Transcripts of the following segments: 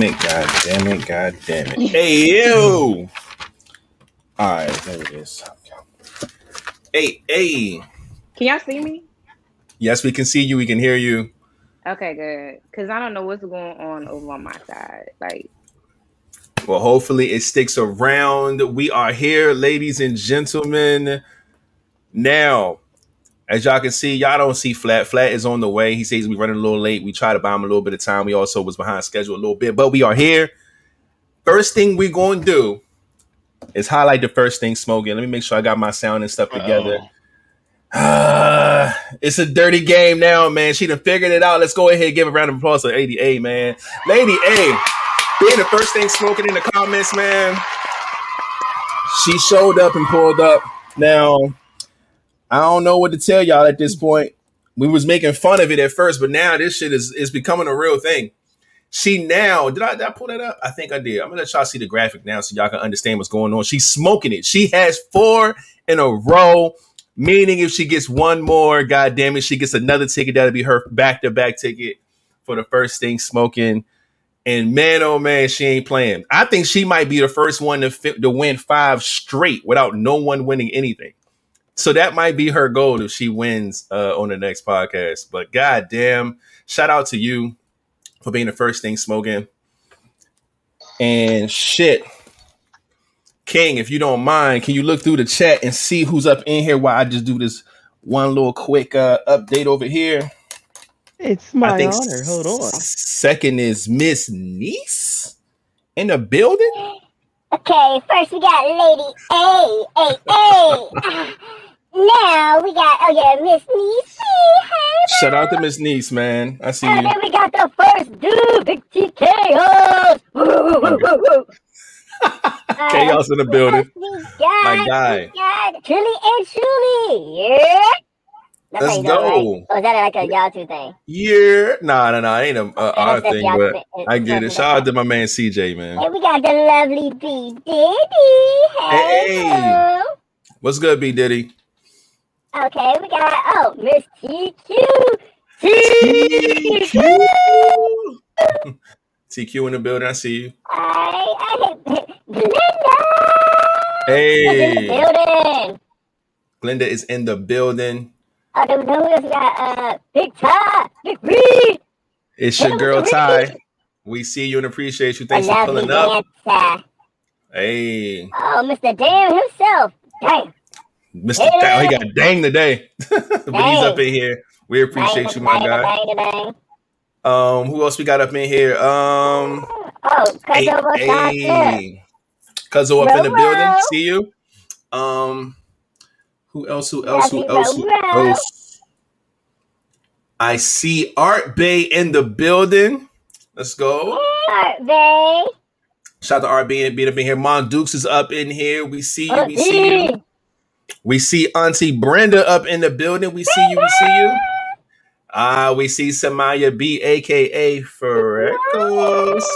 damn it, god damn it, god damn it. Hey yo! Alright, there it is. Hey, hey. Can y'all see me? Yes, we can see you, we can hear you. Okay, good. Cause I don't know what's going on over on my side. Like, Well, hopefully it sticks around. We are here, ladies and gentlemen. Now, as y'all can see, y'all don't see Flat. Flat is on the way. He says we running a little late. We try to buy him a little bit of time. We also was behind schedule a little bit, but we are here. First thing we're going to do is highlight the first thing smoking. Let me make sure I got my sound and stuff together. Uh, it's a dirty game now, man. She done figured it out. Let's go ahead and give a round of applause to Lady A, man. Lady A, being the first thing smoking in the comments, man. She showed up and pulled up. Now, I don't know what to tell y'all at this mm. point. We was making fun of it at first, but now this shit is is becoming a real thing. She now did I, did I pull that up? I think I did. I'm gonna let y'all see the graphic now so y'all can understand what's going on. She's smoking it. She has four in a row. Meaning, if she gets one more, god damn it, she gets another ticket. That'll be her back to back ticket for the first thing smoking. And man, oh man, she ain't playing. I think she might be the first one to fi- to win five straight without no one winning anything. So that might be her goal if she wins uh, on the next podcast. But god damn, shout out to you for being the first thing smoking. And shit, King, if you don't mind, can you look through the chat and see who's up in here while I just do this one little quick uh, update over here? It's I my think honor. Hold on. second is Miss Niece in the building. Okay, first we got Lady A, A, A. Now we got, oh yeah, Miss Niecy. Hey, Shout out to Miss Niece, man. I see and you. then we got the first dude, Big T Chaos. Uh, Chaos in the building. got? My guy. Trilly and Truly. Yeah. That's Let's do it, right? go. Or is that like a y'all two thing? Yeah, nah, nah, nah. Ain't a uh, Okay, our thing, y'all but thing. I get it. Shout out to my man CJ, man. And we got the lovely B Diddy. Hey, Hey. What's good, B Diddy? Okay, we got oh Miss TQ. TQ. TQ. In the building. I see you. Hey, hey, Glenda. Is in the Hey, building. Glenda is in the building. Oh, there we got uh Big Ty, Big Reed. It's your girl Ty. We see you and appreciate you. Thanks for pulling up. dancer. Hey, Oh, Mr. Dan himself. Dang. Mr. Dang, he got dang today, but he's up in here. We appreciate Dang, you, my guy. dang, dang. Um, who else we got up in here? Um, Oh, hey, Cuzzo was out there. hey, Cuzzo up in the building. See you. Um, who else? Who else? Who else? Who row, row. else? I see Art Bay in the building. Let's go. Art Bay. Shout out to Art Bay being up in here. Mon Dukes is up in here. We see you. Oh, We see you. We see Auntie Brenda up in the building. We see you. We see you. Ah, we see Samaya B, aka Freckles.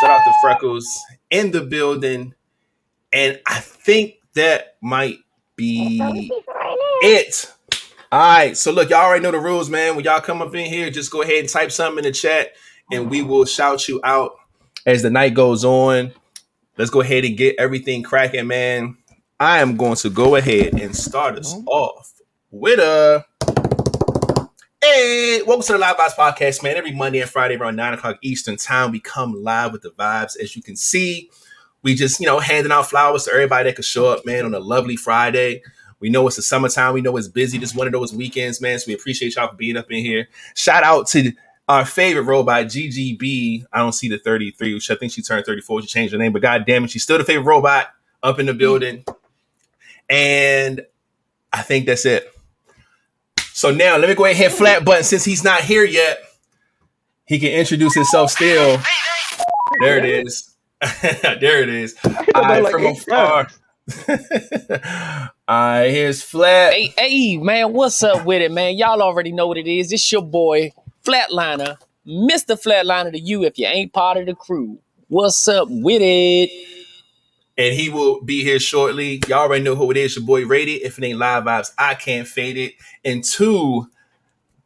Shout out to Freckles in the building. And I think that might be it. All right. So look, y'all already know the rules, man. When y'all come up in here, just go ahead and type something in the chat and we will shout you out as the night goes on. Let's go ahead and get everything cracking, man. I am going to go ahead and start us oh. off with a Hey, welcome to the Live Vibes Podcast, man. Every Monday and Friday around 9 o'clock Eastern Time, we come live with the vibes. As you can see, we just, you know, handing out flowers to everybody that could show up, man, on a lovely Friday. We know it's the summertime. We know it's busy. Just one of those weekends, man. So we appreciate y'all for being up in here. Shout out to our favorite robot, GGB. I don't see the 33, which I think she turned 34. She changed her name, but god damn it, she's still the favorite robot up in the mm. building. And I think that's it. So now let me go ahead and hit flat button since he's not here yet. He can introduce himself still. There it is. there it is. I like from afar. I here's flat. Hey, hey, man, what's up with it, man? Y'all already know what it is. It's your boy, Flatliner, Mr. Flatliner to you if you ain't part of the crew. What's up with it? And he will be here shortly. Y'all already know who it is. Your boy Rated. If it ain't live vibes, I can't fade it. And to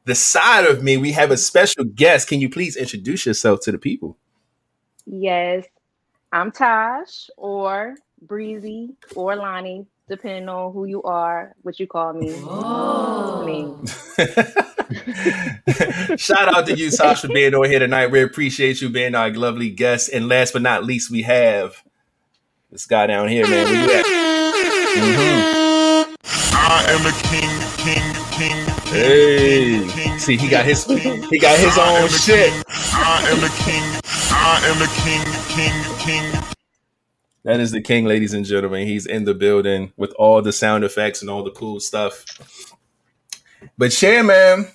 the side of me, we have a special guest. Can you please introduce yourself to the people? Yes, I'm Tosh or Breezy or Lonnie, depending on who you are, what you call me. Oh. Me. Shout out to you, Tosh, for being on here tonight. We appreciate you being our lovely guest. And last but not least, we have this guy down here, man. Where you at? Mhm. I am the king, king, king. Hey, king, king, see, he got his king. he got his I own shit. king. I am the king. I am the king, king, king. That is the king, ladies and gentlemen. He's in the building with all the sound effects and all the cool stuff. But yeah, man.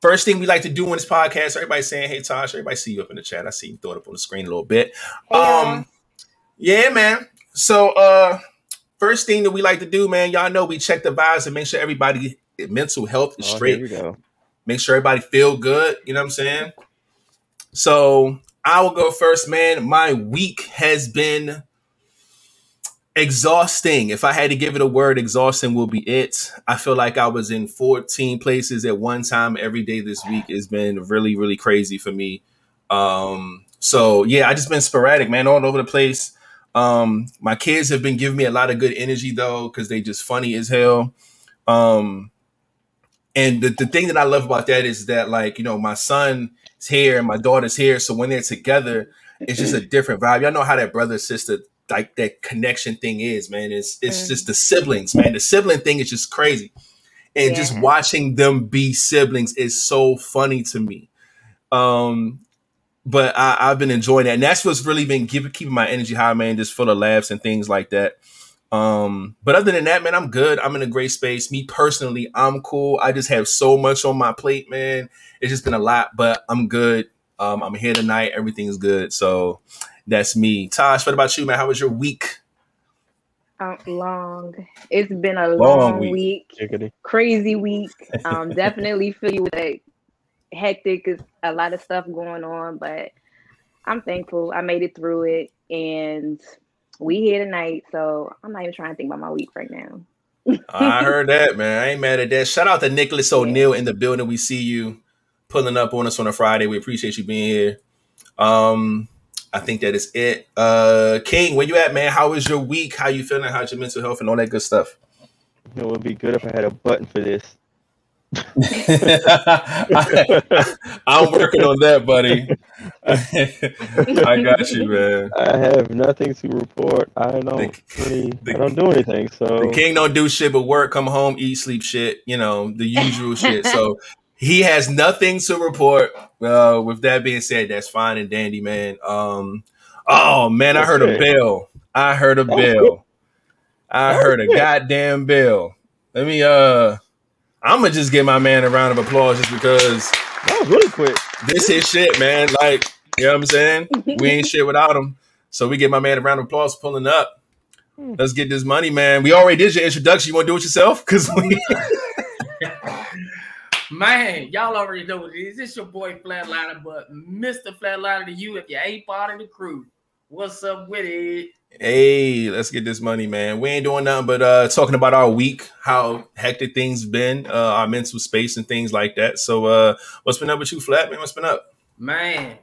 First thing we like to do on this podcast, everybody saying, "Hey, Tosh." Everybody see you up in the chat. I see you throw it up on the screen a little bit. Hey, y'all. Um, yeah, man. So, uh, first thing that we like to do, man, y'all know we check the vibes and make sure everybody mental health is Oh, straight we go. make sure everybody feel good. You know what I'm saying? So I will go first, man. My week has been exhausting. If I had to give it a word, exhausting will be it. I feel like I was in 14 places at one time every day this week. It's been really, really crazy for me. Um, so yeah, I just been sporadic, man, all over the place. Um, my kids have been giving me a lot of good energy though, because they just funny as hell. Um, and the, the thing that I love about that is that, like, you know, my son's here and my daughter's here. So when they're together, it's just a different vibe. Y'all know how that brother sister, like that connection thing is, man. It's it's Mm. just the siblings, man. The sibling thing is just crazy. And just watching them be siblings is so funny to me. Um, but I, I've been enjoying that. And that's what's really been keeping keeping my energy high, man, just full of laughs and things like that. Um, but other than that, man, I'm good. I'm in a great space. Me personally, I'm cool. I just have so much on my plate, man. It's just been a lot, but I'm good. Um, I'm here tonight. Everything's good. So that's me. Tosh, what about you, man? How was your week? Um, long. It's been a Long long, week. week. Crazy week. Um, definitely feel you with that hectic. Is a lot of stuff going on, but I'm thankful I made it through it, and we here tonight. So I'm not even trying to think about my week right now. I heard that, man. I ain't mad at that. Shout out to Nicholas O'Neill in the building. We see you pulling up on us on a Friday. We appreciate you being here. Um, I think that is it. Uh, King, where you at, man? How is your week? How you feeling? How's your mental health and all that good stuff? It would be good if I had a button for this. I'm working on that, buddy. I got you, man. I have nothing to report. I don't The- really, the- I don't do anything. So The king don't do shit but work, come home, eat, sleep, shit. You know the usual shit. So he has nothing to report. Uh, with that being said, that's fine and dandy, man. Um, oh man, I heard a bell. I heard a That was bell. I That was heard a goddamn bell. Let me. Uh, I'm gonna just give my man a round of applause just because that was really quick. this is shit, man. Like, you know what I'm saying? We ain't shit without him. So we give my man a round of applause for pulling up. Hmm. Let's get this money, man. We already did your introduction. You want to do it yourself? Because we. Man, y'all already know what it is. It's your boy Flatliner, but Mr. Flatliner to you if you ain't part of the crew. What's up with it? Hey, let's get this money, man. We ain't doing nothing but uh talking about our week, how hectic things been, uh our mental space and things like that. So uh what's been up with you, Flat, man? What's been up? Man,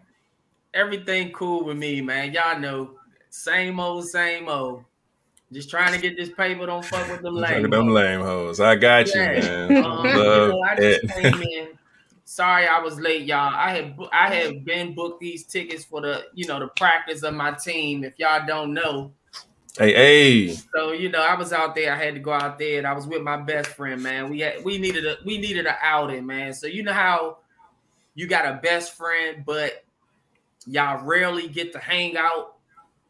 everything cool with me, man. Y'all know, same old, same old. Just trying to get this paper. Don't fuck with them lame. them lame hoes. I got you, man. Um, you Love know, I just it. came in. Sorry, I was late, y'all. I had I had mm-hmm. been booked these tickets for the you know the practice of my team. If y'all don't know, Hey, hey. so you know I was out there. I had to go out there, and I was with my best friend. Man, we had we needed a we needed an outing, man. So you know how you got a best friend, but y'all rarely get to hang out.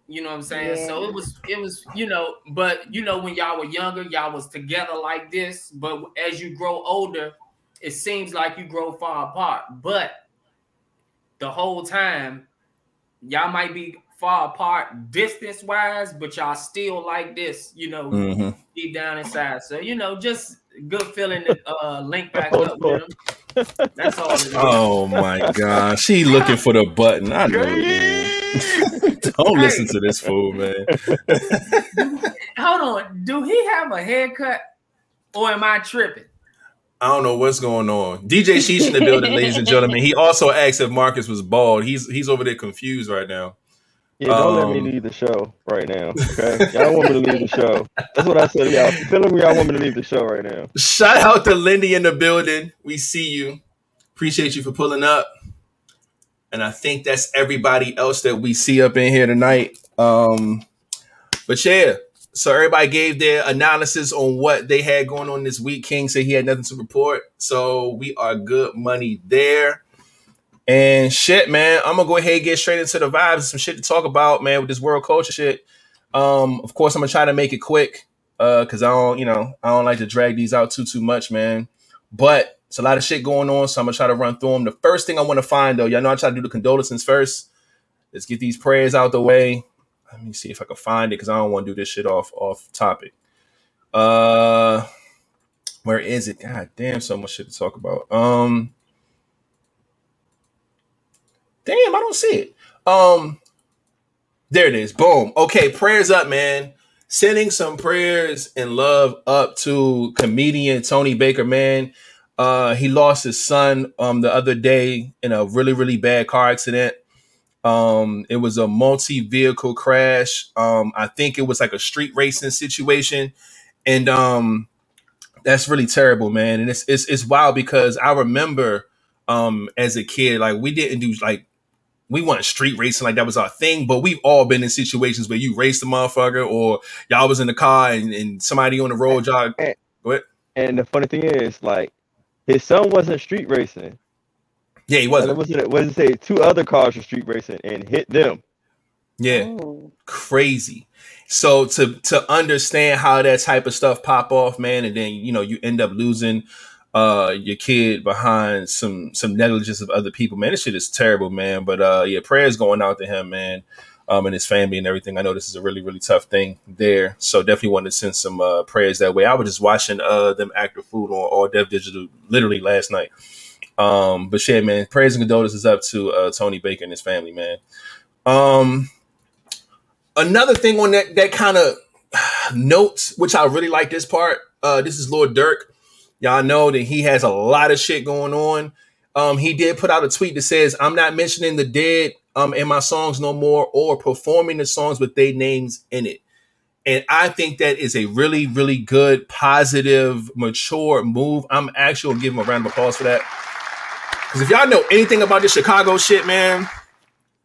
You know what I'm saying? So it was it was you know, but you know when y'all were younger, y'all was together like this. But as you grow older, it seems like you grow far apart. But the whole time, y'all might be far apart distance wise, but y'all still like this. You know, hmm deep down inside. So you know, just good feeling to uh, link back up with them. That's all. It is. Oh my god. She looking for the button. I know it is. Don't listen to this fool, man. Hold on, do he have a haircut, or am I tripping? I don't know what's going on. DJ Sheesh in the building, ladies and gentlemen. He also asked if Marcus was bald. He's he's over there confused right now. Yeah, don't let Um, me leave the show right now. Okay, y'all want me to leave the show. That's what I said. Y'all feeling me? Y'all want me to leave the show right now? Shout out to Lindy in the building. We see you. Appreciate you for pulling up. And I think that's everybody else that we see up in here tonight. Um, but yeah, so everybody gave their analysis on what they had going on this week. King said he had nothing to report. So we are good money there. And shit, man, I'm gonna go ahead and get straight into the vibes. Some shit to talk about, man, with this world culture shit. Um, of course, I'm gonna try to make it quick uh because i don't you know i don't like to drag these out too too much man but it's a lot of shit going on so i'm gonna try to run through them the first thing i want to find though y'all know i try to do the condolences first let's get these prayers out the way let me see if i can find it because i don't want to do this shit off off topic. Uh where is it? God damn so much shit to talk about. Um damn i don't see it. Um there it is. Boom. Okay prayers up man. Sending some prayers and love up to comedian Tony Baker, man. Uh, he lost his son um the other day in a really really bad car accident. Um, it was a multi vehicle crash. Um, I think it was like a street racing situation, and um, that's really terrible, man. And it's it's it's wild because I remember um as a kid, like we didn't do like we weren't street racing like that was our thing, but we've all been in situations where you raced a motherfucker or y'all was in the car and, and somebody on the road, y'all. Go. And the funny thing is, like, his son wasn't street racing. Yeah, he Like, wasn't. it wasn't. What did it say? Two other cars were street racing and hit them. Yeah, Oh. crazy. So to to understand how that type of stuff pop off, man, and then you know you end up losing uh your kid behind some some negligence of other people, man. This shit is terrible, man. But uh yeah, prayers going out to him, man. Um, and his family and everything. I know this is a really, really tough thing there. So definitely wanted to send some uh, prayers that way. I was just watching uh, them act the food on All Def Digital literally last night. Um, but shit, man, prayers and condolences up to uh, Tony Baker and his family, man. Um, another thing on that that kind of notes, which I really like this part. Uh, this is Lil Durk. Y'all know that he has a lot of shit going on. Um, he did put out a tweet that says, "I'm not mentioning the dead um in my songs no more, or performing the songs with their names in it." And I think that is a really, really good, positive, mature move. I'm actually gonna give him a round of applause for that. Because if y'all know anything about this Chicago shit, man,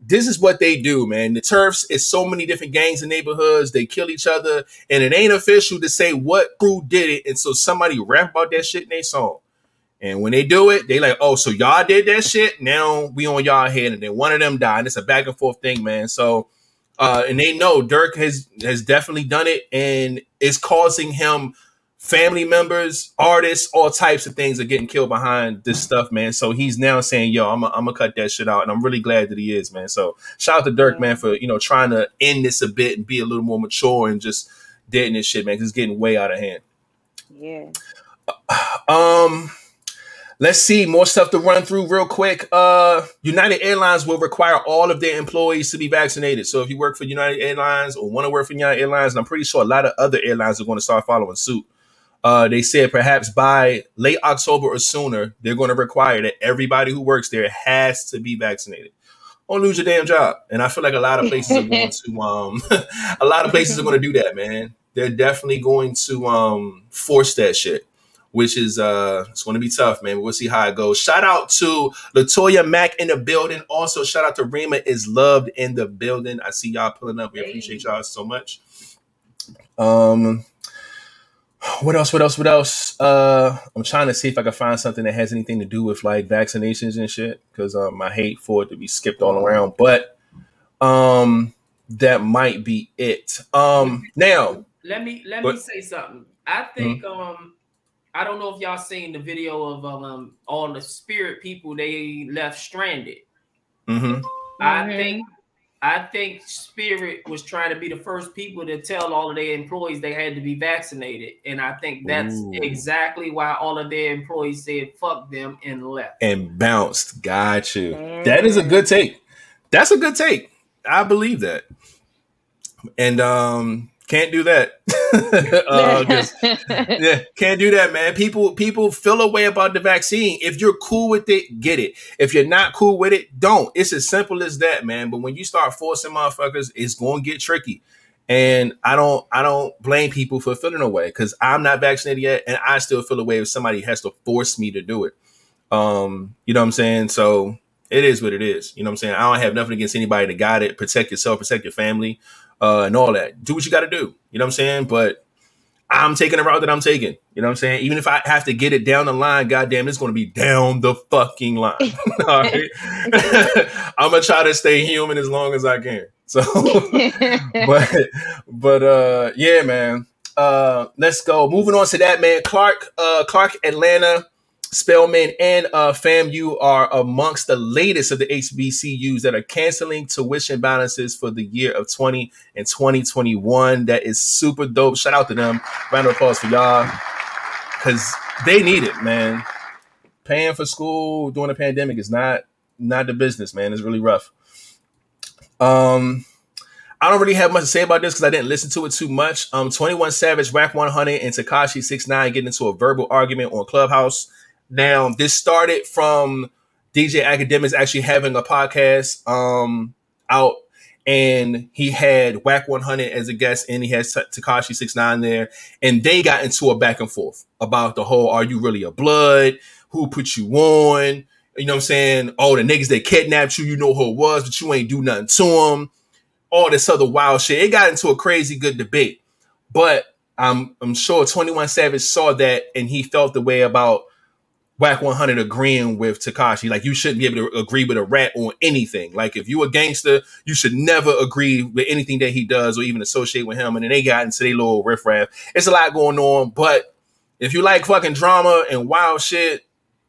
this is what they do, man. The turfs is so many different gangs and neighborhoods. They kill each other, and it ain't official to say what crew did it. And so somebody rap about that shit in their song. And when they do it, they like, oh, so y'all did that shit. Now we on y'all head, and then one of them died. And it's a back and forth thing, man. So, uh, and they know Durk has has definitely done it, and it's causing him family members, artists, all types of things are getting killed behind this stuff, man. So he's now saying, "Yo, I'm gonna cut that shit out," and I'm really glad that he is, man. So shout out to Durk, man, for you know trying to end this a bit and be a little more mature and just deading this shit, man, because it's getting way out of hand. Yeah. Um, let's see more stuff to run through real quick. Uh, United Airlines will require all of their employees to be vaccinated. So if you work for United Airlines or want to work for United Airlines, and I'm pretty sure a lot of other airlines are going to start following suit. Uh, they said perhaps by late October or sooner, they're going to require that everybody who works there has to be vaccinated. Or lose your damn job. And I feel like a lot of places are going to um a lot of places are going to do that, man. They're definitely going to um force that shit which is uh it's going to be tough, man. We'll see how it goes. Shout out to Latoya Mack in the building. Also, shout out to Rima is loved in the building. I see y'all pulling up. We appreciate y'all so much. Um, what else? What else? What else? Uh, I'm trying to see if I can find something that has anything to do with like vaccinations and shit because um, I hate for it to be skipped all around. But um, that might be it. Um, now Let me let What? me say something. I think um I don't know if y'all seen the video of um all the spirit people they left stranded. Mm-hmm. I Mhm. think I think Spirit was trying to be the first people to tell all of their employees they had to be vaccinated, and I think that's Ooh. exactly why all of their employees said "fuck them" and left. and bounced. Got you. That is a good take. That's a good take. I believe that. And um Can't do that. uh, yeah, can't do that, man. People people feel a way about the vaccine. If you're cool with it, get it. If you're not cool with it, don't. It's as simple as that, man. But when you start forcing motherfuckers, it's going to get tricky. And I don't I don't blame people for feeling away because I'm not vaccinated yet, and I still feel away if somebody has to force me to do it. Um, you know what I'm saying? So it is what it is. You know what I'm saying? I don't have nothing against anybody that got it. Protect yourself, protect your family, uh, and all that. Do what you got to do. You know what I'm saying? But I'm taking the route that I'm taking. You know what I'm saying? Even if I have to get it down the line, goddamn, it's going to be down the fucking line. All right? I'm gonna try to stay human as long as I can. So, but but uh, yeah, man. Uh, let's go. Moving on to that, man. Clark, uh, Clark, Atlanta, Spelman, and uh, FAMU are amongst the latest of the HBCUs that are canceling tuition balances for the year of 20 and 2021. That is super dope. Shout out to them. Round of applause for y'all because they need it, man. Paying for school during the pandemic is not not the business, man. It's really rough. Um, I don't really have much to say about this because I didn't listen to it too much. Um, 21 Savage, Wack 100, and Tekashi 69 getting into a verbal argument on Clubhouse. Now, this started from DJ Akademiks actually having a podcast um out, and he had Wack 100 as a guest, and he has Tekashi 69 there, and they got into a back and forth about the whole "Are you really a blood? Who put you on?" You know what I'm saying? Oh, the niggas that kidnapped you, you know who it was, but you ain't do nothing to them. All this other wild shit. It got into a crazy good debate. But I'm I'm sure 21 Savage saw that and he felt the way about Wack 100 agreeing with Tekashi. Like you shouldn't be able to agree with a rat on anything. Like if you a gangster, you should never agree with anything that he does or even associate with him. And then they got into their little riffraff. It's a lot going on, but if you like fucking drama and wild shit,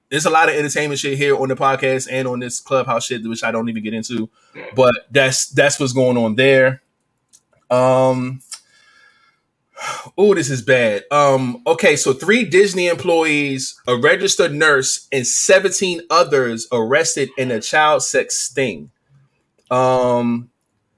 there's a lot of entertainment shit here on the podcast and on this clubhouse shit, which I don't even get into. But that's that's what's going on there. Um Oh, this is bad. Um, okay, so three Disney employees, a registered nurse, and 17 others arrested in a child sex sting. Um,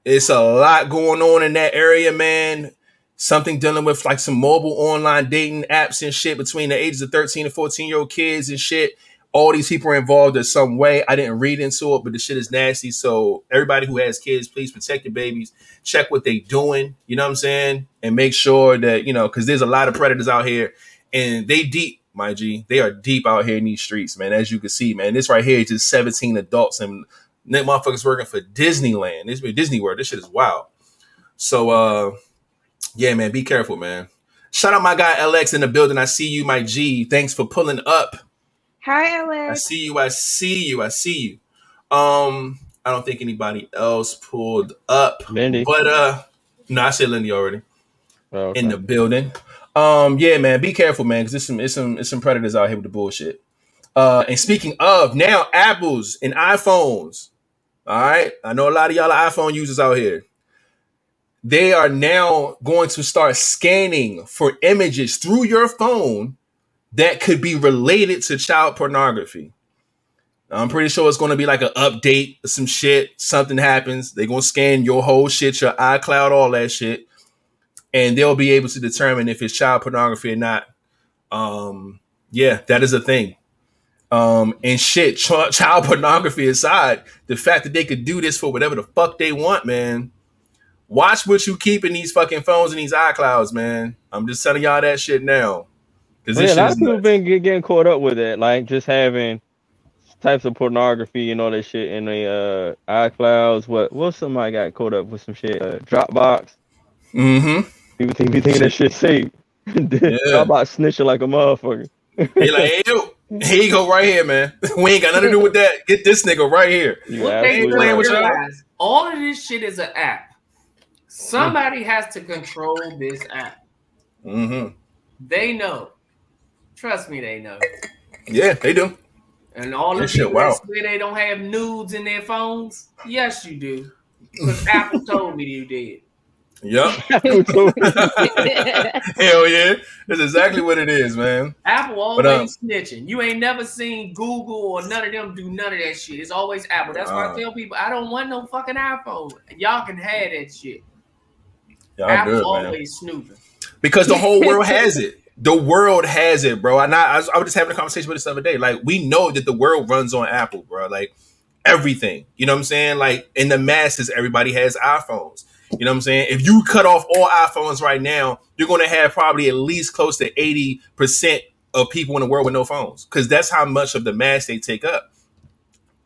it's a lot going on in that area, man. Something dealing with like some mobile online dating apps and shit between the ages of 13 and 14 year old kids and shit. All these people are involved in some way. I didn't read into it, but the shit is nasty. So everybody who has kids, please protect your babies. Check what they doing. You know what I'm saying? And make sure that, you know, because there's a lot of predators out here and they deep, my G. They are deep out here in these streets, man. As you can see, man. This right here is just 17 adults and that motherfuckers working for Disneyland. This is Disney World. This shit is wild. So uh yeah, man, be careful, man. Shout out my guy LX in the building. I see you, my G. Thanks for pulling up. Hi, Alex. I see you. I see you. I see you. Um, I don't think anybody else pulled up, Lindy. but uh, no, I said Lindy already Oh, okay. in the building. Um, yeah, man, be careful, man, because there's some, it's some, it's some predators out here with the bullshit. Uh, and speaking of, now Apples and iPhones. All right, I know a lot of y'all are iPhone users out here. They are now going to start scanning for images through your phone that could be related to child pornography. I'm pretty sure it's going to be like an update, some shit. Something happens, they're going to scan your whole shit, your iCloud, all that shit, and they'll be able to determine if it's child pornography or not. Um, yeah, that is a thing. Um, and shit, ch- child pornography aside, the fact that they could do this for whatever the fuck they want, man. Watch what you keep in these fucking phones and these iClouds, man. I'm just telling y'all that shit now. Because Yeah, this a shit lot of people nuts. been get- getting caught up with it, like just having types of pornography and all that shit in the uh, iClouds. What? What? Somebody got caught up with some shit. Uh, Dropbox. Mm-hmm. People think, be thinking that shit safe. yeah. Dropbox snitching like a motherfucker. He like, hey, yo, here you go right here, man. We ain't got nothing to do with that. Get this nigga right here. You they playing with right. y'all? all of this shit is an app. Somebody has to control this app. Mm-hmm. They know. Trust me, they know. Yeah, they do. And all the This shit people that wow. swear they don't have nudes in their phones, yes, you do. Because Apple told me you did. Yep. Hell yeah. That's exactly what it is, man. Apple always But, um, snitching. You ain't never seen Google or none of them do none of that shit. It's always Apple. That's why Uh. I tell people I don't want no fucking iPhone. Y'all can have that shit. Yeah, I'm Apple's good, man. always snooping. because the whole world has it. The world has it, bro. And I, I, was, I was just having a conversation with this other day. Like, we know that the world runs on Apple, bro. Like, everything. You know what I'm saying? Like, in the masses, everybody has iPhones. You know what I'm saying? If you cut off all iPhones right now, you're going to have probably at least close to 80% of people in the world with no phones because that's how much of the mass they take up.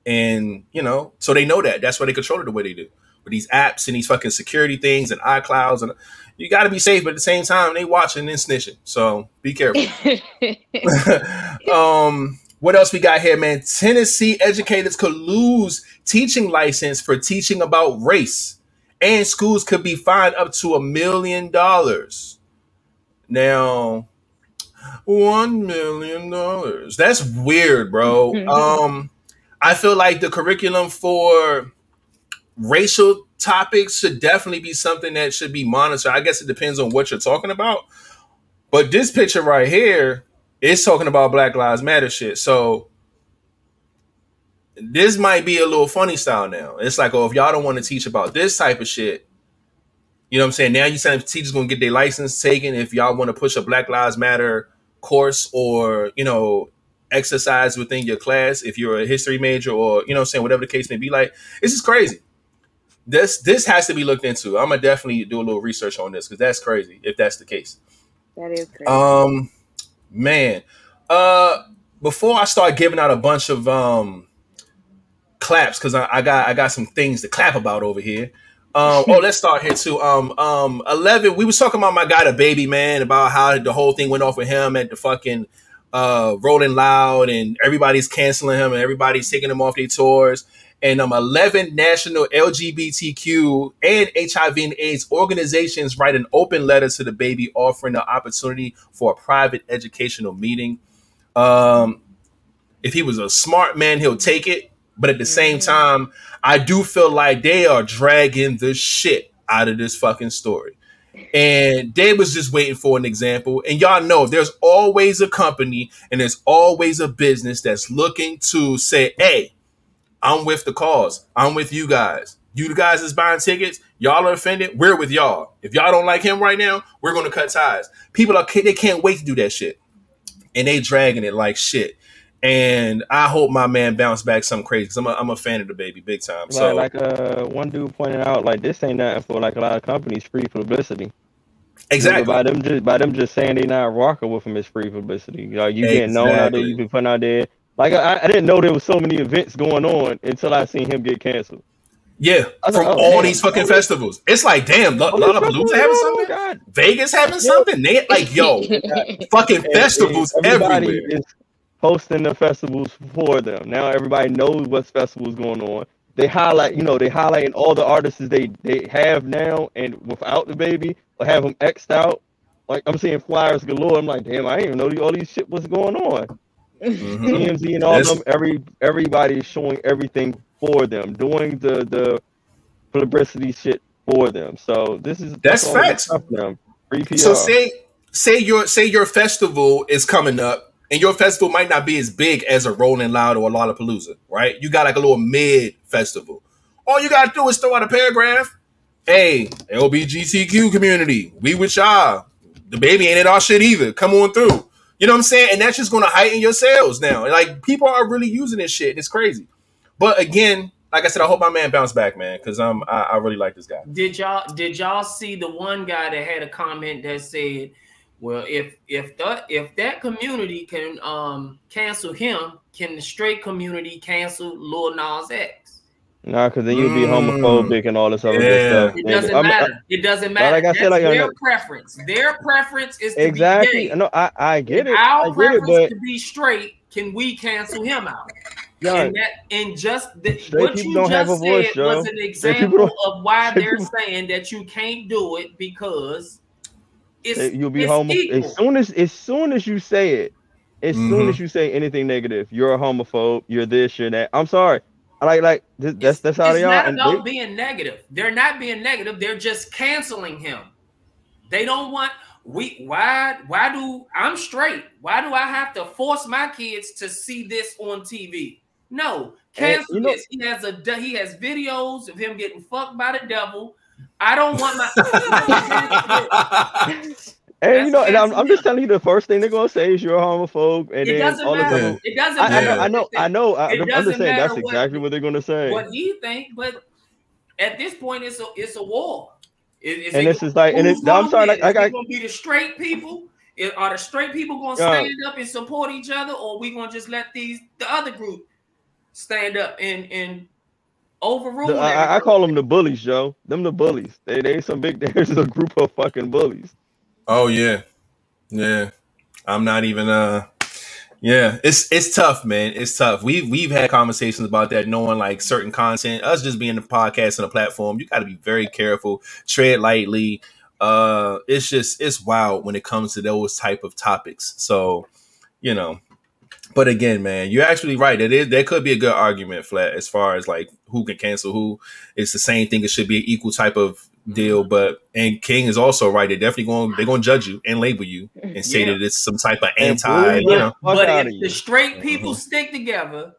And, you know, so they know that. That's why they control it the way they do with these apps and these fucking security things and iClouds. And you got to be safe, but at the same time, they watching and snitching. So be careful. um, what else we got here, man? Tennessee educators could lose teaching license for teaching about race, and schools could be fined up to a million dollars. Now, one million dollars. That's weird, bro. um, I feel like the curriculum for racial topics should definitely be something that should be monitored. I guess it depends on what you're talking about. But this picture right here is talking about Black Lives Matter shit. So this might be a little funny style now. It's like, oh, if y'all don't want to teach about this type of shit, you know what I'm saying? Now you're saying teachers gonna get their license taken if y'all want to push a Black Lives Matter course or you know exercise within your class if you're a history major or you know I'm saying whatever the case may be like this is crazy this this has to be looked into i'm gonna definitely do a little research on this because that's crazy if that's the case that is crazy. um man uh before i start giving out a bunch of um claps because I, I got i got some things to clap about over here um, oh, let's start here too. Um, um, eleven. We was talking about my guy, DaBaby man, about how the whole thing went off with him at the fucking uh, Rolling Loud, and everybody's canceling him, and everybody's taking him off their tours. And um, eleven national LGBTQ and HIV and AIDS organizations write an open letter to DaBaby, offering the opportunity for a private educational meeting. Um, if he was a smart man, he'll take it. But at the same time, I do feel like they are dragging the shit out of this fucking story. And they was just waiting for an example. And y'all know there's always a company and there's always a business that's looking to say, hey, I'm with the cause. I'm with you guys. You guys is buying tickets. Y'all are offended. We're with y'all. If y'all don't like him right now, we're gonna cut ties. People are they can't wait to do that shit, and they dragging it like shit. And I hope my man bounce back some crazy because I'm a, I'm a fan of DaBaby big time. So like, like uh, one dude pointed out, like this ain't nothing for like a lot of companies free publicity. exactly. By them just by them just saying they not rocking with him is free publicity. Like you getting known out there, Exactly. you been putting out there. Like I, I didn't know there was so many events going on until I seen him get canceled. Yeah, from like, oh, all damn. these fucking Oh, festivals. It's like, damn, Lo- Lollapalooza having Oh, something, God. Vegas having something. They like, yo, fucking And- festivals and everybody everywhere. is hosting the festivals for them. Now everybody knows what festivals going on. They highlight, you know, they highlighting all the artists they they have now and without DaBaby or have them xed out. Like I'm seeing flyers galore. I'm like, damn, I didn't even know all these shit was going on. Mhm. TMZ and all That's- them, every everybody is showing everything for them, doing the the publicity shit for them. So this is That's good facts. them. Free PR. So say say your say your festival is coming up, and your festival might not be as big as a Rolling Loud or a Lollapalooza, right? You got like a little mid festival. All you gotta do is throw out a paragraph. Hey, LBGTQ community, we with y'all. DaBaby ain't in our shit either. Come on through. You know what I'm saying? And that's just gonna heighten your sales now. Like people are really using this shit, it's crazy. But again, like I said, I hope my man bounce back, man, because um, I, I really like this guy. Did y'all did y'all see the one guy that had a comment that said, "Well, if if that if that community can um cancel him, can the straight community cancel Lil Nas X?" Nah, because then you'd be Mm. homophobic and all this other Yeah. stuff. It doesn't I'm- I- matter. it doesn't matter. like I said, That's like, their I'm- preference. Their preference is to exactly. be gay. No, I, I get If it. Our I get it, preference but to be straight. Can we cancel him out? John, and that and just the, what you don't just have a voice, said Joe. was an Straight example of why they're saying that you can't do it because it's that you'll be it's homo. equal. As soon as as soon as you say it, as soon Mhm. as you say anything negative, you're a homophobe. You're this. You're that. I'm sorry. I like like th- that's that's how it's they are. not And about they, being negative. They're not being negative. They're just canceling him. They don't want we why why do I'm straight? Why do I have to force my kids to see this on TV? No, And, cancel you know- this. He has a he has videos of him getting fucked by the devil. I don't want my. And you know, and I'm, I'm just telling you, the first thing they're gonna say is you're a homophobe, and it then doesn't all of matter. sudden, It doesn't I, matter. know, I know, I know. I, I'm just saying that's what- exactly what they're gonna say. what you think, but at this point, it's a it's a war. It- it's And a- this is like- and who's it- I'm sorry, like, I it got- gonna be the straight people? Is- Are the straight people gonna stand up and support each other, or we gonna just let these the other group stand up and and overrule? The- I, I- I call them the bullies, Joe. Them the bullies. They they some big. There's a group of fucking bullies. Oh yeah, yeah. I'm not even. Uh, yeah. It's it's tough, man. It's tough. We have we've had conversations about that, knowing like certain content. Us just being the podcast and a platform, you got to be very careful, tread lightly. Uh, it's just it's wild when it comes to those type of topics. So, you know. But again, man, you're actually right. It is there could be a good argument, flat, as far as like who can cancel who. It's the same thing. It should be an equal type of deal. But and King is also right. They're definitely going. They're going to judge you and label you and say Yeah. that it's some type of anti. You know, But if the straight people Mhm. stick together,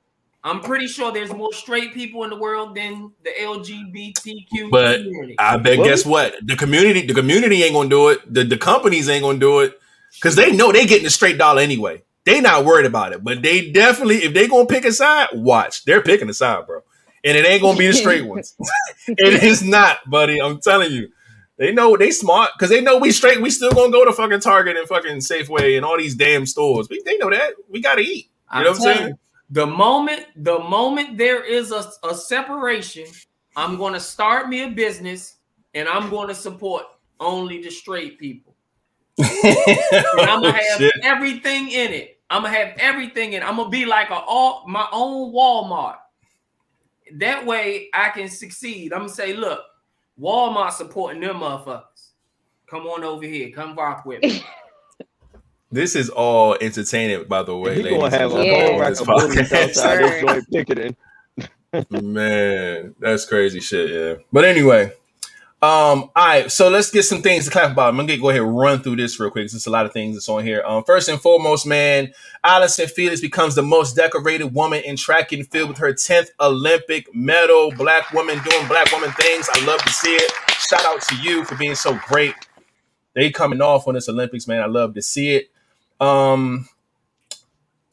I'm pretty sure there's more straight people in the world than the LGBTQ But community. I bet. Well- Guess what? The community. The community ain't going to do it. The the companies ain't going to do it because they know they getting a straight dollar anyway. They not worried about it. But they definitely, if they going to pick a side, watch. They're picking a side, bro. And it ain't going to be the straight ones. it is not, buddy. I'm telling you. They know they smart because they know we straight. We still gonna go to fucking Target and fucking Safeway and all these damn stores. We, they know that we gotta eat. You know what I'm saying? you, The moment, the moment there is a, a separation, I'm going to start me a business and I'm going to support only the straight people. And I'm gonna oh, have Oh, Shit. everything in it. I'm gonna have everything in. it. I'm gonna be like a all my own Walmart. That way I can succeed. I'm gonna say, look, Walmart supporting them motherfuckers. Come on over here. Come rock with me. This is all entertaining, by the way. He ladies gonna have a Yeah. whole rack this of bullies podcast. outside this joint picketing. Man, that's crazy shit, yeah. But anyway, um, all right, so let's get some things to clap about. I'm gonna get, go ahead and run through this real quick. There's a lot of things that's on here. Um, first and foremost, man, Allyson Felix becomes the most decorated woman in track and field with her 10th Olympic medal. Black woman doing black woman things. I love to see it. Shout out to you for being so great. They coming off on this Olympics, man. I love to see it. Um,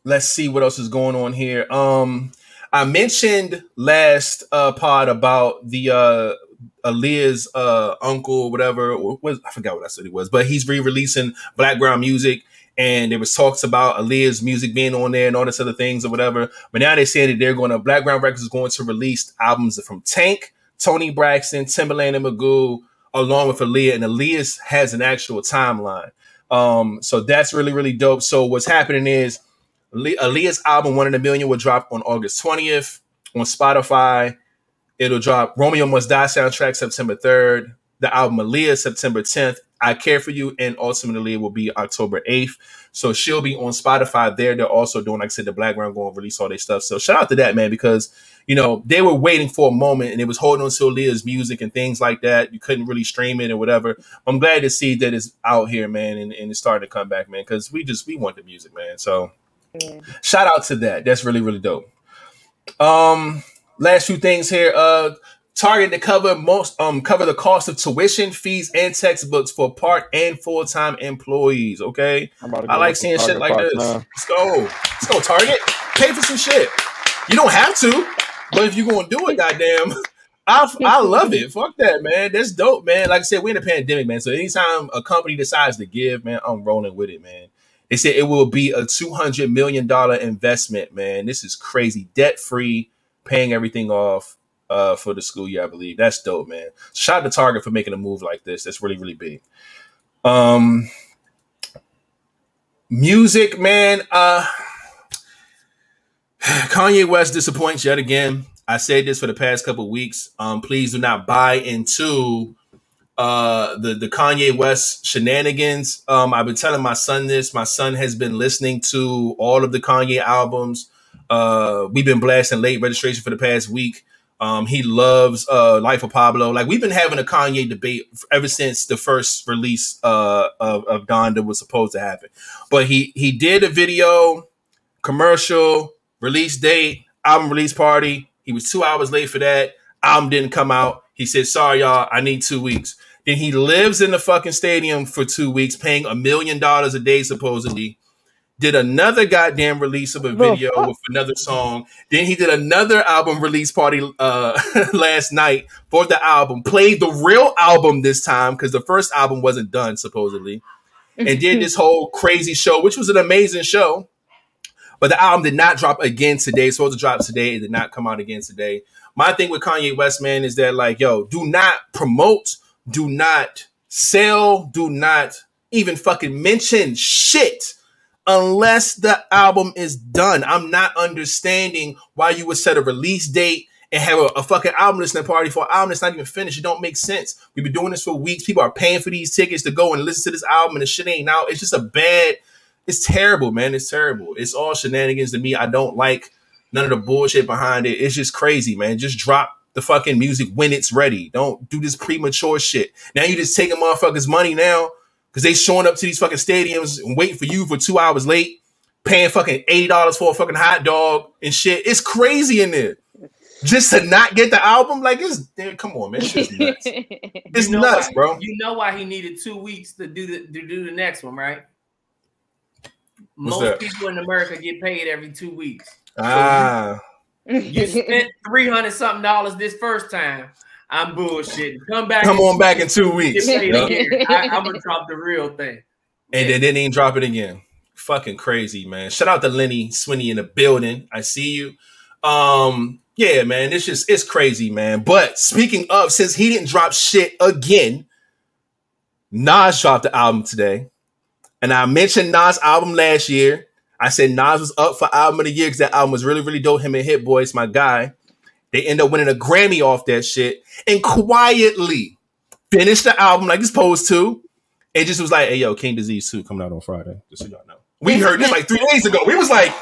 let's see what else is going on here. Um, I mentioned last uh pod about the uh Aaliyah's uh uncle, whatever. Was I forgot what I said it was, but he's re-releasing background music, and there was talks about Aaliyah's music being on there and all this other things or whatever. But now they're saying that they're going to Blackground Records is going to release albums from Tank, Toni Braxton, Timbaland, and Magoo, along with Aaliyah, and Aaliyah's has an actual timeline. Um, so that's really really dope. So what's happening is Aaliyah's album One in a Million will drop on August 20th on Spotify. It'll drop Romeo Must Die soundtrack September 3rd. The album Aaliyah September 10th. I Care for You and ultimately it will be October 8th. So she'll be on Spotify there. They're also doing, like I said, the Black Blackground going to release all their stuff. So shout out to that, man, because you know, they were waiting for a moment and it was holding on to Aaliyah's music and things like that. You couldn't really stream it or whatever. I'm glad to see that it's out here, man, and, and it's starting to come back, man, because we just we want the music, man. So Yeah. shout out to that. That's really, really dope. Um, last few things here. Uh Target to cover most um cover the cost of tuition, fees, and textbooks for part and full-time employees. Okay. I'm about to I like seeing shit like this. Now. Let's go. Let's go, Target. Pay for some shit. You don't have to, but if you're gonna do it, goddamn, I I love it. Fuck that, man. That's dope, man. Like I said, we're in a pandemic, man. So anytime a company decides to give, man, I'm rolling with it, man. They said it will be a two hundred million dollar investment, man. This is crazy, debt free, paying everything off uh, for the school year, I believe. That's dope, man. Shout out to Target for making a move like this. That's really, really big. Um, music, man. Uh, Kanye West disappoints yet again. I said this for the past couple weeks. Um, please do not buy into uh the the Kanye West shenanigans. Um, I've been telling my son this. My son has been listening to all of the Kanye albums. Uh, we've been blasting late registration for the past week. Um, he loves uh Life of Pablo. Like we've been having a Kanye debate ever since the first release uh of, of Donda was supposed to happen. But he he did a video, commercial, release date, album release party. He was two hours late for that. Album didn't come out. He said, "Sorry, y'all, I need two weeks." Then he lives in the fucking stadium for two weeks, paying a million dollars a day supposedly. Did another goddamn release of a video with another song. Then he did another album release party uh, last night for the album. Played the real album this time because the first album wasn't done supposedly, and did this whole crazy show, which was an amazing show. But the album did not drop again today. It's supposed to drop today. It did not come out again today. My thing with Kanye West, man, is that like, yo, do not promote, do not sell, do not even fucking mention shit unless the album is done. I'm not understanding why you would set a release date and have a, a fucking album listening party for an album that's not even finished. It don't make sense. We've been doing this for weeks. People are paying for these tickets to go and listen to this album, and the shit ain't out. It's just a bad. It's terrible, man. It's terrible. It's all shenanigans to me. I don't like none of the bullshit behind it. It's just crazy, man. Just drop the fucking music when it's ready. Don't do this premature shit. Now you just taking motherfuckers' money now because they showing up to these fucking stadiums and waiting for you for two hours late, paying fucking eighty dollars for a fucking hot dog and shit. It's crazy in there. Just to not get the album, like it's damn, come on, man. It's just nuts. It's You know nuts, why- bro. You know why he needed two weeks to do the to do the next one, right? What's Most that? people in America get paid every two weeks. Ah, You spent three hundred something dollars this first time. I'm bullshitting. Come back. come on back in two get weeks. paid Yup. again. I, I'm gonna drop the real thing. And they didn't even drop it again. Fucking crazy, man. Shout out to Lenny Swinney in the building. I see you. Um, yeah, man, it's just it's crazy, man. But speaking of, since he didn't drop shit again, Nas dropped the album today. And I mentioned Nas' album last year. I said Nas was up for album of the year because that album was really, really dope. Him and Hit Boys, my guy. They end up winning a Grammy off that shit and quietly finished the album like it's supposed to. It just was like, hey, yo, King Disease 2 coming out on Friday. Just so y'all know. We heard this like three days ago. We was like,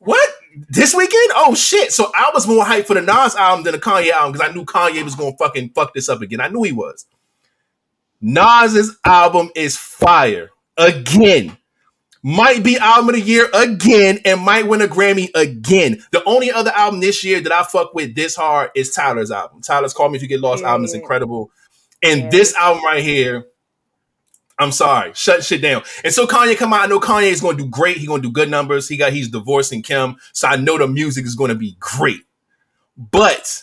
what? This weekend? Oh shit. So I was more hyped for the Nas album than the Kanye album because I knew Kanye was gonna fucking fuck this up again. I knew he was. Nas's album is fire. Again. Might be album of the year again and might win a Grammy again. The only other album this year that I fuck with this hard is Tyler's album. Tyler's Call Me If You Get Lost album is incredible. And Yeah. this album right here, I'm sorry, shut shit down. And so Kanye come out. I know Kanye is going to do great. He's going to do good numbers. He got he's divorcing Kim, so I know the music is going to be great. But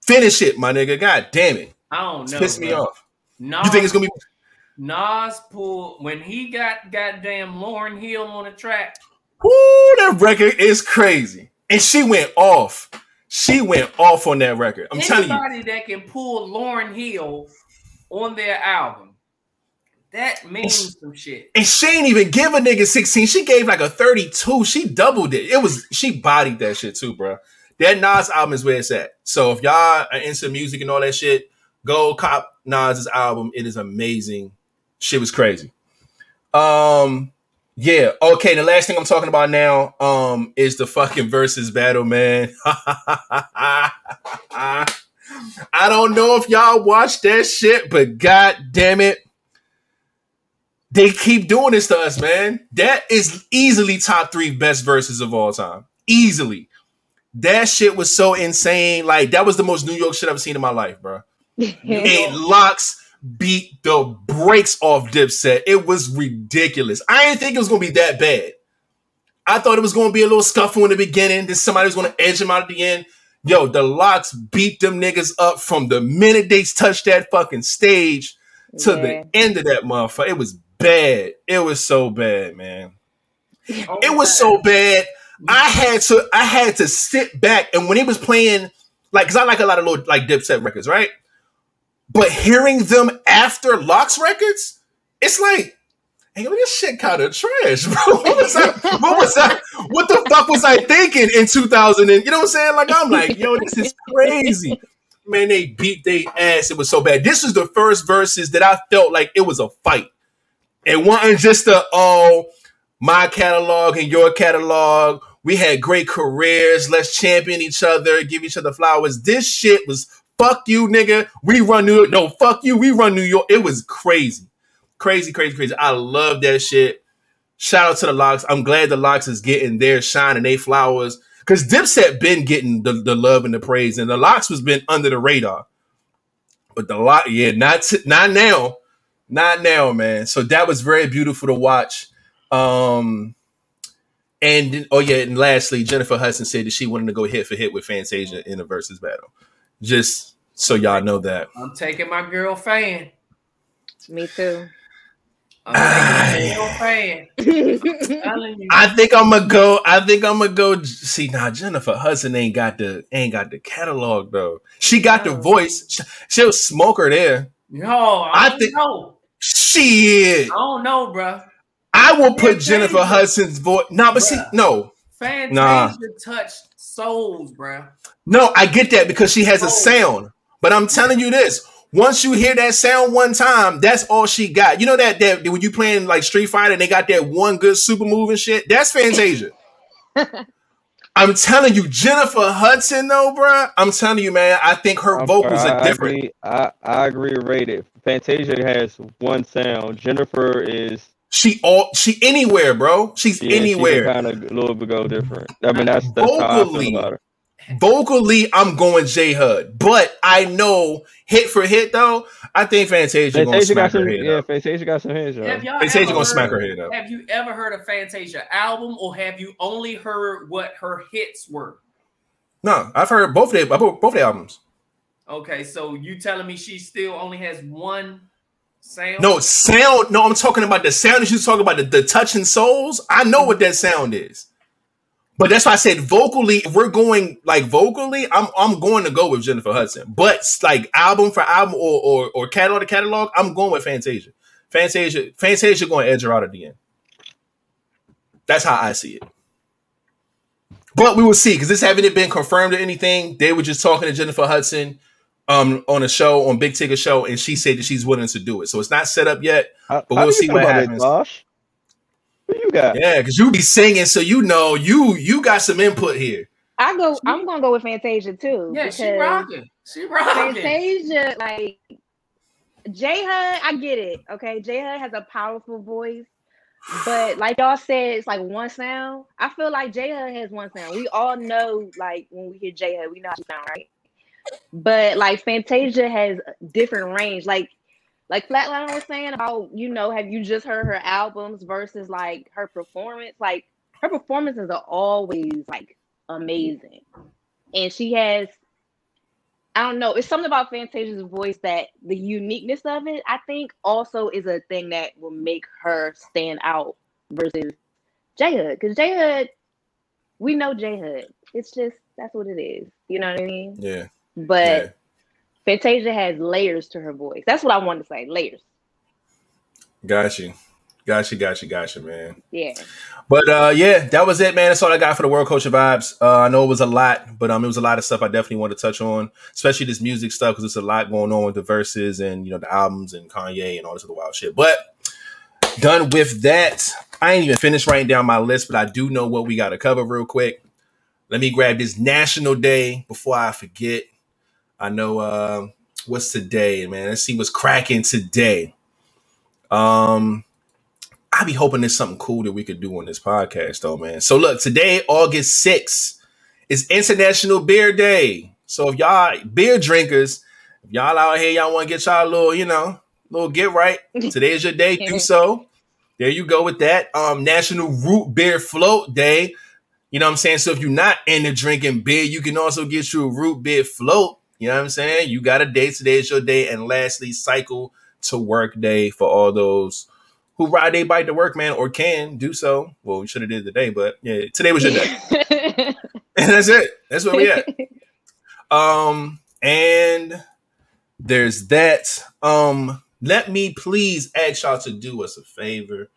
finish it, my nigga. God damn it, I don't know. Piss me off. Nas, You think it's gonna be? Nas pulled when he got goddamn Lauryn Hill on the track. Whoo, that record is crazy, and she went off. She went off on that record. I'm telling you. Anybody that can pull Lauryn Hill on their album, that means some shit. And she ain't even give a nigga 16. She gave like a 32. She doubled it. It was she bodied that shit too, bro. That Nas album is where it's at. So if y'all are into music and all that shit, go cop Nas's album. It is amazing. Shit was crazy. Um, yeah. Okay. The last thing I'm talking about now, um, is the fucking Verzuz battle, man. I don't know if y'all watched that shit, but god damn it they keep doing this to us, man. That is easily top three best Verzuz of all time. Easily. That shit was so insane. Like, that was the most New York shit I've seen in my life, bro. And LOX beat the brakes off Dipset. It was ridiculous. I didn't think it was gonna be that bad. I thought it was gonna be a little scuffle in the beginning. Then somebody was gonna edge him out at the end. Yo, the LOX beat them niggas up from the minute they touched that fucking stage to Yeah. the end of that motherfucker. It was bad. It was so bad, man. Oh it was so bad. I had to I had to sit back and when he was playing, like, cause I like a lot of little like Dipset records, right? But hearing them after LOX records, it's like, hey, yo, this shit kind of trash, bro. What was I? What was? What the fuck was I thinking in 2000? And you know what I'm saying? Like, I'm like, yo, this is crazy. Man, they beat they ass. It was so bad. This was the first Verzuz that I felt like it was a fight. It wasn't just a oh my catalog and your catalog. We had great careers. Let's champion each other, give each other flowers. This shit was fuck you, nigga. We run New York. No, fuck you. We run New York. It was crazy. Crazy, crazy, crazy. I love that shit. Shout out to the LOX. I'm glad the LOX is getting their shine and they flowers. Cause Dipset been getting the, the love and the praise, and the LOX was been under the radar. but the lot, yeah, not t- not now, not now, man. So that was very beautiful to watch. Um, and oh yeah, and lastly, Jennifer Hudson said that she wanted to go hit for hit with Fantasia in a Verzuz battle. Just so y'all know that. I'm taking my girl fan. Me too. I'm taking my fan. I think I'm gonna go. I think I'm gonna go. See now, Jennifer Hudson ain't got the ain't got the catalog though. She got the voice. She- She'll smoke her there. No, I, I think- know. Shit, I don't know, bro. I will put Fantasia. Jennifer Hudson's voice. No, but see, Bruh. no, Fantasia Nah. touched souls, bro. no, I get that because she has a Oh. sound. But I'm telling you this: once you hear that sound one time, that's all she got. You know that that when you playing like Street Fighter and they got that one good super move and shit. That's Fantasia. I'm telling you, Jennifer Hudson, though, bruh. I'm telling you, man. I think her I'm vocals sorry, are different. I agree, I, I agree rated. Fantasia has one sound. Jennifer is She all she anywhere, bro. She's yeah, anywhere. kind of a little bit go different. I mean, that's that's how I Vocally. feel about her. Vocally, I'm going J Hud, but I know hit for hit though. I think Fantasia, gonna smack got her some, head yeah. up. Fantasia got some hits, yo. Fantasia gonna smack her head up. Have you ever heard a Fantasia album, or have you only heard what her hits were? No, I've heard both their both both their albums. Okay, so you telling me she still only has one sound? No sound. No, I'm talking about the sound that you talking about the, the touching souls. I know what that sound is. But that's why I said vocally, if we're going like vocally, I'm I'm going to go with Jennifer Hudson. But like album for album or or, or catalog to catalog, I'm going with Fantasia. Fantasia, Fantasia going to edge her out at the end. That's how I see it. But we will see because this haven't been confirmed or anything. They were just talking to Jennifer Hudson um on a show on Big Ticket Show, and she said that she's willing to do it. So it's not set up yet. But how we'll you see what happens. Josh? Who you got? Yeah, because you be singing, so you know you you got some input here. I go. I'm gonna go with Fantasia too. Yeah, she because rocking. She rocking. Fantasia, like J Hud, I get it. Okay, J Hud has a powerful voice, but like y'all said, it's like one sound. I feel like J Hud has one sound. We all know, like when we hear J Hud, we know how she sound, right? But like Fantasia has different range. Like like Flatline was saying about, you know, have you just heard her albums versus like her performance? Like her performances are always like amazing, and she has I don't know. It's something about Fantasia's voice that the uniqueness of it, I think, also is a thing that will make her stand out versus J Hud. Because J Hud, we know J Hud. It's just that's what it is. You know what I mean? Yeah, But yeah. Fantasia has layers to her voice. That's what I wanted to say. Layers. Got you, got you, got you, got you, man. Yeah. But uh, yeah, that was it, man. That's all I got for the World Culture vibes. Uh, I know it was a lot, but um, it was a lot of stuff I definitely want to touch on, especially this music stuff because there's a lot going on with the Verzuz and you know the albums and Kanye and all this other wild shit. But done with that. I ain't even finished writing down my list, but I do know what we got to cover real quick. Let me grab this National Day before I forget. I know uh, what's today, man. Let's see what's cracking today. Um, I be hoping there's something cool that we could do on this podcast, though, man. So look, today, August 6th, is International Beer Day. So if y'all beer drinkers, if y'all out here, y'all want to get y'all a little, you know, little get right. Today is your day. Do so. There you go with that. Um, National Root Beer Float Day. You know what I'm saying? So if you're not into drinking beer, you can also get you a root beer float. You know what I'm saying? You got a day. Today is your day. And lastly, cycle to work day for all those who ride their bike to work, man, or can do so. Well, we should have did today, but yeah, today was your day. and that's it. That's where we at. Um, and there's that. Um, let me please ask y'all to do us a favor.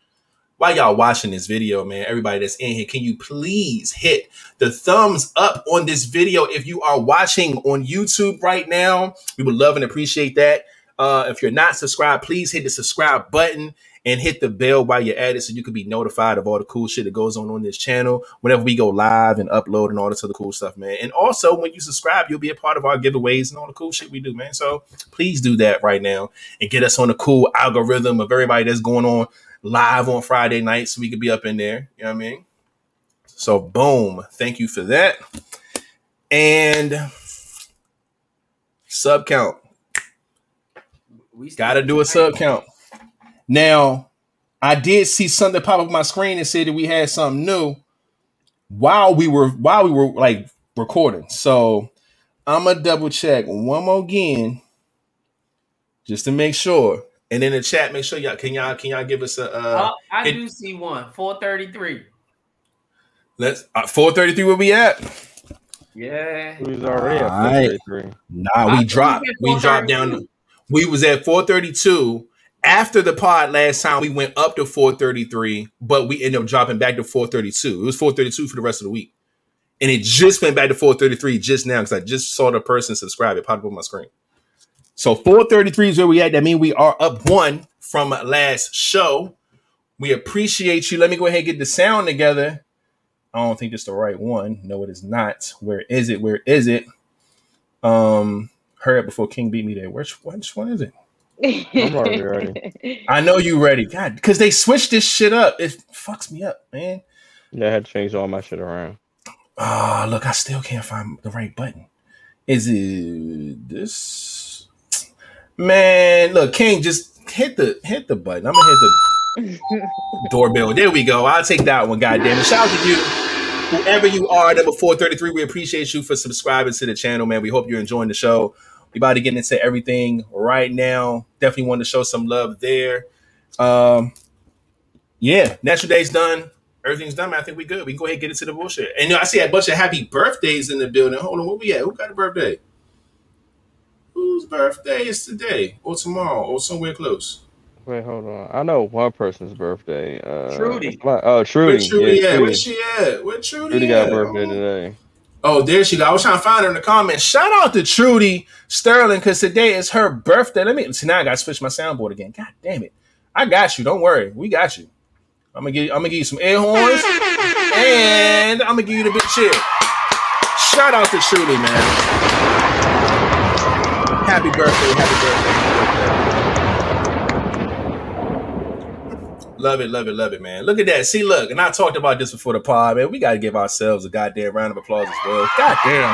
While y'all watching this video, man, everybody that's in here, can you please hit the thumbs up on this video if you are watching on YouTube right now? We would love and appreciate that. Uh, if you're not subscribed, please hit the subscribe button and hit the bell while you're at it so you can be notified of all the cool shit that goes on on this channel whenever we go live and upload and all this other cool stuff, man. And also, when you subscribe, you'll be a part of our giveaways and all the cool shit we do, man. So please do that right now and get us on the cool algorithm of everybody that's going on live on Friday night so we could be up in there. You know what I mean? So, boom. Thank you for that. And sub count. We Got to do a sub count. Now, I did see something pop up on my screen and said that we had something new while we were while we were like recording. So I'm gonna double check one more again just to make sure. And in the chat, make sure y'all can y'all can y'all give us a uh, Oh, I it- do see one. 433. let's uh, 433 where we at? Yeah. We was already at Alright. 433. Nah, we think dropped. we We dropped down. 432. We was at 432. After the pod last time, we went up to 433, but we ended up dropping back to 432. It was 432 for the rest of the week. And it just went back to 433 just now because I just saw the person subscribe. It popped up on my screen. So 433 is where we at. That means we are up one from last show. We appreciate you. Let me go ahead and get the sound together. I don't think it's the right one. No, it is not. Where is it? Where is it? Um, hurry up before King beat me there. Which which one is it? I'm already ready. I know you ready. God, because they switched this shit up. It fucks me up, man. Yeah, I had to change all my shit around. Ah, look, I still can't find the right button. Is it this? Man, look, King, just hit the hit the button. I'm gonna hit the doorbell. There we go. I'll take that one. God damn it! Shout out to you, whoever you are. Number four thirty three. We appreciate you for subscribing to the channel, man. We hope you're enjoying the show. We about to get into everything right now. Definitely want to show some love there. Um, yeah, Natural Day's done. Everything's done, man. I think we good. We can go ahead and get into the bullshit. And you know, I see a bunch of happy birthdays in the building. Hold on, where we at? Who got a birthday? Whose birthday is today or tomorrow or somewhere close? Wait, hold on. I know one person's birthday. Uh, Trudy. my- oh, Where Trudy. Trudy yeah, at? Where she at? Where Trudy, Trudy got at? a birthday Oh. today. Oh, there she go. I was trying to find her in the comments. Shout out to Trudy Sterling because today is her birthday. Let me see now. I got to switch my soundboard again. God damn it! I got you. Don't worry. We got you. I'm gonna give. I'm gonna give you some air horns, and I'm gonna give you the big cheer. Shout out to Trudy, man. Happy birthday! Happy birthday! Love it, love it, love it, man. Look at that. See, look, and I talked about this before the pod, man. We got to give ourselves a goddamn round of applause as well. Goddamn.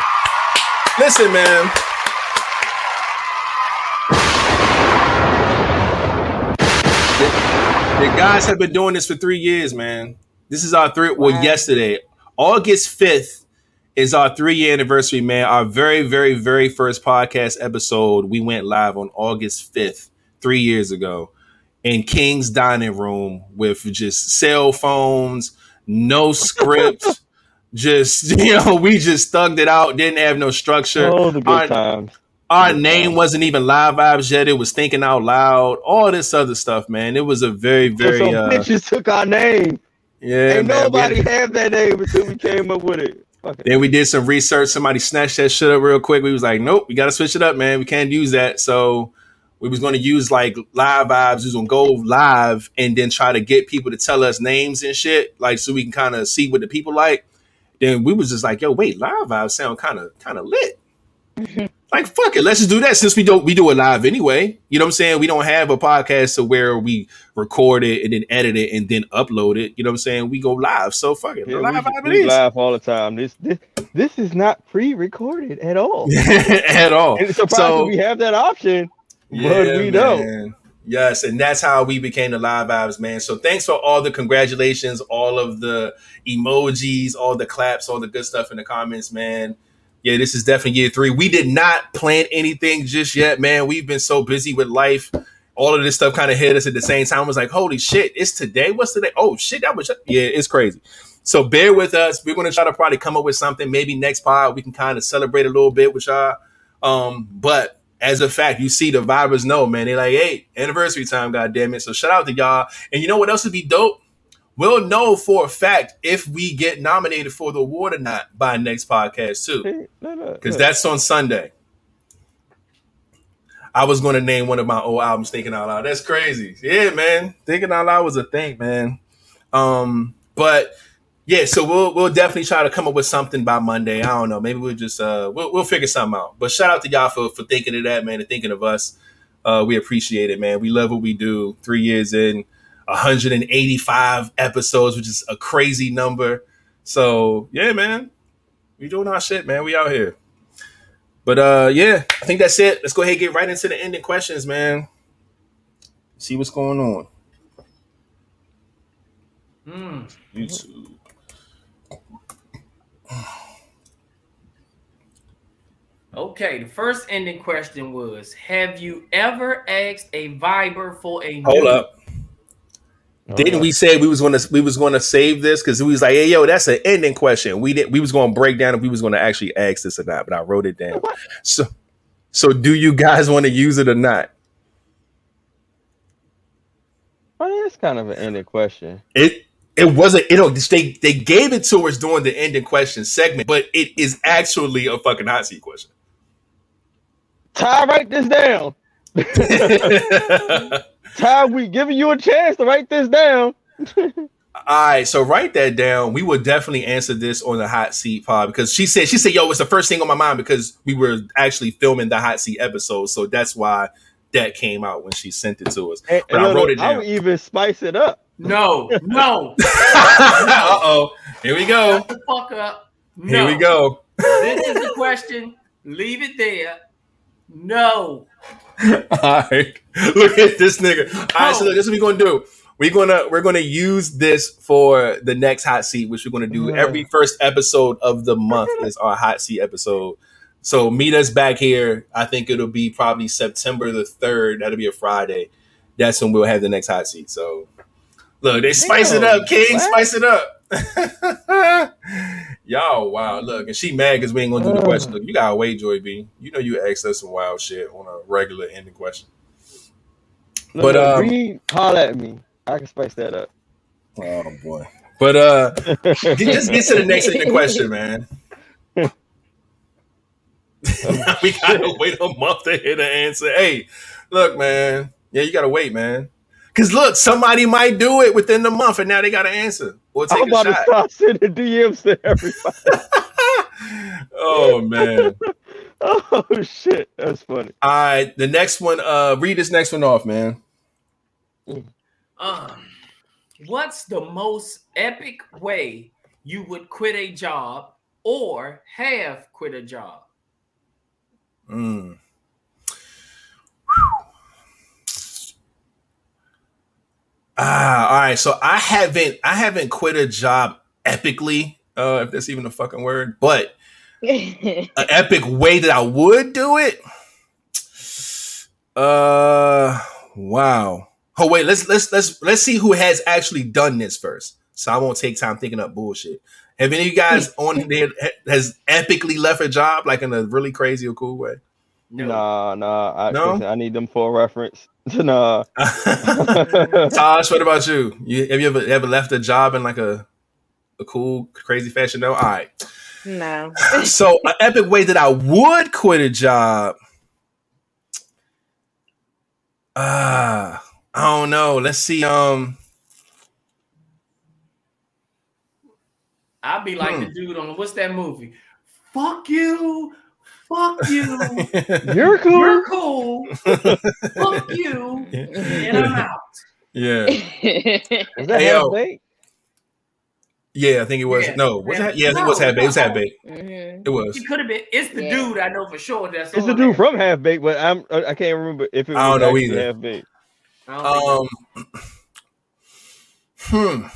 Listen, man. The, the guys have been doing this for three years, man. This is our three, well, yesterday, August 5th is our three year anniversary, man. Our very, very, very first podcast episode, we went live on August 5th, three years ago in King's dining room with just cell phones, no script. just you know, we just thugged it out, didn't have no structure. Oh, the good Our- times. Our Good name times. wasn't even live vibes yet. It was thinking out loud, all this other stuff, man. It was a very, So very some uh bitches took our name. yeah. Man, nobody had- that name until we came up with it. Then we did some research. Somebody snatched that shit up real quick. We was like, nope, we got to switch it up, man. We can't use that. So we was going to use like live vibes. We was going to go live and then try to get people to tell us names and shit, like so we can kind of see what the people like. Then we was just like, yo, wait, live vibes sound kind of kind of lit. like fuck it, let's just do that since we don't we do it live anyway. You know what I'm saying? We don't have a podcast to where we record it and then edit it and then upload it. You know what I'm saying? We go live. So fuck it, Yeah, live we, vibe it we is. all the time. This this this is not pre-recorded at all. at all. And it's So- we have that option, but we don't. Yes, and that's how we became the live vibes, man. So thanks for all the congratulations, all of the emojis, all the claps, all the good stuff in the comments, man. Yeah, this is definitely year three. We did not plan anything just yet, man. We've been so busy with life. All of this stuff kind of hit us at the same time. Was like, holy shit, it's today. What's today? Oh shit, that was yeah, it's crazy. So bear with us. We're gonna try to probably come up with something. Maybe next pod we can kind of celebrate a little bit with y'all. Um, but as a fact, you see the vibers know, man. They're like, hey, anniversary time, god damn it. So shout out to y'all. And you know what else would be dope? We'll know for a fact if we get nominated for the award or not by next podcast too. Hey, no, no, Because that's on Sunday. I was going to name one of my old albums Thinking Out Loud. That's crazy. Yeah, man. Thinking Out Loud was a thing, man. Um, but yeah, so we'll we'll definitely try to come up with something by Monday. I don't know. Maybe we'll just uh we'll, we'll figure something out. But shout out to y'all for for thinking of that, man, and thinking of us. Uh, we appreciate it, man. We love what we do. Three years in, 185 episodes, which is a crazy number. So yeah, man, we doing our shit, man. We out here. But uh, yeah, I think that's it. Let's go ahead and get right into the ending questions, man. See what's going on. Hmm. YouTube. Okay, the first ending question was Have you ever asked a Viber for a Hold nude? up. Oh, didn't we say we was gonna we was gonna save this because we was like, hey yo, that's an ending question. We didn't we was gonna break down if we was gonna actually ask this or not, but I wrote it down. So so do you guys want to use it or not? Oh, that's kind of an ending question. It it wasn't you know they they gave it to us during the ending question segment, but it is actually a fucking hot seat question. Ty, write this down. Ty, we giving you a chance to write this down. All right, so write that down. We will definitely answer this on the hot seat pod because she said she said, "Yo, it's the first thing on my mind because we were actually filming the hot seat episode, so that's why that came out when she sent it to us." And, But I wrote look, it I down. would even spice it up. No, no. uh oh, here we go. The fuck up. Here we go. This is the question. Leave it there. No. All right, look at this nigga. All right, so oh. look, this is what we're gonna do. We're gonna we're gonna use this for the next hot seat, which we're gonna do mm. every first episode of the month is our hot seat episode. So meet us back here. I think it'll be probably September the third. That'll be a Friday. That's when we'll have the next hot seat. So look, they spice it up, King. what? Spice it up. Y'all, wow. Look, and she mad because we ain't gonna do the question. Look, you gotta wait, Joy B. You know you asked us some wild shit on a regular ending question. Look, But, look, um, holler at me. I can spice that up. Oh boy. But uh just get to the next ending question, man. we gotta wait a month to hit an answer. Hey, look, man. Yeah, you gotta wait, man. Cause look, somebody might do it within the month, and now they got to answer or take I'm a about to shot. start sending DMs to everybody. oh man. oh shit, that's funny. All right, the next one. Uh, read this next one off, man. Um, what's the most epic way you would quit a job or have quit a job? Mm. Ah, all right. So I haven't I haven't quit a job epically, uh, if that's even a fucking word, but an epic way that I would do it. Uh wow. Oh wait, let's let's let's let's see who has actually done this first. So I won't take time thinking up bullshit. Have any of you guys on there has epically left a job like in a really crazy or cool way? Nah, nah. I, No? I need them for a reference. Nah. Tosh, what about you? You have you ever ever left a job in like a a cool, crazy fashion? No. All right. no. So an epic way that I would quit a job. Ah, I don't know. Let's see. Um, I'd be like Hmm. the dude on what's that movie? Fuck you. Fuck you. You're cool. You're cool. Fuck you. And I'm out. yeah, Is that Hey, half baked? yeah. I think it was. Yeah. No, was Yeah. that? Yeah, I think it was half baked. It was half baked. Mhm. It was. He could have been. It's the Yeah. dude I know for sure. That's It's the dude there. from Half Baked, but I'm I I can't remember if it was I don't know either. Half Baked. I don't think- Um. Hmm.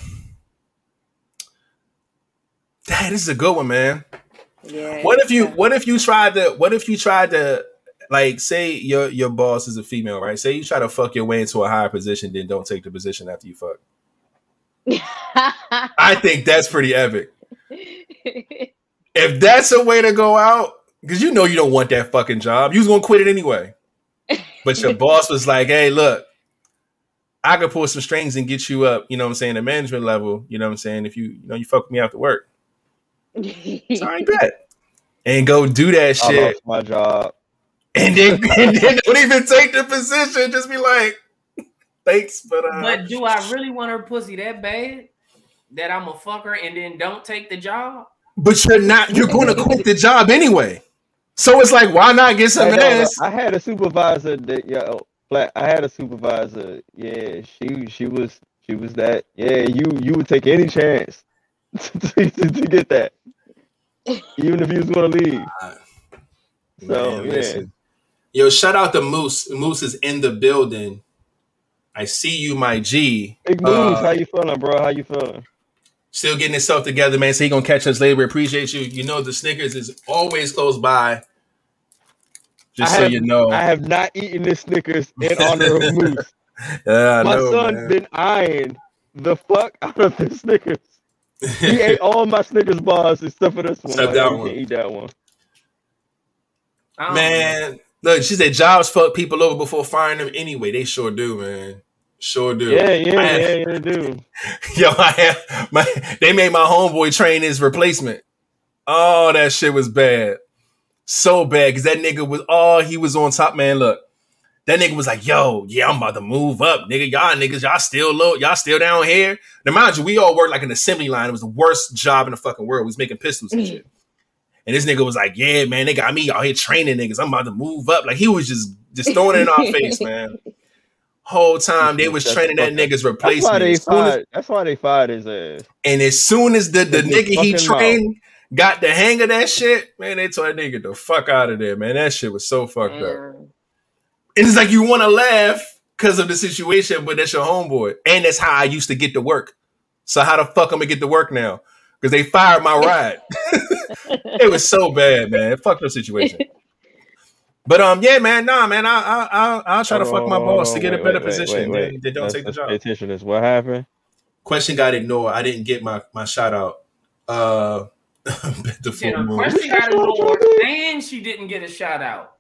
That is a good one, man. Yeah. What if you what if you tried to what if you tried to like say your your boss is a female, right? Say you try to fuck your way into a higher position, then don't take the position after you fuck. I think that's pretty epic. If that's a way to go out, because you know you don't want that fucking job, you was gonna quit it anyway. But your boss was like, hey, look, I could pull some strings and get you up, you know what I'm saying, at management level, you know what I'm saying, if you you know you fuck me after work. So I bet. And go do that I shit. lost my job. and then and then don't even take the position. Just be like, thanks, but uh, But do I really want her pussy that bad that I'm a fucker and then don't take the job? but you're not. You're going to quit the job anyway. So it's like, why not get some Hey, no, no, ass? I had a supervisor that yeah, flat. I had a supervisor. Yeah, she she was she was that. Yeah, you you would take any chance to, to, to get that, even if you was going to leave. So, Man, yeah. listen. Yo, shout out to Moose. Moose is in the building. I see you, my G. Big moves. Uh, how you feeling, bro? How you feeling? Still getting himself together, man. So he gonna catch us later. We appreciate you. You know the Snickers is always close by. Just I so have- you know. I have not eaten this Snickers in honor of Moose. yeah, I My know, son man. been eyeing the fuck out of the Snickers. He ate all my Snickers bars except for this one. Except that you one. can't eat that one. I know. Man, look, she said jobs fuck people over before firing them anyway. They sure do, man. Sure do. Yeah, yeah, I- yeah, yeah, dude. Yo, I have my they made my homeboy train his replacement. Oh, that shit was bad. So bad. Cause that nigga was oh, he was on top, man. Look, that nigga was like, yo, yeah, I'm about to move up. Nigga, y'all niggas, y'all still low, y'all still down here. Now, mind you, we all worked like an assembly line. It was the worst job in the fucking world. We was making pistols and mm-hmm. shit. And this nigga was like, yeah, man, they got me out here training niggas. I'm about to move up. Like he was just just throwing it in our face, man. Whole time they was That's training that fucking- nigga's That's why they As as- fired. That's why they fired his ass. and as soon as the, the With nigga he fucking trained got the hang of that shit, man, they told that nigga the fuck out of there, man. That shit was so fucked up. Mm. Damn. And it's like you want to laugh because of the situation, but that's your homeboy. And that's how I used to get to work. So how the fuck I'm gonna get to work now? Because they fired my ride. it was so bad, man. Fuck up situation. But um, yeah, man, nah, man, I I I'll, I'll try to fuck my boss to get a better wait, wait, position. wait, Then wait. they don't Let's- take the job. Pay attention to this. What happened? Question got ignored. I didn't get my my shout out. Uh, the full done moon. question got ignored, and she didn't get a shout out.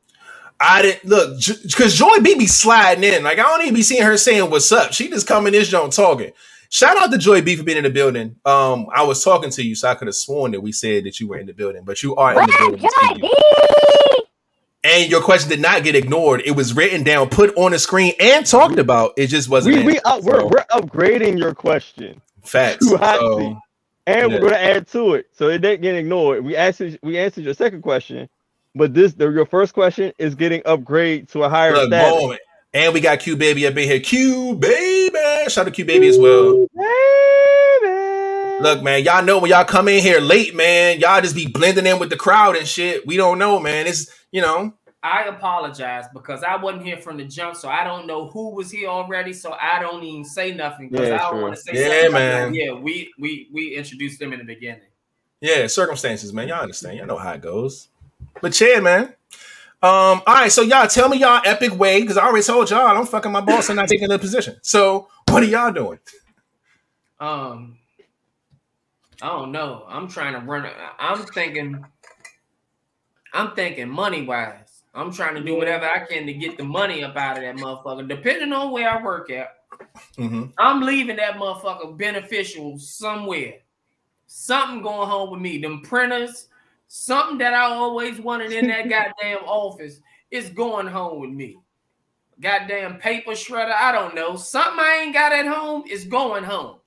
I didn't look because Joy B be sliding in. Like I don't even be seeing her saying what's up. She just coming this joint talking. Shout out to Joy B for being in the building. Um, I was talking to you, so I could have sworn that we said that you were in the building, but you are in the up, building. Joy B? And your question did not get ignored. It was written down, put on the screen, and talked about. It just wasn't. We we answered. up, we're So, we're upgrading your question, facts. too hot So, and Yeah. we're gonna add to it, so it didn't get ignored. We answered we answered your second question, but this the, your first question is getting upgrade to a higher look, status. boom. And we got Q baby up in here. Q baby, shout out to Q baby as well. Baby. Look, man, y'all know when y'all come in here late, man, y'all just be blending in with the crowd and shit. We don't know, man. It's you know, I apologize because I wasn't here from the jump, so I don't know who was here already. So I don't even say nothing because Yeah, I don't want to say Yeah, something. like, man. Yeah, we we we introduced them in the beginning. yeah, circumstances, man. Y'all understand. Y'all know how it goes. But yeah, man. Um, all right, so y'all tell me y'all epic way, because I already told y'all I'm fucking my boss and not taking the position. So what are y'all doing? Um, I don't know. I'm trying to run. I'm thinking. I'm thinking money wise. I'm trying to do whatever I can to get the money up out of that motherfucker. Depending on where I work at, hmm I'm leaving that motherfucker beneficial somewhere. Something going home with me. Them printers, something that I always wanted in that goddamn office is going home with me. Goddamn paper shredder. I don't know. Something I ain't got at home is going home.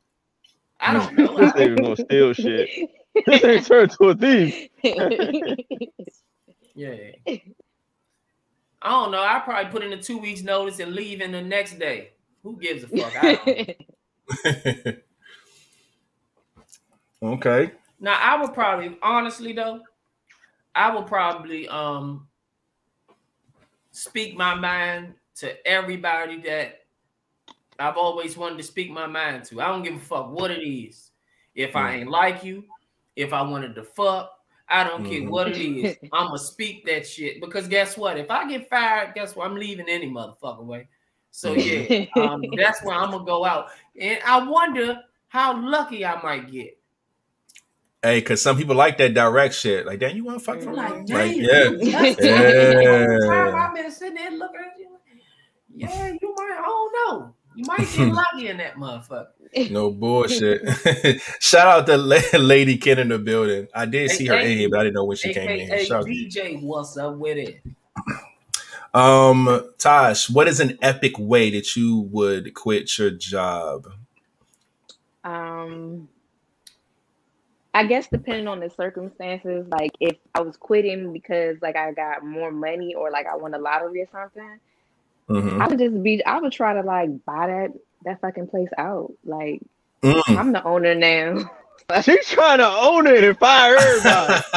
I don't know. this nigga gonna steal shit. This ain't turned to a thief. Yeah. I don't know. I probably put in a two weeks notice and leave in the next day. Who gives a fuck? I don't know. okay. Now I would probably honestly though, I would probably um speak my mind to everybody that I've always wanted to speak my mind to. I don't give a fuck what it is. If I ain't like you, if I wanted to fuck, I don't care Mhm. what it is. I'ma speak that shit because guess what? If I get fired, guess what? I'm leaving any motherfucker way. So yeah, um, that's where I'm gonna go out, and I wonder how lucky I might get. Hey, cause some people like that direct shit. Like, damn, you want to fuck for Like, real? damn, Like, yeah. Yeah. I've been sitting there looking at you. Yeah, you might. I don't know. You might get lucky in that motherfucker. No bullshit. Shout out to La- Lady Kid in the building. I did see her Hey, in here, but I didn't know when she came in. AKA Shout out to- DJ, what's up with it? Um, Tosh, what is an epic way that you would quit your job? Um, I guess depending on the circumstances, like if I was quitting because like I got more money or like I won a lottery or something, Mhm. I would just be I would try to like buy that that fucking place out. Like Mm. I'm the owner now. She's trying to own it and fire everybody.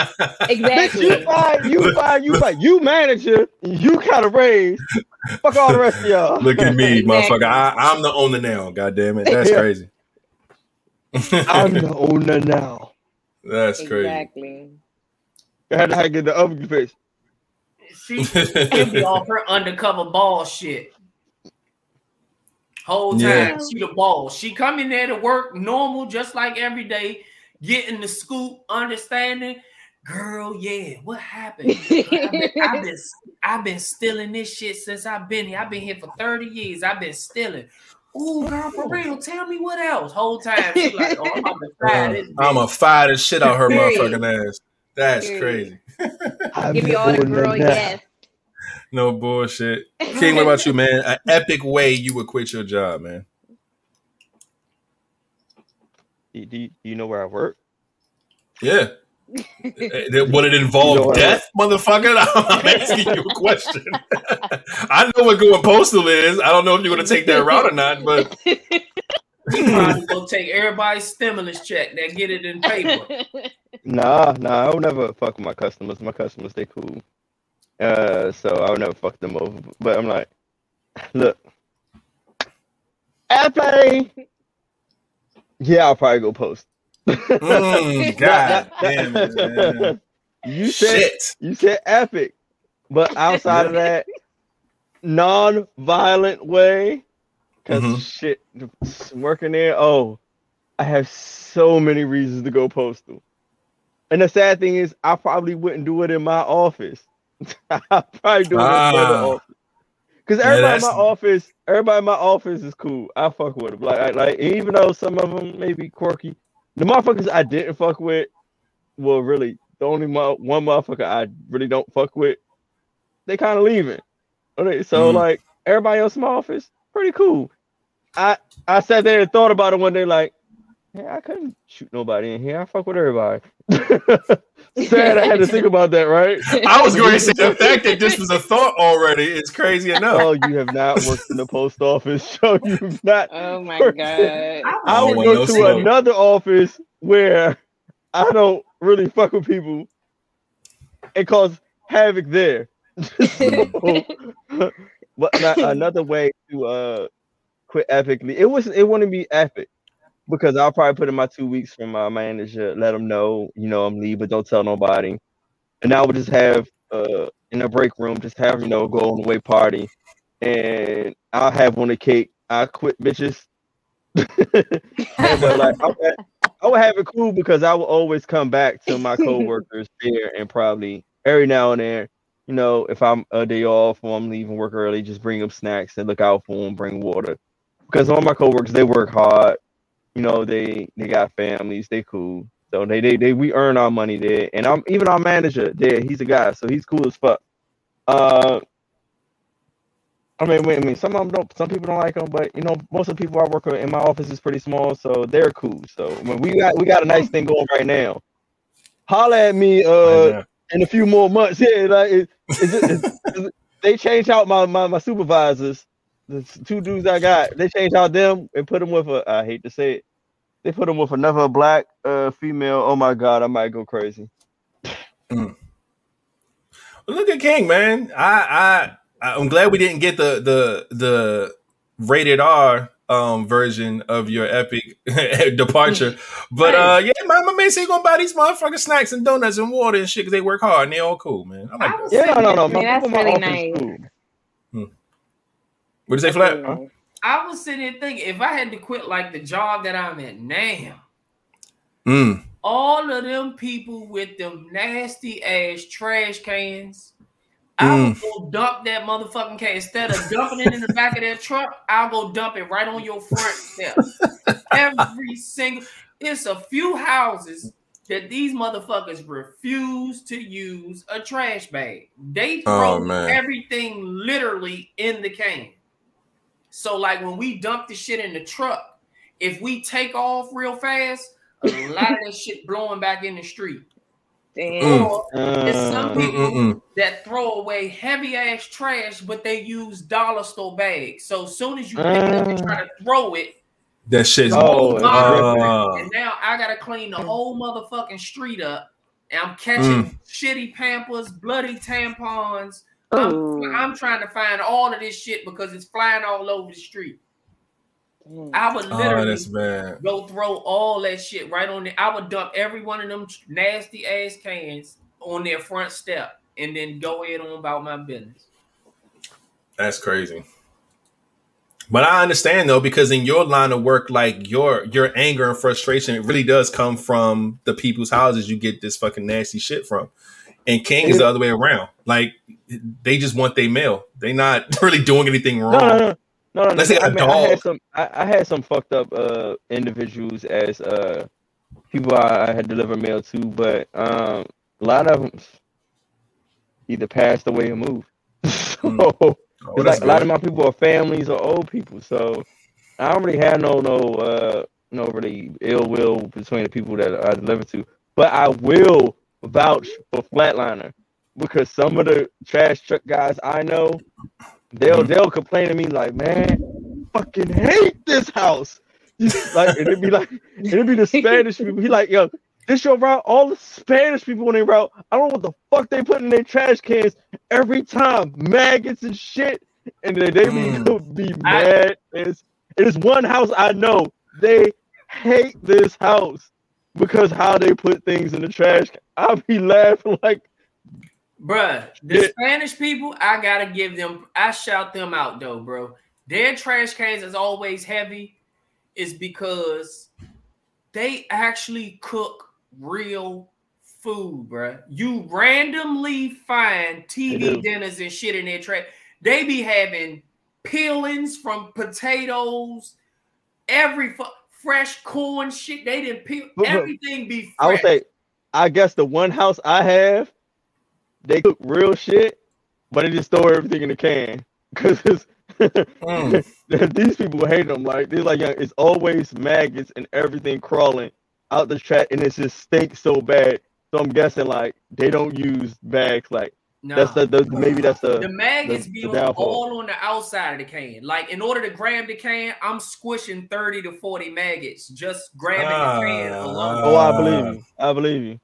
Bitch, you exactly. fire, you fire, you fire, you manager, you kind of raise. Fuck all the rest of y'all. Look at me, Exactly. motherfucker. I, I'm the owner now. God damn it. That's Yeah. crazy. I'm the owner now. That's crazy. Exactly. I had to have to get the oven face. She she be off her undercover ball shit. Whole time Yeah. she the ball. She come in there to work normal, just like every day, getting the scoop, understanding. Girl, yeah, what happened? I've been, I've been I've been stealing this shit since I've been here. I've been here for 30 years. I've been stealing. Ooh, girl, for real. Tell me what else. Whole time she like, oh, I'm about to fire this. I'm gonna fire the shit out her motherfucking ass. That's Period. crazy. I'm Give me the all the girl now. yes. No bullshit. King, what about you, man? An epic way you would quit your job, man. Do, do, do you know where I work? Yeah. Would it involve You death, motherfucker? I'm asking you a question. I know what going postal is. I don't know if you're gonna take that route or not, but She probably gonna take everybody's stimulus check that get it in paper. Nah, nah, I would never fuck with my customers. My customers, they cool. Uh, so I would never fuck them over. But I'm like, look, Epe. Yeah, I'll probably go post. Mm, god damn it, man. You said Shit. you said epic, but outside of that, non-violent way, because Mhm. shit, working there. Oh, I have so many reasons to go postal. And the sad thing is, I probably wouldn't do it in my office. I probably do it in another Ah. office. Because Yeah, everybody in my office, everybody in my office is cool. I fuck with them. Like, like even though some of them may be quirky, the motherfuckers I didn't fuck with, well, really, the only mo- one motherfucker I really don't fuck with, they kind of leaving. Okay, so Mhm. like everybody else in my office, pretty cool. I I sat there and thought about it one day, like, hey, I couldn't shoot nobody in here. I fuck with everybody. Sad I had to think about that, right? I was going to say the fact that this was a thought already is crazy enough. Oh, you have not worked in the post office, so you've not. oh my Work god. I would go no to smoke. another office where I don't really fuck with people and cause havoc there. So, but not, another way to uh quit epically, it was it wouldn't be epic because I'll probably put in my two weeks from my manager, let them know, you know, I'm leaving, but don't tell nobody. And I would just have uh in a break room, just have you know go on the way party, and I'll have on the cake. I quit bitches. But like I would, I would have it cool because I would always come back to my coworkers there and probably every now and then, you know, if I'm a day off or I'm leaving work early, just bring them snacks and look out for them, bring water. Because all my coworkers, they work hard. You know, they they got families, they cool. So they they, they we earn our money there. And I'm even our manager there, he's a guy, so he's cool as fuck. Uh I mean, wait, I mean, some of them don't. Some people don't like them, but you know, most of the people I work with in my office is pretty small, so they're cool. So when we got we got a nice thing going right now. Holla at me, uh, in a few more months. Yeah, like it, it's just- it's- it's- they changed out my, my my supervisors. The two dudes I got, they changed out them and put them with a. I hate to say it, they put them with another black uh female. Oh my god, I might go crazy. Look at King, man. I I I'm glad we didn't get the the the rated R um version of your epic departure. But uh yeah, my, my man say he gonna buy these motherfucking snacks and donuts and water and shit because they work hard and they all cool, man. I'm like I Yeah, no, sitting no, no. Man, My that's people in my really nice. cool. What did you say, Flat? Really. I was sitting there thinking if I had to quit like the job that I'm at now, Mm. all of them people with them nasty ass trash cans, I would go dump that motherfucking can instead of dumping it in the back of that truck. I'll go dump it right on your front step. Every single, it's a few houses that these motherfuckers refuse to use a trash bag. They throw Oh, everything literally in the can. So, like when we dump the shit in the truck, if we take off real fast, a lot of that shit blowing back in the street. Damn. Or mm. there's some Uh, people Mm-mm-mm. that throw away heavy ass trash, but they use dollar store bags. So as soon as you pick it up and try to mm. throw it, That shit's Oh, uh, and now I gotta clean the whole motherfucking street up. And I'm catching shitty pampers, bloody tampons. I'm, oh. I'm trying to find all of this shit because it's flying all over the street. I would oh, literally that's bad. go throw all that shit right on the. I would dump every one of them nasty ass cans on their front step and then go ahead on about my business. That's crazy. But I understand though, because in your line of work, like your your anger and frustration, it really does come from the people's houses you get this fucking nasty shit from. And King is the other way around. Like they just want their mail. They not really doing anything wrong. No, no, no, no, no. Let's say I, a mean, I had some. I, I had some fucked up uh individuals as uh people I, I had delivered mail to, but um a lot of them either passed away or moved. so Oh, it's that's like a lot of my people are families or old people, so I don't really have no no uh no really ill will between the people that I deliver to. But I will vouch for Flatliner because some of the trash truck guys I know, they'll Mhm. they'll complain to me like, man, fucking hate this house. Like it'd be like it'd be the Spanish people. He like, yo, this your route. All the Spanish people on their route. I don't know what the fuck they put in their trash cans every time. Maggots and shit. And then they Mm. be, be I- mad. It's it's one house I know. They hate this house because how they put things in the trash. can. I'll be laughing like Bruh, the Yeah. Spanish people, I gotta give them, I shout them out though, bro. Their trash cans is always heavy, is because they actually cook real food, bruh. You randomly find TV dinners and shit in their trash. They be having peelings from potatoes, every fu- fresh corn shit. They didn't peel But- but everything be fresh. I would say, I guess the one house I have, they cook real shit, but they just throw everything in the can because it's Mm. these people hate them. Like they're like, yeah, it's always maggots and everything crawling out the trash, and it just stinks so bad. So I'm guessing like they don't use bags. Like that's the, the maybe that's the The maggots the- be the on, all on the outside of the can. Like in order to grab the can, I'm squishing 30 to 40 maggots just grabbing the can Ah. alone. Oh, I believe you. I believe you.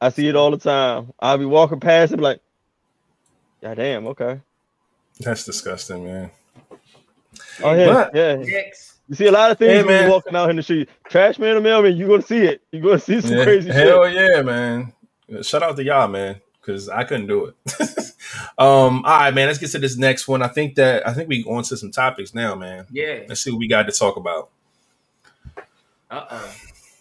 I see it all the time. I'll be walking past and like, God damn, okay. That's disgusting, man. Oh yeah, But- yeah. Next. You see a lot of things Hey, when you're man. walking out in the street. Trash man or mailman, you're gonna see it. You're gonna see some Yeah, crazy hell shit. yeah, man. Shout out to y'all, man, because I couldn't do it. um, all right, man. Let's get to this next one. I think that I think we on to some topics now, man. Yeah. Let's see what we got to talk about. Uh-uh.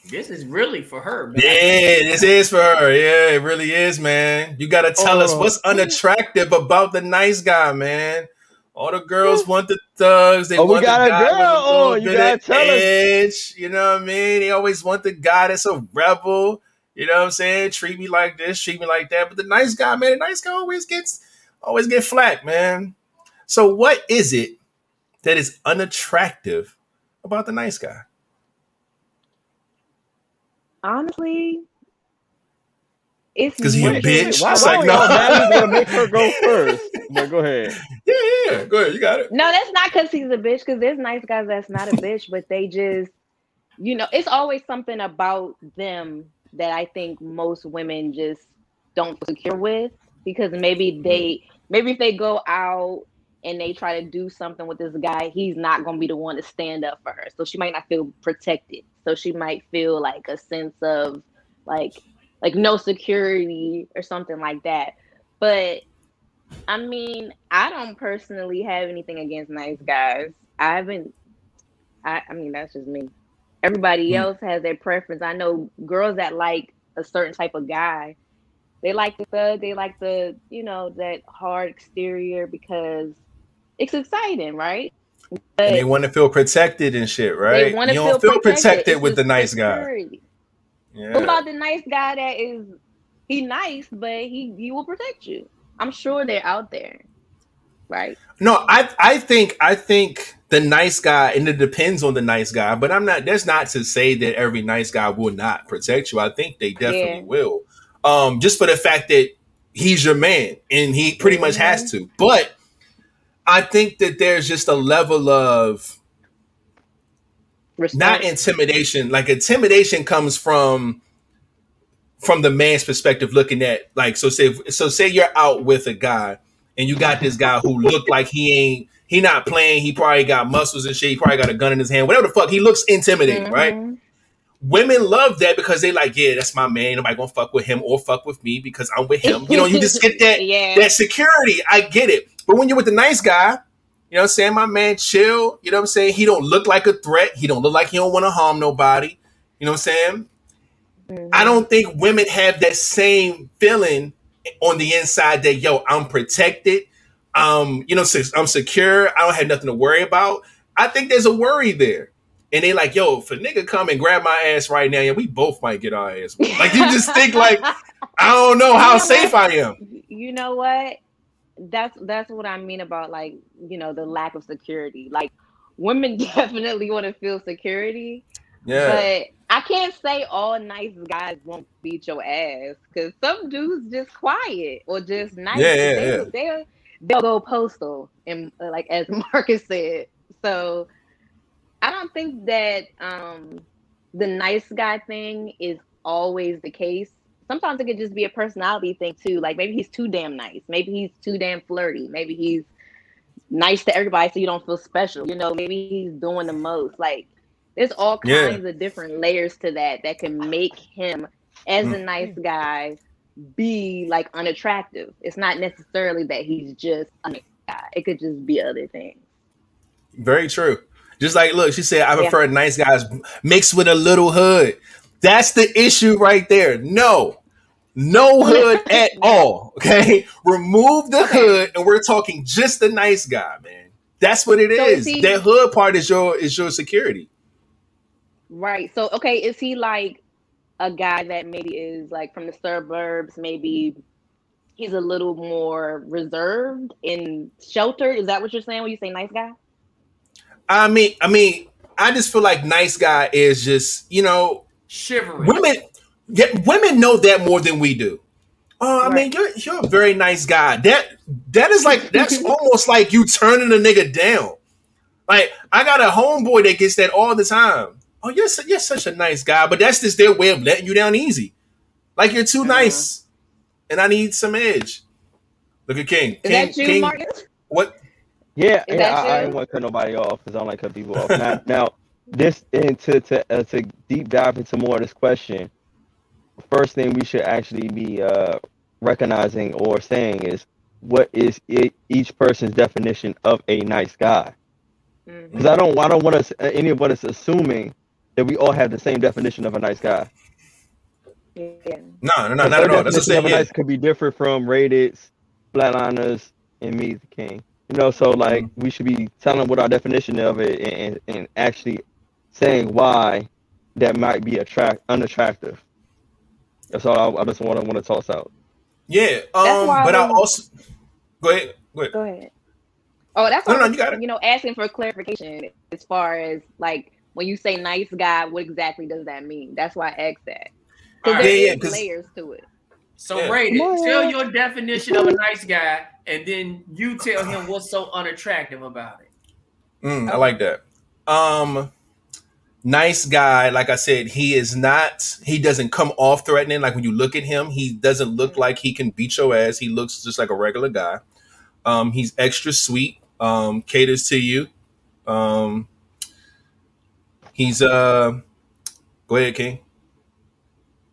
This is really for her, man. Yeah, this is for her. Yeah, it really is, man. You got to tell us Oh. what's unattractive about the nice guy, man. All the girls want the thugs. They Oh, we want got the a guy with girl a little. You gotta of tell us. edge. You know what I mean? They always want the guy that's a rebel. You know what I'm saying? Treat me like this, treat me like that. But the nice guy, man, the nice guy always gets always get flack, man. So what is it that is unattractive about the nice guy? Honestly, it's 'Cause he a bitch? Why, It's why like, we no. automatically gonna make her go first? But go ahead. Yeah, yeah, yeah. Go ahead, you got it. No, that's not because he's a bitch. Because there's nice guys that's not a bitch, but they just, you know, it's always something about them that I think most women just don't secure with. Because maybe they, maybe if they go out and they try to do something with this guy, he's not gonna be the one to stand up for her. So she might not feel protected. So she might feel like a sense of like, like no security or something like that. But I mean, I don't personally have anything against nice guys. I haven't. I, I mean, that's just me. Everybody Hmm. else has their preference. I know girls that like a certain type of guy. They like the thug. They like the, you know, that hard exterior because it's exciting, right? And they want to feel protected and shit, right? they want to you feel, don't feel protected, It's with the the nice guy. Yeah. What about the nice guy that is he nice, but he he will protect you? I'm sure they're out there, right? No, I I think I think the nice guy, and it depends on the nice guy. But I'm not. That's not to say that every nice guy will not protect you. I think they definitely Yeah. will. Um, just for the fact that he's your man and he pretty much has to. But I think that there's just a level of Respect. not intimidation. Like intimidation comes from from the man's perspective, looking at like so. Say so. Say you're out with a guy, and you got this guy who looked like he ain't he not playing. He probably got muscles and shit. He probably got a gun in his hand. Whatever the fuck. He looks intimidating, right? Mhm. Women love that because they like, yeah, that's my man. Nobody gonna fuck with him or fuck with me because I'm with him. You know, you just get that yeah. that security. I get it. But when you're with the nice guy, you know what I'm saying? My man chill. You know what I'm saying? He don't look like a threat. He don't look like he don't want to harm nobody. You know what I'm saying? Mhm. I don't think women have that same feeling on the inside that yo, I'm protected. Um, you know, I'm secure. I don't have nothing to worry about. I think there's a worry there. And they like, yo, if a nigga come and grab my ass right now, yeah, we both might get our ass. Like you just think like, I don't know how You know safe what? I am. you know what that's that's what i mean about like you know the lack of security like women definitely want to feel security Yeah. but i can't say all nice guys won't beat your ass because some dudes just quiet or just nice Yeah, yeah, they, yeah. They'll, they'll go postal and uh, like as marcus said so i don't think that um the nice guy thing is always the case sometimes it could just be a personality thing too. Like maybe he's too damn nice. Maybe he's too damn flirty. Maybe he's nice to everybody so you don't feel special. You know, maybe he's doing the most. Like there's all Yeah. kinds of different layers to that that can make him as Mm. a nice guy be like unattractive. It's not necessarily that he's just a nice guy. It could just be other things. Very true. Just like, look, she said, I Yeah. prefer nice guys mixed with a little hood. That's the issue right there. No, no hood at all. Okay. Remove the Okay. hood and we're talking just the nice guy, man. That's what it So is. see- that hood part is your is your security. Right. So okay, is he like a guy that maybe is like from the suburbs, maybe he's a little more reserved and sheltered? Is that what you're saying when you say nice guy? I mean, I mean, I just feel like nice guy is just, you know, Shivering. women yeah, women know that more than we do. Oh, I mean, you're you're a very nice guy. That that is like that's almost like you turning a nigga down. Like I got a homeboy that gets that all the time. Oh, you're su- you're such a nice guy, but that's just their way of letting you down easy. Like you're too Uh-huh. nice, and I need some edge. Look at King. Is King, that you, King Marcus? what? Yeah, Is yeah I, I you? didn't want to cut nobody off because I don't like cut people off. Now, now this and to to uh, to deep dive into more of this question. First thing we should actually be uh, recognizing or saying is what is it, each person's definition of a nice guy. Because I don't I don't want us any of us assuming that we all have the same definition of a nice guy. Yeah. No, no, no, not at all. That's what I'm definition of a Yeah. nice could be different from rated, flatliners, and me the king. You know, so like Mm-hmm. we should be telling what our definition of it and, and actually saying why that might be attract unattractive. That's all I, I just want to want to toss out. Yeah. Um, but I when- also go ahead. Go ahead. Go ahead. Oh, that's No, why no, you got it. you know asking for clarification as far as like when you say nice guy, what exactly does that mean? That's why I asked that. All Because right. there Yeah, yeah, layers to it. So Yeah. Rated, Come on. tell your definition of a nice guy, and then you tell him what's so unattractive about it. Mm, I like that. Um, nice guy. Like I said, he is not. He doesn't come off threatening. Like when you look at him, he doesn't look like he can beat your ass. He looks just like a regular guy. Um, he's extra sweet. Um, caters to you. Um, he's uh. Go ahead, King.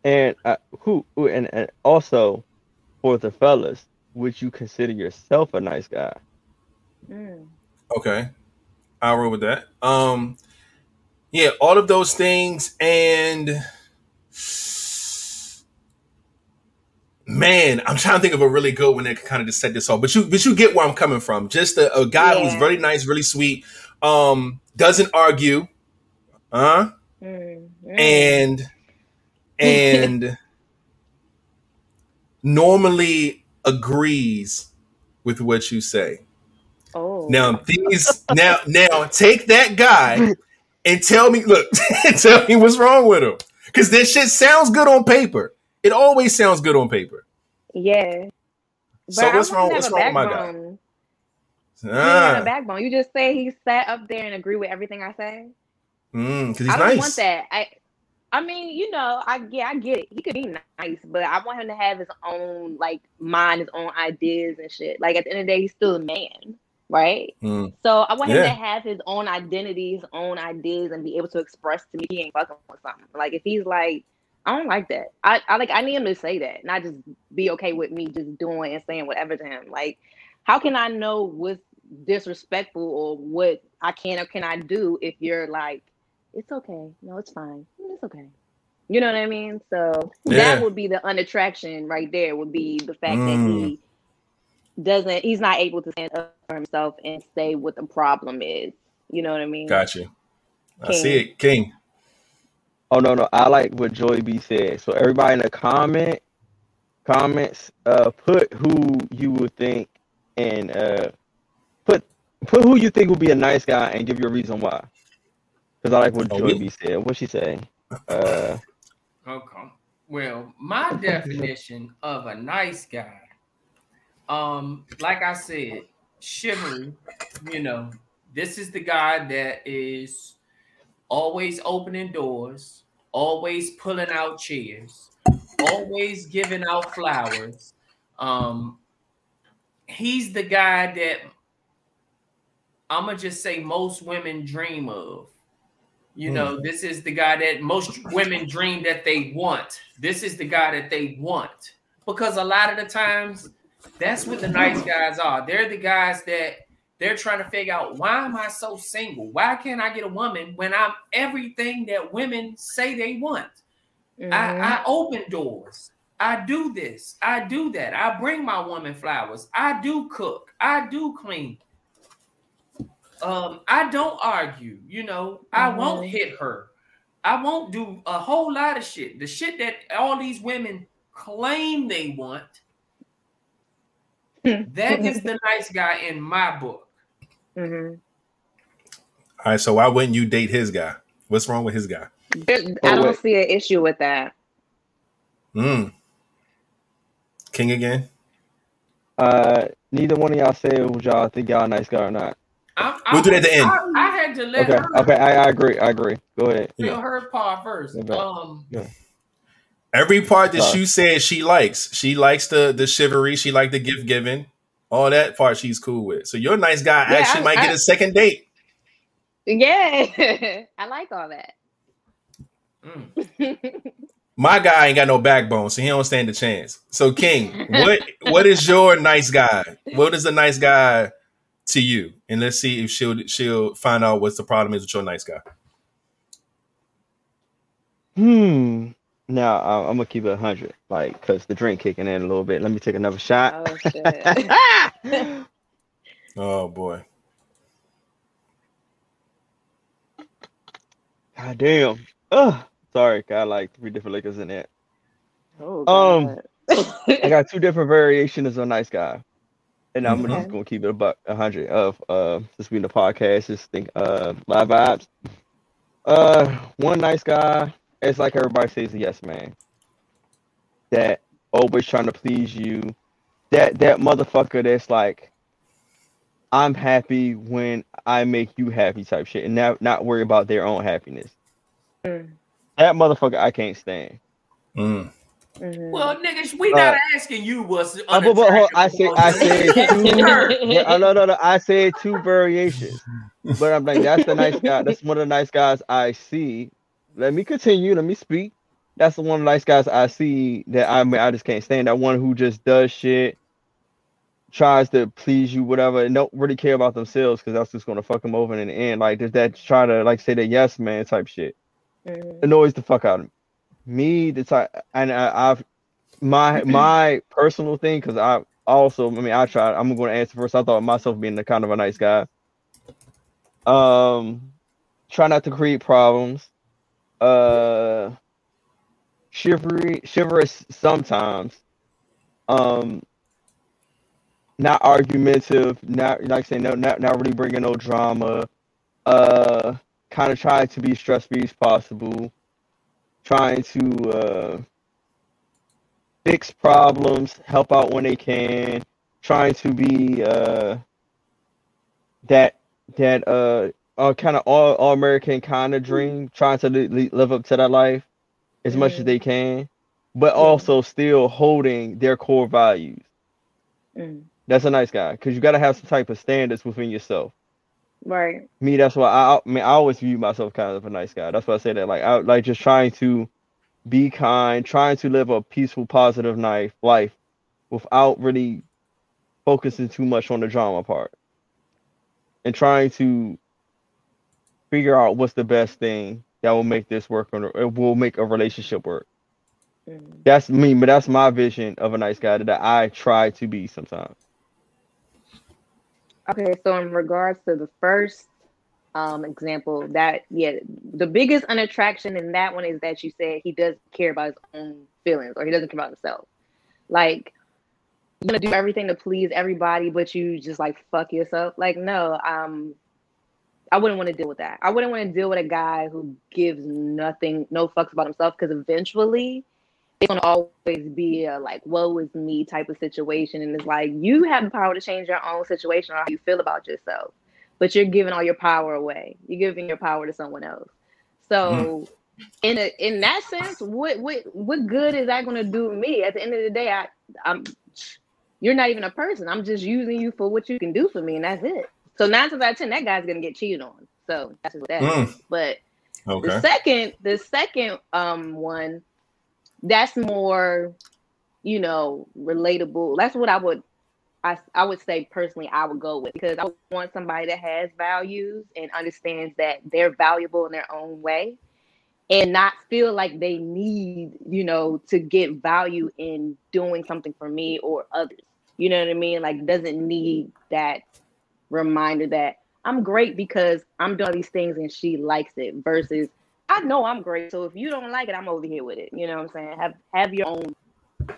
And uh, who who- and, and also for the fellas, would you consider yourself a nice guy? Mm. Okay. I'll roll with that. Um yeah, all of those things and man, I'm trying to think of a really good one that can kind of just set this off. But you but you get where I'm coming from. Just a, a guy who's Yeah. very nice, really sweet, um, doesn't argue, huh? Mm. Mm. And and normally agrees with what you say. oh. Now these now now take that guy and tell me look tell me what's wrong with him because this shit sounds good on paper. It always sounds good on paper. Yeah. But So what's wrong? What's wrong with my guy? backbone. He a Ah, backbone. You just say he sat up there and agree with everything I say. Mm, I don't nice. want that. I I mean, you know, I yeah, I get it. He could be nice, but I want him to have his own like mind, his own ideas and shit. Like at the end of the day, he's still a man, right? Mm, So I want him to have his own identity, his own ideas, and be able to express to me he ain't fucking with something. Like if he's like, I don't like that. I, I like I need him to say that, not just be okay with me just doing and saying whatever to him. Like, how can I know what's disrespectful or what I can or cannot do if you're like, it's okay, no, it's fine, "Mm, it's okay. You know what I mean? So Yeah. that would be the unattraction right there. Would be the fact Mm. that he doesn't he's not able to stand up for himself and say what the problem is. You know what I mean? Gotcha. you. I see it, King. Oh no, no, I like what Joy B said. So everybody in the comment comments, uh, put who you would think and uh, put put who you think would be a nice guy and give your reason why. Because I like what Joy we- B said. What she say? Uh, Okay. Well, my definition of a nice guy, um, like I said, chivalry, you know, this is the guy that is always opening doors, always pulling out chairs, always giving out flowers. Um, he's the guy that I'm gonna just say most women dream of. You Hmm. know, this is the guy that most women dream that they want. This is the guy that they want. Because a lot of the times, that's what the nice guys are. They're the guys that they're trying to figure out why am I so single? Why can't I get a woman when I'm everything that women say they want? Mhm. I, I open doors. I do this. I do that. I bring my woman flowers. I do cook. I do clean. Um, I don't argue. You know, I won't Mhm. hit her. I won't do a whole lot of shit. The shit that all these women claim they want. that is the nice guy in my book. Mhm. All right, so why wouldn't you date his guy? What's wrong with his guy? There- I don't wait. see an issue with that. Mm. King again. uh, neither one of y'all said would y'all think y'all a nice guy or not. I, We'll do that at the end. I, I had to let Okay, her okay, I, I agree. I agree. Go ahead. feel Yeah. her part first. Okay. Um, Every part that Sorry. you said she likes. She likes the the chivalry. She like the gift giving. All that part she's cool with. So your nice guy Yeah, actually I- might get a second date. Yeah, I like all that. mm. My guy ain't got no backbone, so he don't stand a chance. So King, what what is your nice guy? What is the nice guy to you? And let's see if she'll she'll find out what's the problem is with your nice guy. Hmm. Now I, I'm gonna keep it hundred, like, cause the drink kicking in a little bit. Let me take another shot. Oh shit. Oh boy. God damn. Ugh. Sorry, got like three different liquors in there. oh, Um, I got two different variations of nice guy, and I'm Mhm. just gonna keep it about a hundred of uh, just being the podcast, just think uh, live vibes. Uh, one nice guy, it's like everybody says, yes, man. That always trying to please you. That that motherfucker that's like, I'm happy when I make you happy type shit, and not not worry about their own happiness. Mm, That motherfucker I can't stand. Mm. Well, niggas, we Uh, not asking you what's Uh, but, but, hold- I said I unattractive said two. her. yeah, uh, no, no, no. I said two variations, but I'm like that's the nice guy. That's one of the nice guys I see. Let me continue. Let me speak. That's the one of the nice guys I see that I mean I just can't stand. That one who just does shit, tries to please you, whatever, and don't really care about themselves because that's just gonna fuck them over in the end. Like does that try to like say the yes man type shit Mhm. annoys the fuck out of me. Me, the type, and I, I've my my personal thing because I also, I mean, I tried. I'm going to answer first. I thought of myself being the kind of a nice guy. Um, try not to create problems. Uh, chivalry, chivalrous sometimes. Um, not argumentative. Not like I say no, not not really bringing no drama. Uh, kind of try to be stress free as possible. Trying to uh, fix problems, help out when they can. Trying to be uh, that that uh a kind of all, all American kind of dream, trying to li- li- live up to that life as much as Mhm. they can, but also still holding their core values. Mm. That's a nice guy because you got to have some type of standards within yourself. Right. Me, that's why I, I mean I always view myself kind of a nice guy. That's why I say that. Like I like just trying to be kind, trying to live a peaceful, positive life, life without really focusing too much on the drama part, and trying to figure out what's the best thing that will make this work or it will make a relationship work. Mm. That's me, but that's my vision of a nice guy that I try to be sometimes. Okay, so in regards to the first um example, that yeah, the biggest unattraction in that one is that you said he doesn't care about his own feelings or he doesn't care about himself. Like you're gonna do everything to please everybody, but you just like fuck yourself. Like, no, um, I wouldn't want to deal with that. I wouldn't want to deal with a guy who gives nothing, no fucks about himself, because eventually it's gonna always be a like woe is me type of situation. And it's like you have the power to change your own situation or how you feel about yourself, but you're giving all your power away. You're giving your power to someone else. So in a, in that sense, what what what good is that gonna do me? At the end of the day, I I'm you're not even a person. I'm just using you for what you can do for me, and that's it. So nine times out of ten, that guy's gonna get cheated on. So that's what that is. Mm. But the second, the second um one, that's more, you know, relatable. That's what I would, I I would say personally, I would go with because I want somebody that has values and understands that they're valuable in their own way, and not feel like they need, you know, to get value in doing something for me or others. You know what I mean? Like doesn't need that reminder that I'm great because I'm doing these things and she likes it versus I know I'm great. So if you don't like it, I'm over here with it. You know what I'm saying? Have have your own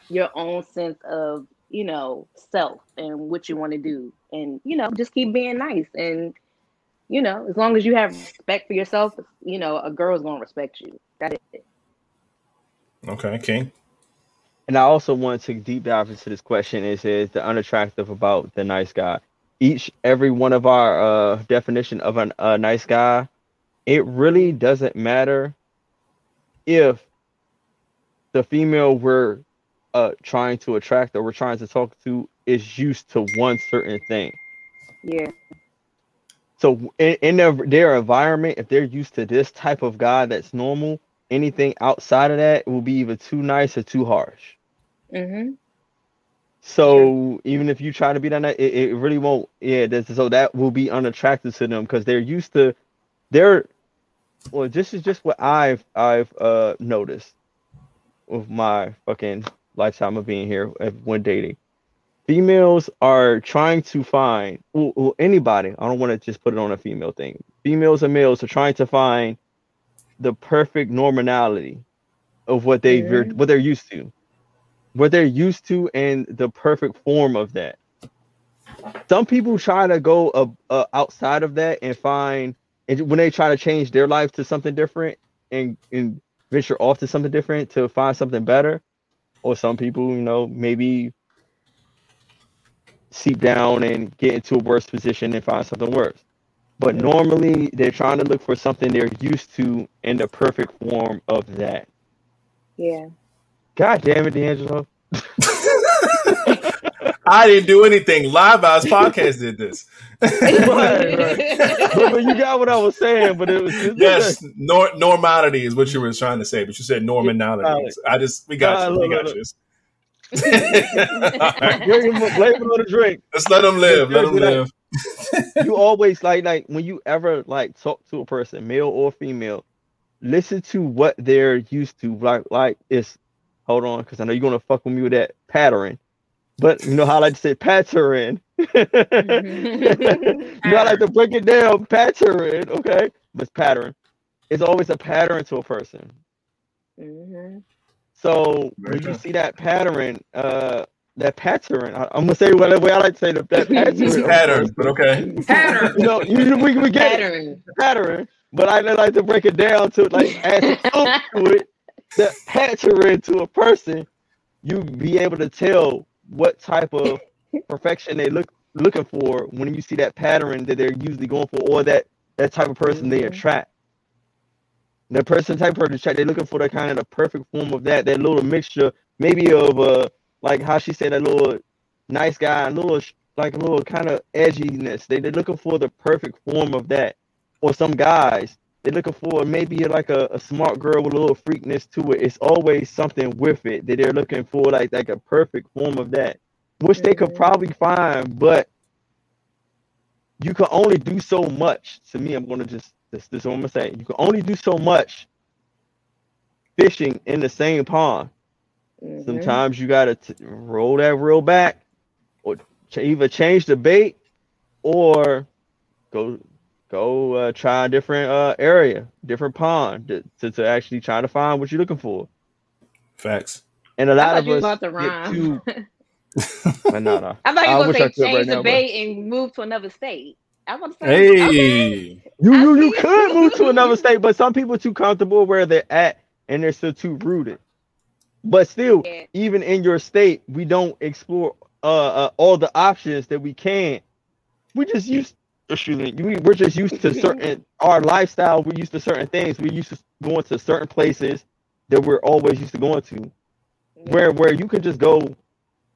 your own sense of, you know, self and what you want to do. And, you know, just keep being nice. And, you know, as long as you have respect for yourself, you know, a girl's gonna respect you. That's it. Okay, King. And I also want to deep dive into this question. Is it says the unattractive about the nice guy. Each every one of our uh definition of an, a nice guy, it really doesn't matter if the female we're uh trying to attract or we're trying to talk to is used to one certain thing. Yeah. So in, in their, their environment, if they're used to this type of guy that's normal, anything outside of that will be either too nice or too harsh. Mm-hmm. So even if you try to be that, it, it really won't. Yeah, so that will be unattractive to them because they're used to. They're well. This is just what I've I've uh noticed with my fucking lifetime of being here when dating. Females are trying to find well, well, anybody. I don't want to just put it on a female thing. Females and males are trying to find the perfect normality of what they Mhm. what they're used to what they're used to and the perfect form of that. Some people try to go uh, uh, outside of that and find, and when they try to change their life to something different and, and venture off to something different to find something better. Or some people, you know, maybe seep down and get into a worse position and find something worse. But normally they're trying to look for something they're used to in the perfect form of that. Yeah. God damn it, D'Angelo. I didn't do anything. Live House Podcast did this. Right, right. but, but you got what I was saying, but it was just, yes, nor- normality is what you were trying to say, but you said normality. I just we got you. We got you. Right. Drink him- blame it on the drink. Let's let them live. Let them live. You always like like when you ever like talk to a person, male or female, listen to what they're used to. Like like it's hold on, because I know you're gonna fuck with me with that pattern. But you know how I like to say pattern. you know I like to break it down, pattern, okay? But it's pattern. It's always a pattern to a person. hmm So Very when true. you see that pattern, uh, that pattern, I, I'm gonna say whatever way I like to say that, that pattern. It's pattern, but okay. Pattern. You know, you, we, we get it, Pattern. pattern, but I like to break it down to like add to it. The pattern to a person, you be able to tell what type of perfection they look looking for when you see that pattern that they're usually going for, or that that type of person they Mhm. attract. The person type of person attract, they're looking for the kind of the perfect form of that, that little mixture, maybe of uh like how she said that little nice guy, a little like a little kind of edginess. They they're looking for the perfect form of that. Or some guys, they're looking for maybe like a, a smart girl with a little freakness to it. It's always something with it that they're looking for, like like a perfect form of that, which they could Mhm. probably find, but you can only do so much. To me, I'm gonna just this this is what I'm gonna say. You can only do so much fishing in the same pond. Mhm. Sometimes you gotta t- roll that reel back, or ch- either change the bait, or go go uh, try a different uh, area, different pond to, to, to actually try to find what you're looking for. Facts. And a lot thought of you was us about to get rhyme. too. But no, no. I thought you were gonna say could right change now, the but- and move to another state. I want to say, okay. Hey. You you, you could move to another state, but some people are too comfortable where they're at and they're still too rooted. But still, Yeah. even in your state, we don't explore uh, uh all the options that we can. We just used excuse me, we, we're just used to certain our lifestyle, we're used to certain things. We're used to going to certain places that we're always used to going to. Where where you can just go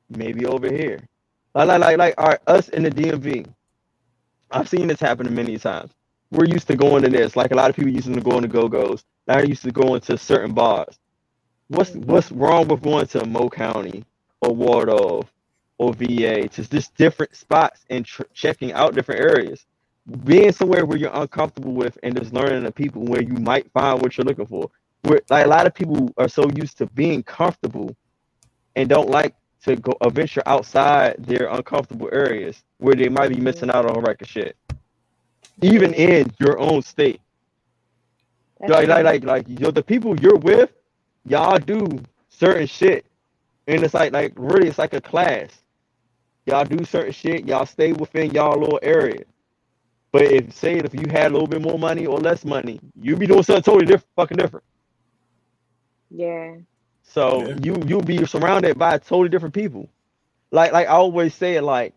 maybe over here. Like like like, like all right, us in the DMV. I've seen this happen many times. We're used to going to this. Like a lot of people used to go to go-go's. Now used to going to certain bars. What's mm-hmm. what's wrong with going to Mo County or Waldorf or VA to just different spots and tr- checking out different areas? Being somewhere where you're uncomfortable with and just learning the people where you might find what you're looking for. Where like a lot of people are so used to being comfortable and don't like to go uh, venture outside their uncomfortable areas where they might be missing out on a record shit. Even in your own state. Like like like like you the people you're with, y'all do certain shit. And it's like like really it's like a class. Y'all do certain shit, y'all stay within y'all little area. But if say if you had a little bit more money or less money, you'd be doing something totally different fucking different. yeah. So Yeah. you you'll be surrounded by totally different people. Like like I always say it like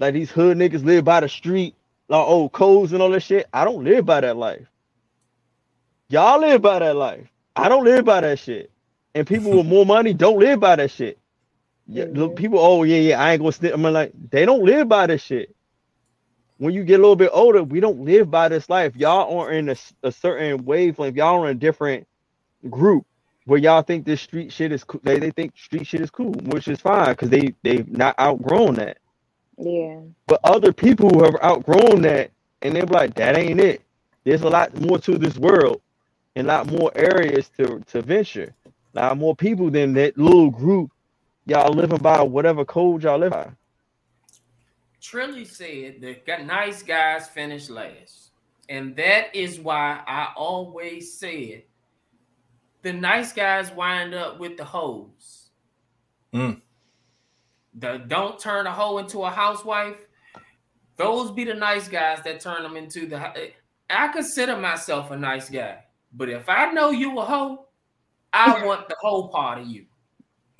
like these hood niggas live by the street, like old codes and all that shit. I don't live by that life. Y'all live by that life. I don't live by that shit. And people with more money don't live by that shit. Yeah, look, people, oh yeah, yeah, I ain't gonna snitch. I'm like, they don't live by this shit. When you get a little bit older, we don't live by this life. Y'all are in a, a certain wavelength. Y'all are in a different group where y'all think this street shit is cool. They, they think street shit is cool, which is fine because they they've not outgrown that. Yeah. But other people who have outgrown that and they're like, that ain't it. There's a lot more to this world and a lot more areas to, to venture. A lot more people than that little group. Y'all living by whatever code y'all live by. Trilly said that nice guys finish last. And that is why I always said the nice guys wind up with the hoes. Mm. The don't turn a hoe into a housewife. Those be the nice guys that turn them into the. I consider myself a nice guy, but if I know you a hoe, I want the whole part of you.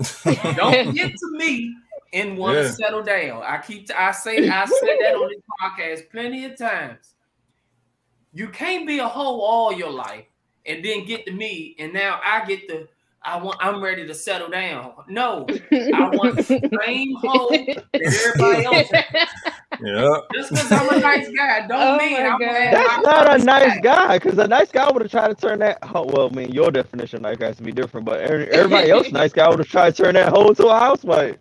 Don't get to me and want to Yeah. settle down. I keep I say I said that on this podcast plenty of times. You can't be a hoe all your life and then get to me and now I get the I want I'm ready to settle down. No, I want the same hoe that everybody else. has. Yeah. Just because I'm a nice guy, don't Oh mean I'm God. gonna have That's not a nice guy, because a nice guy would have tried to turn that. Oh, well, I mean, your definition of nice guy has to be different, but everybody else, nice guy would have tried to turn that hoe into a housewife.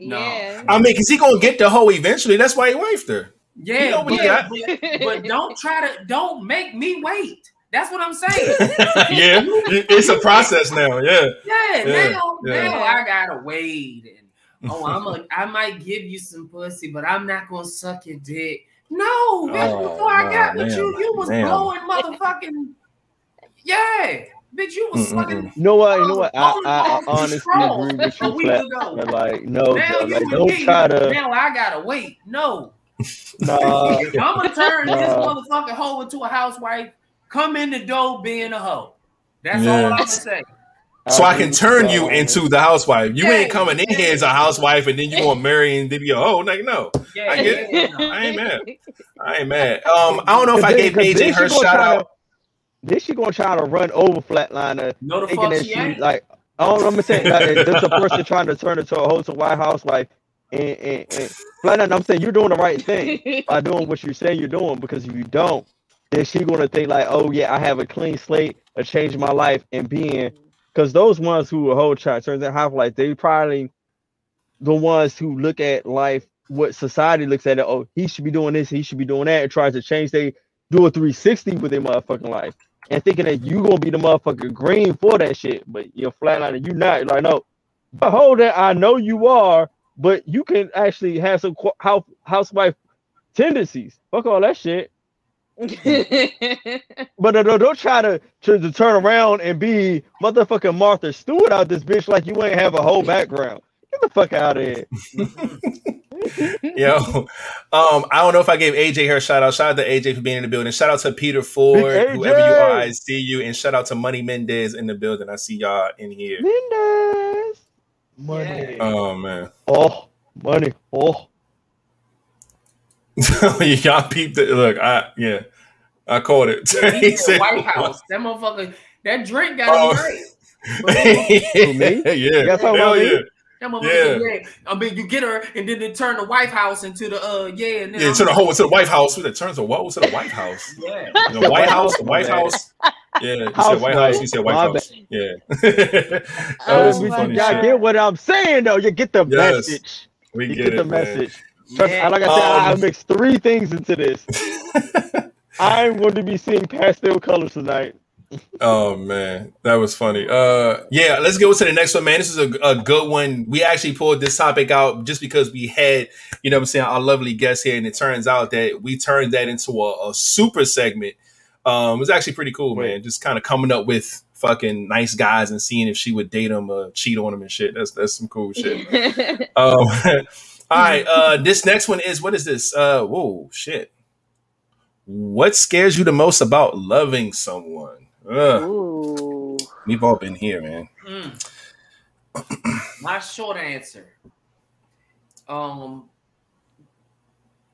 No. Yeah. I mean, cause he gonna get the hoe eventually. That's why he wifed her. Yeah, You know what he but, got? but, but don't try to don't make me wait. That's what I'm saying. yeah, it's a process now. Yeah. Yeah, Yeah, now, yeah. now I gotta wait and oh, I'm a I might give you some pussy, but I'm not gonna suck your dick. No, oh, bitch, Oh, before I got nah, with you, damn, you was damn. blowing motherfucking yeah, bitch, you was sucking. You know what? You know what? I, I, I honestly agree with you, Flat. ago. But like, no, Now you like, don't me, try to. now I gotta wait. No, Nah, I'm gonna turn this Nah. motherfucking hoe into a housewife, come in the door being a hoe. That's Yeah. all I'm gonna say. So I can turn y'all you on this. into the housewife. You ain't coming in here as a housewife and then you gonna marry and then be a oh like no. Yeah, I get it. I ain't mad. I ain't mad. Um, I don't know if I gave then- AJ her shout out. to- Then she gonna try to run over Flatliner, No, the thinking fuck that she she ain't. like. I don't know. I'm saying like, there's a person trying to turn into a wholesome white housewife, and, and, and Flatliner. I'm saying you're doing the right thing by doing what you say you're doing because if you don't, then she gonna think like, oh yeah, I have a clean slate, a change in my life, and being because those ones who hold chart turns out half life, they probably the ones who look at life what society looks at it. Oh, he should be doing this, he should be doing that, and tries to change. They do a 360 with their motherfucking life and thinking that you gonna be the motherfucker green for that shit, but you're flatlining. You're not like, no, but hold that I know you are, but you can actually have some house housewife tendencies. Fuck all that shit. But no, no, don't try to, to to turn around and be motherfucking Martha Stewart out this bitch like you ain't have a whole background. Get the fuck out of here. Yo, um, I don't know if I gave AJ her shout out. Shout out to AJ for being in the building. Shout out to Peter Ford, whoever you are, I see you. And shout out to Money Mendez in the building. I see y'all in here. Mendez. Money. Yeah. Oh man, Oh, money. Oh. Y'all peeped it. Look, I yeah, I caught it. Yeah, he He said said- White House. That motherfucker, that drink got Oh. him right. Who, me? yeah, You guys hell about me? yeah. That motherfucker said, yeah. I mean, you get her, and then they turn the White House into the uh, yeah, and then Yeah, I'm to the whole to the White House. It turns to what? To the White House. Yeah. The White House. The White. House. Yeah, you said House White White. House. You said White My House. Yeah. that Oh was some my funny y'all shit. get what I'm saying though. You get the Yes. message. We You get, get, it, the man. message. Trust, Yeah. like I said, I Um, mixed three things into this. I'm going to be seeing pastel colors tonight. Oh man, that was funny. Uh, yeah, let's go to the next one, man. This is a, a good one. We actually pulled this topic out just because we had, you know, what I'm saying our lovely guest here, and it turns out that we turned that into a, a super segment. Um, it was actually pretty cool, man. Wait. Just kind of coming up with fucking nice guys and seeing if she would date them or cheat on them and shit. That's that's some cool shit. Um, all right. Uh, this next one is what is this? Uh, whoa, shit. What scares you the most about loving someone? Ugh, Ooh. we've all been here, man. Mm. My short answer. Um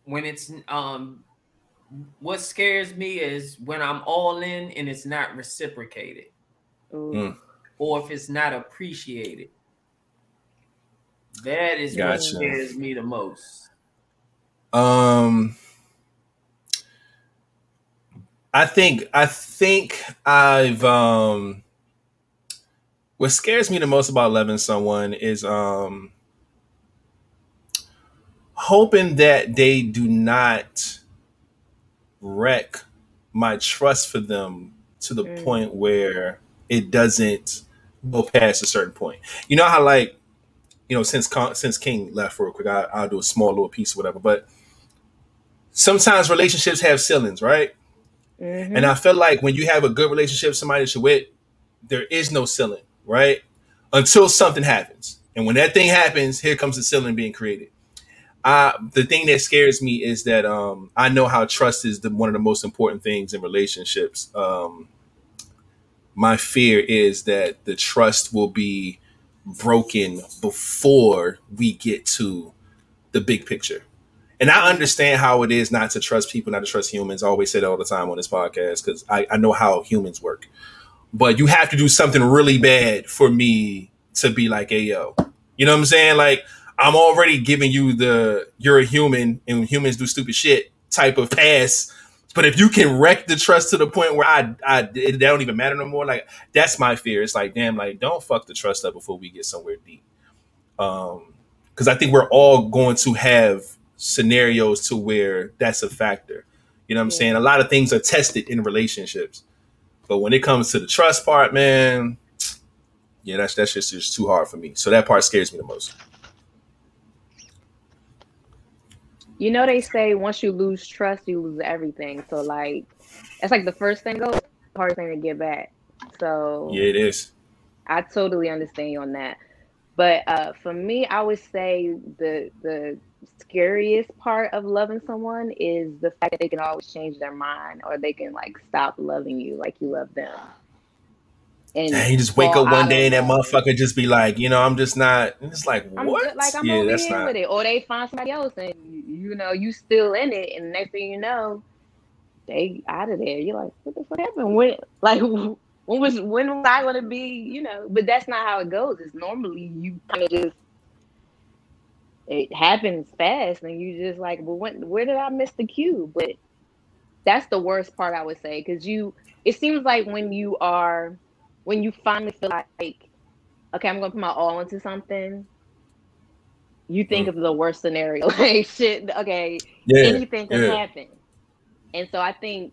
when it's um what scares me is when I'm all in and it's not reciprocated Mm. or if it's not appreciated. That is what scares me the most. Um, I think I think I've um. What scares me the most about loving someone is um hoping that they do not wreck my trust for them to the Mm. point where it doesn't go past a certain point. You know how like you know since Con- since King left real quick, I, I'll do a small little piece or whatever. But sometimes relationships have ceilings, right? Mhm. And I feel like when you have a good relationship with somebody that you're with, there is no ceiling, right? Until something happens. And when that thing happens, here comes the ceiling being created. Uh, the thing that scares me is that um, I know how trust is the, one of the most important things in relationships. Um, my fear is that the trust will be broken before we get to the big picture. And I understand how it is not to trust people, not to trust humans. I always say that all the time on this podcast because I, I know how humans work. But you have to do something really bad for me to be like, hey, yo. You know what I'm saying? Like, I'm already giving you the you're a human and humans do stupid shit type of pass. But if you can wreck the trust to the point where I, I it, don't even matter no more, like that's my fear. It's like, damn, like don't fuck the trust up before we get somewhere deep. Um, because I think we're all going to have scenarios to where that's a factor. You know what I'm Yeah. saying? A lot of things are tested in relationships, but when it comes to the trust part, man, yeah, that's that's just, just too hard for me. So that part scares me the most. You know they say once you lose trust, you lose everything. So like, that's like the first thing goes, hardest thing to get back. So Yeah, it is. I totally understand you on that. But uh, for me, I would say the the scariest part of loving someone is the fact that they can always change their mind or they can like stop loving you like you love them. And Dang, you just wake up one day and that motherfucker just be like, you know, I'm just not. and It's like I'm what? just, like I'm yeah, over that's here not. with it, or they find somebody else, and you know you still in it, and next thing you know, they out of there. You're like, what the fuck happened? When like when was when was I gonna be? You know, but that's not how it goes. It's normally you kind of just it happens fast, and you just like, well, when where did I miss the cue? But that's the worst part I would say because you. It seems like when you are when you finally feel like, okay, I'm gonna put my all into something. You think of the worst scenario, like shit. Okay, Yeah, anything can yeah. happen. And so I think,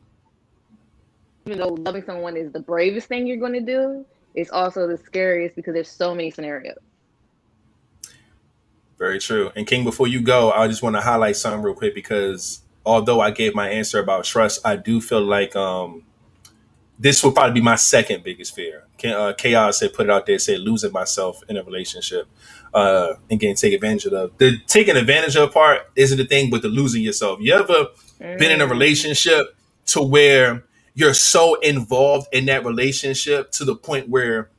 even though loving someone is the bravest thing you're going to do, it's also the scariest because there's so many scenarios. Very true. And King, before you go, I just want to highlight something real quick because although I gave my answer about trust, I do feel like um, this would probably be my second biggest fear. Uh, Chaos said, put it out there, said losing myself in a relationship uh, and getting taken advantage of. The taking advantage of part isn't the thing, but the losing yourself. You ever been in a Mm. relationship to where you're so involved in that relationship to the point where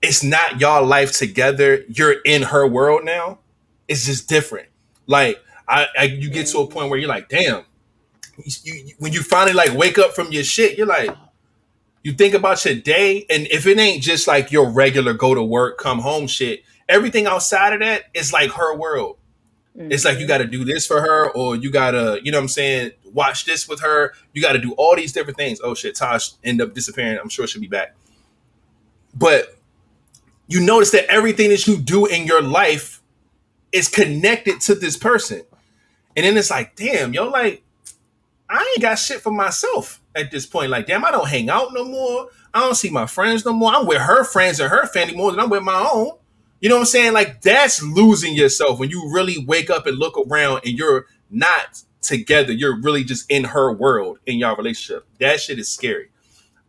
it's not y'all life together. You're in her world now. It's just different. Like I, I you get to a point where you're like, damn. You, when you finally like wake up from your shit, you're like, you think about your day, and if it ain't just like your regular go to work, come home shit, everything outside of that is like her world. It's like you mm-hmm. got to do this for her, or you got to, you know what I'm saying, watch this with her. You got to do all these different things. Oh shit, Tosh end up disappearing. I'm sure she'll be back. But you notice that everything that you do in your life is connected to this person. And then it's like, damn, yo, like, I ain't got shit for myself at this point. Like, damn, I don't hang out no more. I don't see my friends no more. I'm with her friends and her family more than I'm with my own. You know what I'm saying? Like, that's losing yourself when you really wake up and look around and you're not together. You're really just in her world in your relationship. That shit is scary.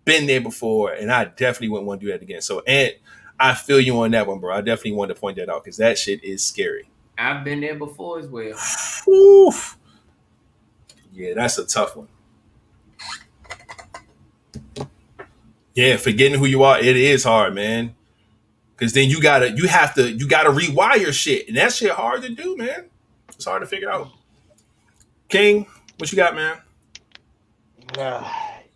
Been there before, and I definitely wouldn't want to do that again. So, and I feel you on that one, bro. I definitely wanted to point that out because that shit is scary. I've been there before as well. Oof. Yeah, that's a tough one. Yeah, forgetting who you are, it is hard, man. Cause then you gotta, you have to, you gotta rewire shit, and that shit hard to do, man. It's hard to figure out. King, what you got, man?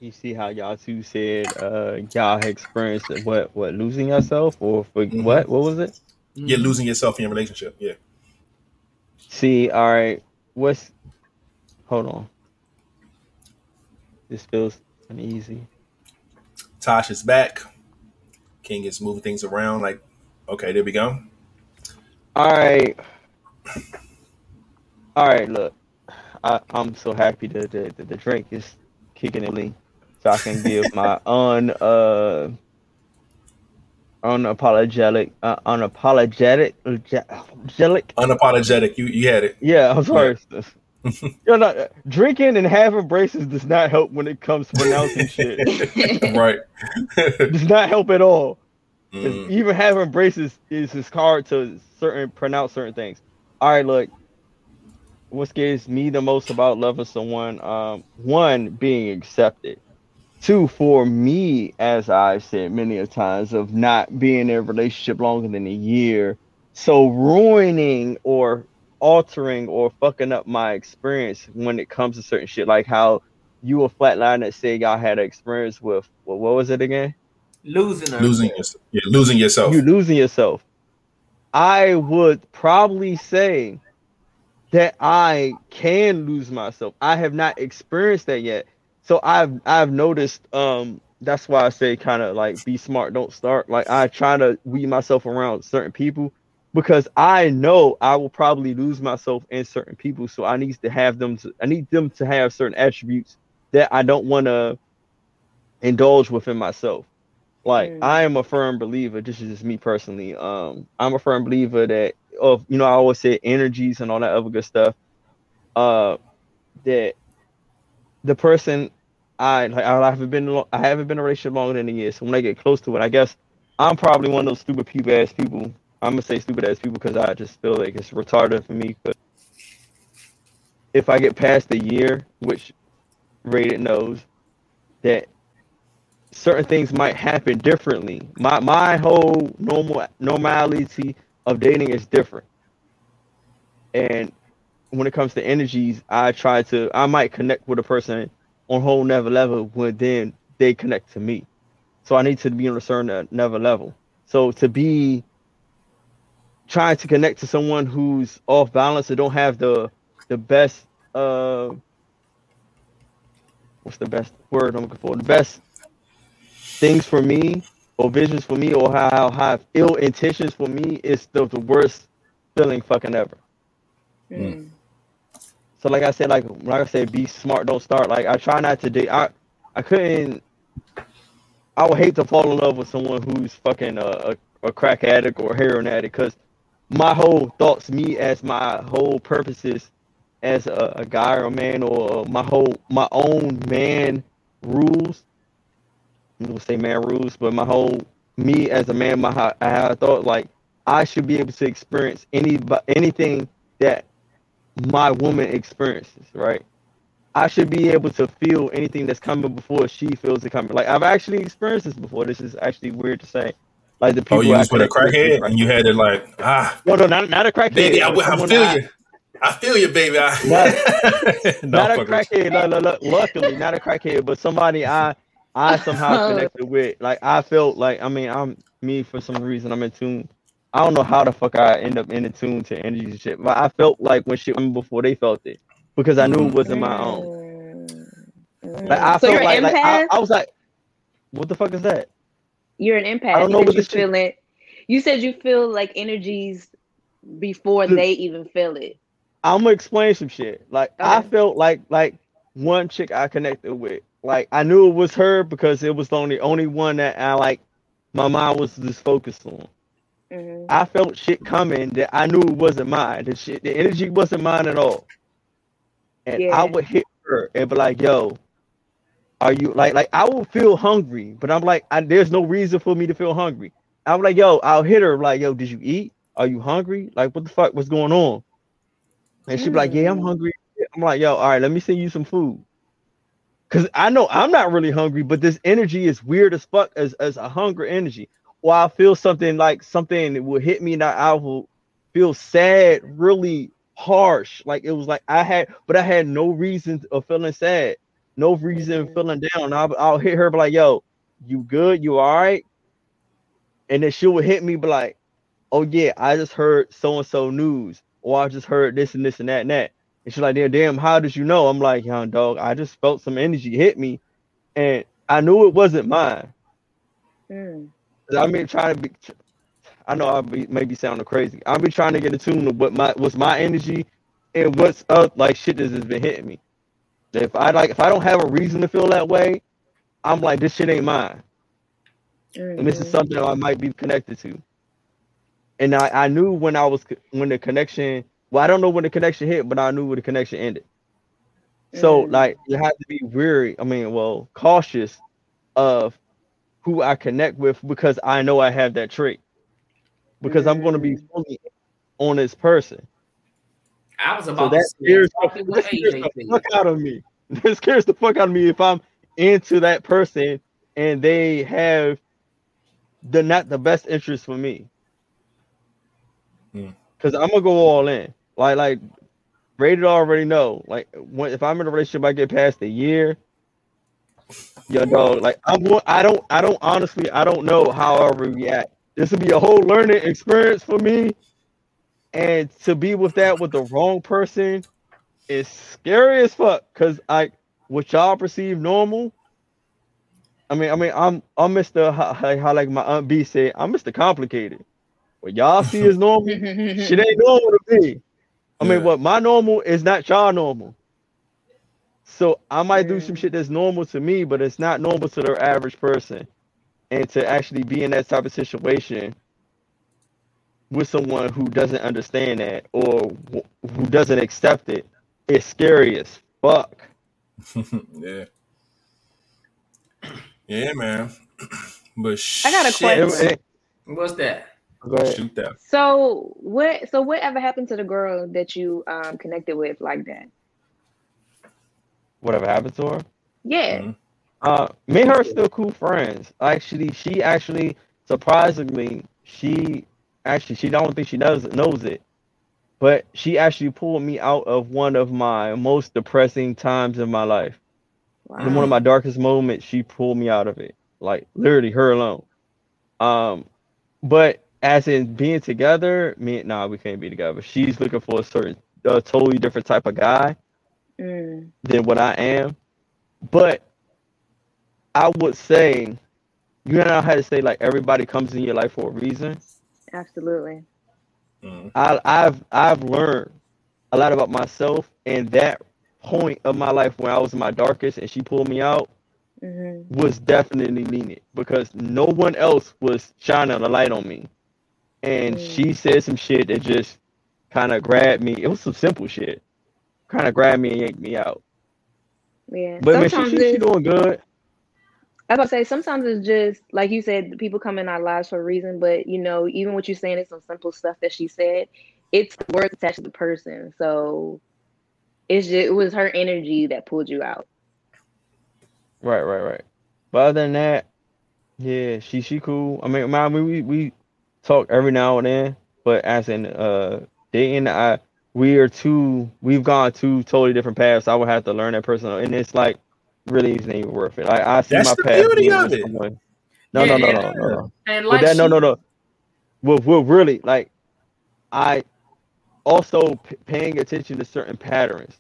you see how y'all two said uh y'all had experienced what what losing yourself or for Mhm. what what was it? You're losing yourself in your relationship. Yeah. See, all right, what's hold on. This feels uneasy. Tosh is back. King is moving things around. Like, okay, there we go. All right. All right, look. I, I'm so happy that the, the, the drink is kicking in. So I can give my un uh unapologetic uh, unapologetic apologetic Unapologetic. You you had it. yeah, I'm sorry. You're not drinking and having braces does not help when it comes to pronouncing shit. right. Does not help at all. Mm. even having braces is is hard to certain pronounce certain things. All right, look. What scares me the most about loving someone? Um, one being accepted. Two, for me, as I've said many a times, of not being in a relationship longer than a year, so ruining or altering or fucking up my experience when it comes to certain shit, like how you were flatline that said y'all had an experience with well, what was it again? Losing her. losing yourself. Yeah, losing yourself. you losing yourself. I would probably say that I can lose myself. I have not experienced that yet. So I've I've noticed um that's why I say kind of like be smart, don't start. Like I try to weed myself around certain people because I know I will probably lose myself in certain people. So I need to have them to I need them to have certain attributes that I don't want to indulge within myself. Like Mm. I am a firm believer. This is just me personally. Um, I'm a firm believer that of you know I always say energies and all that other good stuff. Uh, that the person I like I haven't been I haven't been in a relationship longer than a year. So when I get close to it, I guess I'm probably one of those stupid people ass people. I'm gonna say stupid ass people because I just feel like it's retarded for me. But if I get past the year, which rated knows that certain things might happen differently. My my whole normal normality of dating is different. And when it comes to energies, I try to I might connect with a person on a whole never level when then they connect to me. So I need to be on a certain never level. So to be trying to connect to someone who's off balance or don't have the the best uh what's the best word I'm looking for? The best things for me or visions for me or how, how have ill intentions for me is the, the worst feeling fucking ever. Mm. So like I said, like like I said, be smart, don't start. Like I try not to date. I I couldn't. I would hate to fall in love with someone who's fucking a, a, a crack addict or heroin addict because my whole thoughts, me as my whole purposes as a, a guy or a man or my whole my own man rules. I'm gonna say man rules, but my whole me as a man, my I, I thought like I should be able to experience any anything that my woman experiences, right? I should be able to feel anything that's coming before she feels it coming. Like I've actually experienced this before. This is actually weird to say. Like the people Oh, you was I with a connect crackhead right? and you had it like, ah, No, no, not not a crackhead. baby, I, I feel I- you. I feel you, baby. I, no, not a fuck with crackhead. No, no, no, luckily, not a crackhead, but somebody I I somehow connected with. Like I felt like I mean I'm me for some reason I'm in tune. I don't know how the fuck I end up in tune to energy and shit, but I felt like when shit went before they felt it because I knew it wasn't my own. Mm. Like I so felt you're like, like I. I was like, what the fuck is that? You're an empath I don't know what you feel it. You said you feel like energies before they even feel it. I'm gonna explain some shit. Like I felt like like one chick I connected with. Like I knew it was her because it was the only only one that I like. My mind was just focused on. Mhm. I felt shit coming that I knew it wasn't mine. The shit, the energy wasn't mine at all. And Yeah. I would hit her and be like, "Yo, are you like like I will feel hungry, but I'm like, I, there's no reason for me to feel hungry. I'm like, yo, I'll hit her like, yo, did you eat? Are you hungry? Like, what the fuck? What's going on? And she'd be like, yeah, I'm Mm. hungry. I'm like, yo, all right, let me send you some food. Cause I know I'm not really hungry, but this energy is weird as fuck as, as a hunger energy. Or I feel something like something that will hit me and I, I will feel sad, really harsh. Like it was like I had, but I had no reason of feeling sad, no reason feeling down. I'll, I'll hit her, be like, yo, you good? You all right? And then she would hit me, be like, oh yeah, I just heard so and so news, or I just heard this and this and that and that. And she's like, damn, damn, how did you know? I'm like, young dog, I just felt some energy hit me, and I knew it wasn't mine. Mm. I mean, trying to be, I know I be maybe sounding crazy. I'll be trying to get a tune of what my what's my energy and what's up like shit that has been hitting me. If I like, if I don't have a reason to feel that way, I'm like, this shit ain't mine. and this is something I might be connected to. And I, I knew when I was when the connection. Well, I don't know when the connection hit, but I knew when the connection ended. So Mm. like you have to be weary. I mean, well, cautious of who I connect with because I know I have that trait. Because I'm going to be Mm. fully on this person. I was So about that to scares, the, that scares the fuck out of me. It scares the fuck out of me if I'm into that person and they have the not the best interest for me. Hmm. Cause I'm gonna go all in. Like like rated already know. Like when if I'm in a relationship, I get past a year. Yo, dog. Like I'm. wa- I don't. I don't. Honestly, I don't know how I will react. This will be a whole learning experience for me, and to be with that with the wrong person is scary as fuck. Cause I, what y'all perceive normal. I mean, I mean, I'm I'm Mr. How, how like my aunt B said, I'm Mr. Complicated. What y'all see is normal, shit ain't normal to me. I mean, Yeah. what my normal is not y'all normal. So I might do some shit that's normal to me, but it's not normal to the average person. And to actually be in that type of situation with someone who doesn't understand that or wh- who doesn't accept it it is scary as fuck. yeah. Yeah, man. But I got a question. What's that? it- go ahead. Shoot that. So what? So whatever happened to the girl that you um connected with like that? Whatever happened to her. Yeah. Mhm. Uh, me and her are still cool friends. Actually, she actually surprisingly, she actually she don't think she knows knows it, but she actually pulled me out of one of my most depressing times in my life. In one of my darkest moments, she pulled me out of it. Like literally, her alone. Um, but as in being together, me nah, we can't be together. She's looking for a certain, a totally different type of guy Mm. than what I am. But I would say, you know how to say like everybody comes in your life for a reason. Absolutely. Mm. I, I've I've learned a lot about myself, and that point of my life when I was in my darkest, and she pulled me out, hmm was definitely needed because no one else was shining a light on me, and Mm. she said some shit that just kind of grabbed me. It was some simple shit, kind of grabbed me and yanked me out. Yeah. But man, she, she, she doing good. I was about to say sometimes it's just like you said, people come in our lives for a reason. But you know, even what you're saying is some simple stuff that she said. It's words attached to the person, so it's just it was her energy that pulled you out. Right, right, right. But other than that, yeah, she she cool. I mean, I mean, we we talk every now and then, but as in uh dating, I we are two. We've gone two totally different paths. I would have to learn that person, and it's like really isn't even worth it. Like I see That's my the path beauty of it. someone. No, Yeah, no, no, no, no, no. And like that no, she- no, no. Well, well, really, like I also p- paying attention to certain patterns.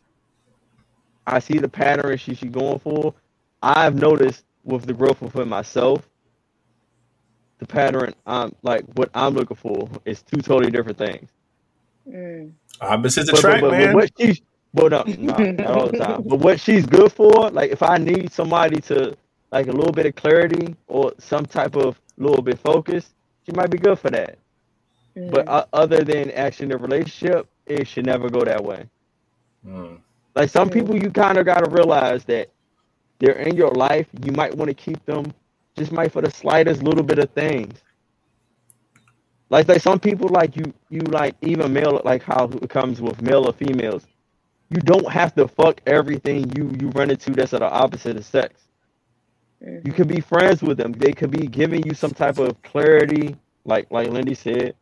I see the pattern she she going for. I've noticed with the growth within myself, the pattern I'm like what I'm looking for is two totally different things. Mm. Opposites But, but, attract, but, but man. what she's but no, nah, not all the time. But what she's good for, like if I need somebody to like a little bit of clarity or some type of little bit focus, she might be good for that. But Mm. uh, other than actually in the relationship, it should never go that way. Mm. Like some Mm. people, you kind of got to realize that they're in your life. You might want to keep them just might for the slightest little bit of things. Like like some people, like you, you like even male, like how it comes with male or females. You don't have to fuck everything you you run into that's of the opposite of sex. Mhm. You can be friends with them. They could be giving you some type of clarity, like like Lindy said,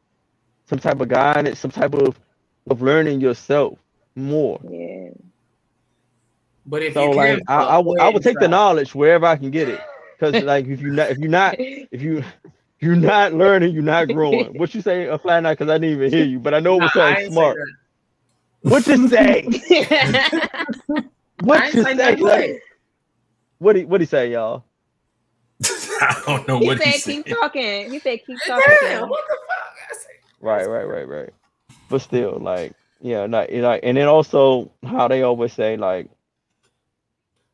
some type of guidance, some type of of learning yourself more. Yeah. but if So you like can, I, I, fuck, would- I ahead would and take the knowledge wherever I can get it. Cause like if you not if you're not if you you're not learning, you're not growing. What you say a flat night? Cause I didn't even hear you, but I know it Nah, was I something ain't say smart. that. What you say? What ain't you say say? nothing. Like, what he what he say, y'all? I don't know he what said, he "Keep said. Keep talking." He said, "Keep talking." Damn, what the fuck? I say, Right, right, right, right. But still, like, yeah, not like, and then also how they always say, like,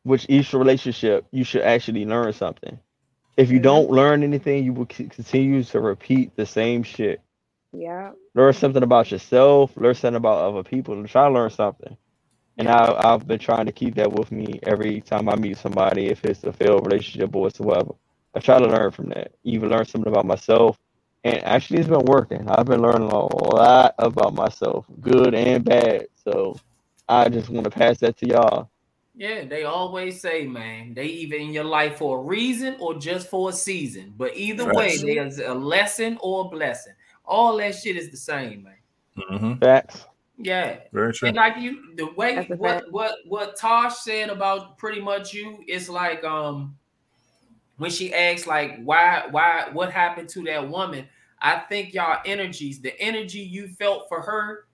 which each relationship you should actually learn something. If you Mhm. don't learn anything, you will continue to repeat the same shit. Yeah. Learn something about yourself. Learn something about other people. Try to learn something. And I, I've been trying to keep that with me every time I meet somebody, if it's a failed relationship or whatsoever. I try to learn from that. Even learn something about myself. And actually, it's been working. I've been learning a lot about myself, good and bad. So I just want to pass that to y'all. Yeah, they always say, man, they either in your life for a reason or just for a season. But either way, there's a lesson or a blessing. All that shit is the same, man. hmm Facts. Yeah. Very true. And like you, the way That's what what what Tosh said about pretty much you, it's like um when she asks like why why what happened to that woman. I think y'all energies, the energy you felt for her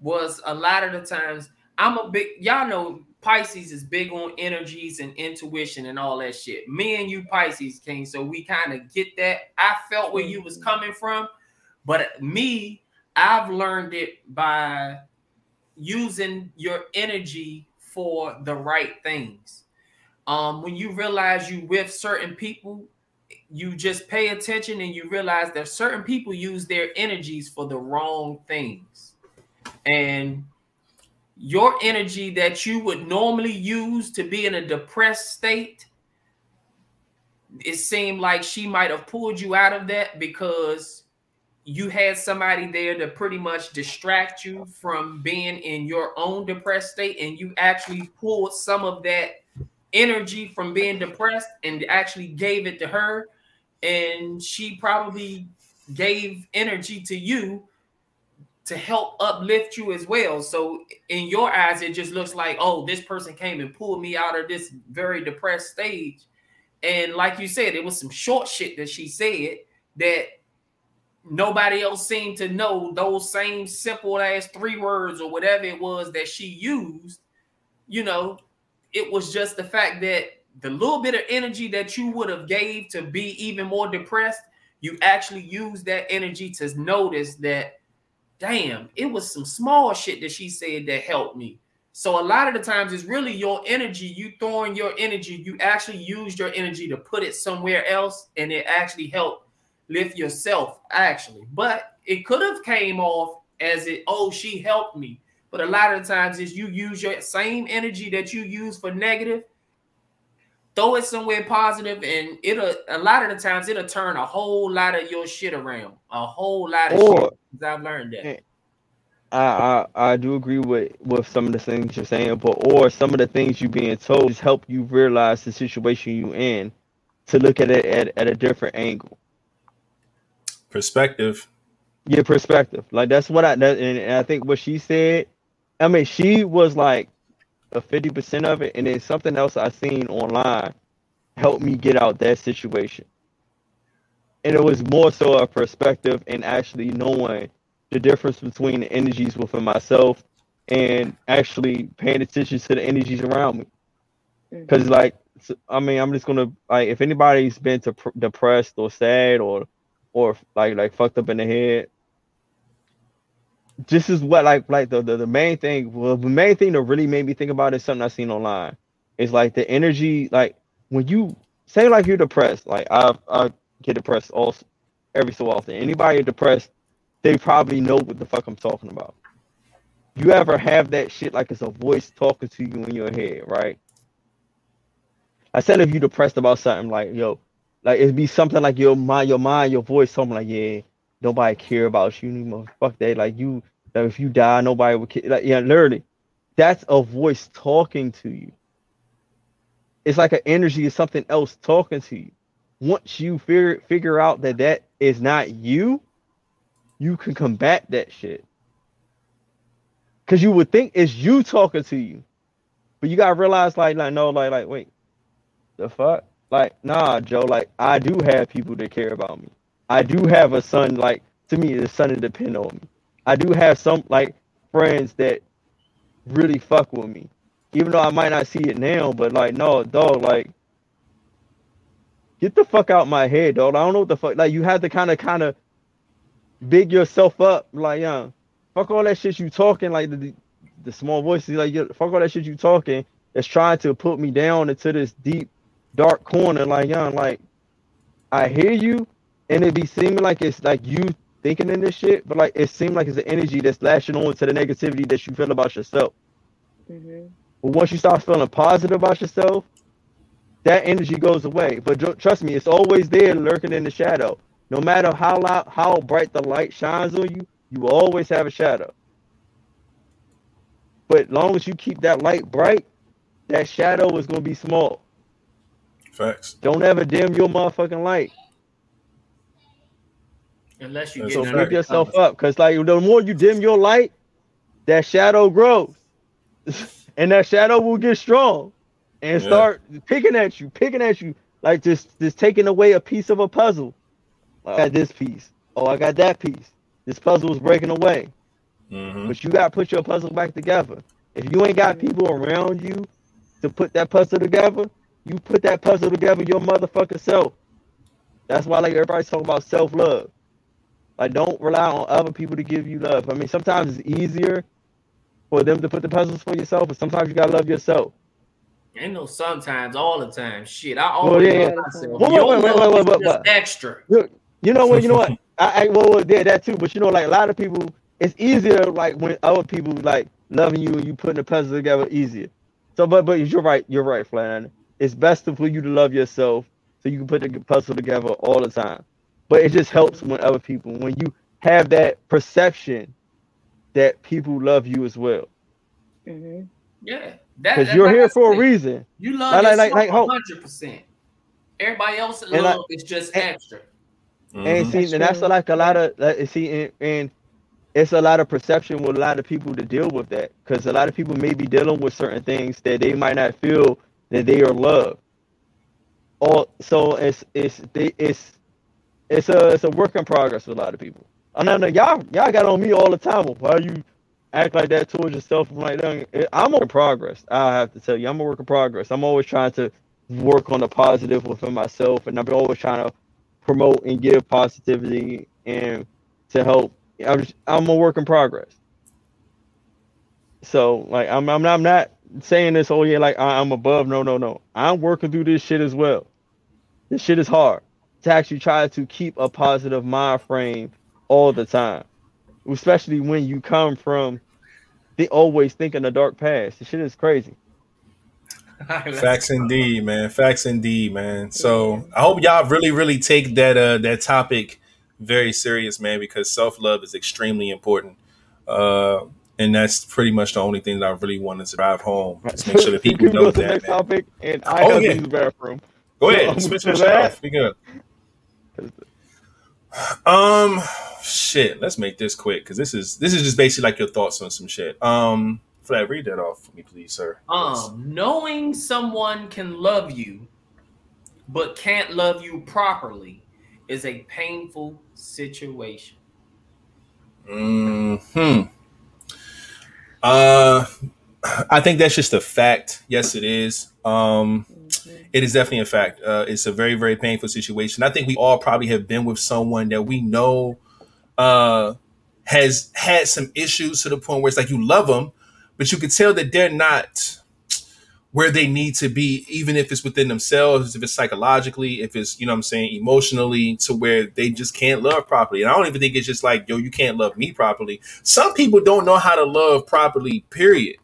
was a lot of the times. I'm a big y'all know Pisces is big on energies and intuition and all that shit. Me and you Pisces King, so we kind of get that. I felt where you was coming from, but me, I've learned it by using your energy for the right things. Um, when you realize you with certain people, you just pay attention and you realize that certain people use their energies for the wrong things. And your energy that you would normally use to be in a depressed state, it seemed like she might have pulled you out of that because you had somebody there to pretty much distract you from being in your own depressed state and you actually pulled some of that energy from being depressed and actually gave it to her, and she probably gave energy to you to help uplift you as well. So in your eyes, it just looks like, oh, this person came and pulled me out of this very depressed stage. And like you said, it was some short shit that she said that nobody else seemed to know those same simple ass three words or whatever it was that she used. You know, it was just the fact that the little bit of energy that you would have gave to be even more depressed, you actually used that energy to notice that damn, it was some small shit that she said that helped me. So a lot of the times it's really your energy, you throwing your energy, you actually used your energy to put it somewhere else and it actually helped lift yourself actually. But it could have came off as it, oh, she helped me. But a lot of the times is you use your same energy that you use for negative, throw it somewhere positive, and it'll a lot of the times it'll turn a whole lot of your shit around. A whole lot of Or- shit. I've learned that. I, I I do agree with with some of the things you're saying, but or some of the things you being told just help you realize the situation you in to look at it at, at a different angle. Perspective. Your perspective, like that's what I that, and, and I think what she said. I mean, she was like a fifty percent of it, and then something else I seen online helped me get out that situation. And it was more so a perspective and actually knowing the difference between the energies within myself and actually paying attention to the energies around me. Mm-hmm. Because, like, I mean, I'm just gonna like if anybody's been to depressed or sad or or like like fucked up in the head, this is what like like the, the the main thing. Well, the main thing that really made me think about is something I seen online. It's like the energy, like when you say like you're depressed. Like I I get depressed also every so often. Anybody depressed, they probably know what the fuck I'm talking about. You ever have that shit like it's a voice talking to you in your head, right? I said if you depressed about something like yo, like it'd be something like your mind, your mind, your voice, something like yeah, nobody care about you anymore. Fuck that. Like you, like if you die, nobody would care. Like yeah, literally, that's a voice talking to you. It's like an energy of something else talking to you. Once you figure figure out that that is not you, you can combat that shit. Cause you would think it's you talking to you, but you gotta realize like like no like like wait, the fuck like nah Joe like I do have people that care about me. I do have a son like to me the son to depend on me. I do have some like friends that really fuck with me, even though I might not see it now. But like no dog like get the fuck out my head dog. I don't know what the fuck like you have to kind of kind of big yourself up like yeah fuck all that shit you talking like the the small voices like fuck all that shit you talking that's trying to put me down into this deep dark corner like yeah like I hear you and it be seeming like it's like you thinking in this shit but like it seems like it's the energy that's lashing on to the negativity that you feel about yourself hmm but once you start feeling positive about yourself that energy goes away but trust me it's always there lurking in the shadow no matter how loud, how bright the light shines on you, you always have a shadow. But long as you keep that light bright, that shadow is gonna be small. Facts. Don't ever dim your motherfucking light. Unless you get so under fact. Keep yourself covers. up, cause like the more you dim your light, that shadow grows, and that shadow will get strong, and Yeah. start picking at you, picking at you, like just just taking away a piece of a puzzle. I got this piece. Oh, I got that piece. This puzzle is breaking away. hmm But you gotta put your puzzle back together. If you ain't got people around you to put that puzzle together, you put that puzzle together your motherfucking self. That's why like everybody's talking about self-love. Like don't rely on other people to give you love. I mean sometimes it's easier for them to put the puzzles for yourself, but sometimes you gotta love yourself. Ain't no sometimes, all the time. Shit, I Well, always yeah, love myself. Wait, Your wait, wait, love wait, wait, just wait. extra. You know what? You know what? I, I well, well, yeah, that too. But you know, like a lot of people, it's easier like when other people like loving you and you putting the puzzle together easier. So, but but you're right. You're right, Flan. It's best for you to love yourself so you can put the puzzle together all the time. But it just helps when other people, when you have that perception that people love you as well. hmm Yeah, because that- you're like here I for a reason. You love Like- like, like- like- yourself hundred percent. Everybody else And I- love is just and- extra. And Mhm. see, That's and that's like a lot of like, see, and, and it's a lot of perception with a lot of people to deal with that because a lot of people may be dealing with certain things that they might not feel that they are loved. Or so it's it's it's it's a it's a work in progress with a lot of people. I know y'all y'all got on me all the time. Why you act like that towards yourself? I'm like, "Dang, I'm a progress. I have to tell you, I'm a work in progress. I'm always trying to work on the positive within myself, and I'm always trying to promote and give positivity and to help. I'm just, I'm a work in progress. So like I'm I'm not, I'm not saying this. Oh yeah, like I, I'm above. No no no. I'm working through this shit as well. This shit is hard to actually try to keep a positive mind frame all the time, especially when you come from the always thinking the dark past. This shit is crazy. Facts indeed, man. Facts indeed, man. So I hope y'all really, really take that uh that topic very serious, man, because self love is extremely important. Uh and that's pretty much the only thing that I really wanted to drive home. Just make sure that people know go the that, next man. topic, and I Oh, have yeah. to use the bathroom. Go ahead, I'm switch gonna your that. off. We good. Um, shit. Let's make this quick because this is this is just basically like your thoughts on some shit. Um, Flat, read that off for me, please, sir. Um, knowing someone can love you, but can't love you properly, is a painful situation. Hmm. Uh, I think that's just a fact. Yes, it is. Um, it is definitely a fact. Uh, it's a very, very painful situation. I think we all probably have been with someone that we know uh, has had some issues to the point where it's like you love them, but you can tell that they're not where they need to be, even if it's within themselves, if it's psychologically, if it's, you know what I'm saying, emotionally, to where they just can't love properly. And I don't even think it's just like, yo, you can't love me properly. Some people don't know how to love properly, period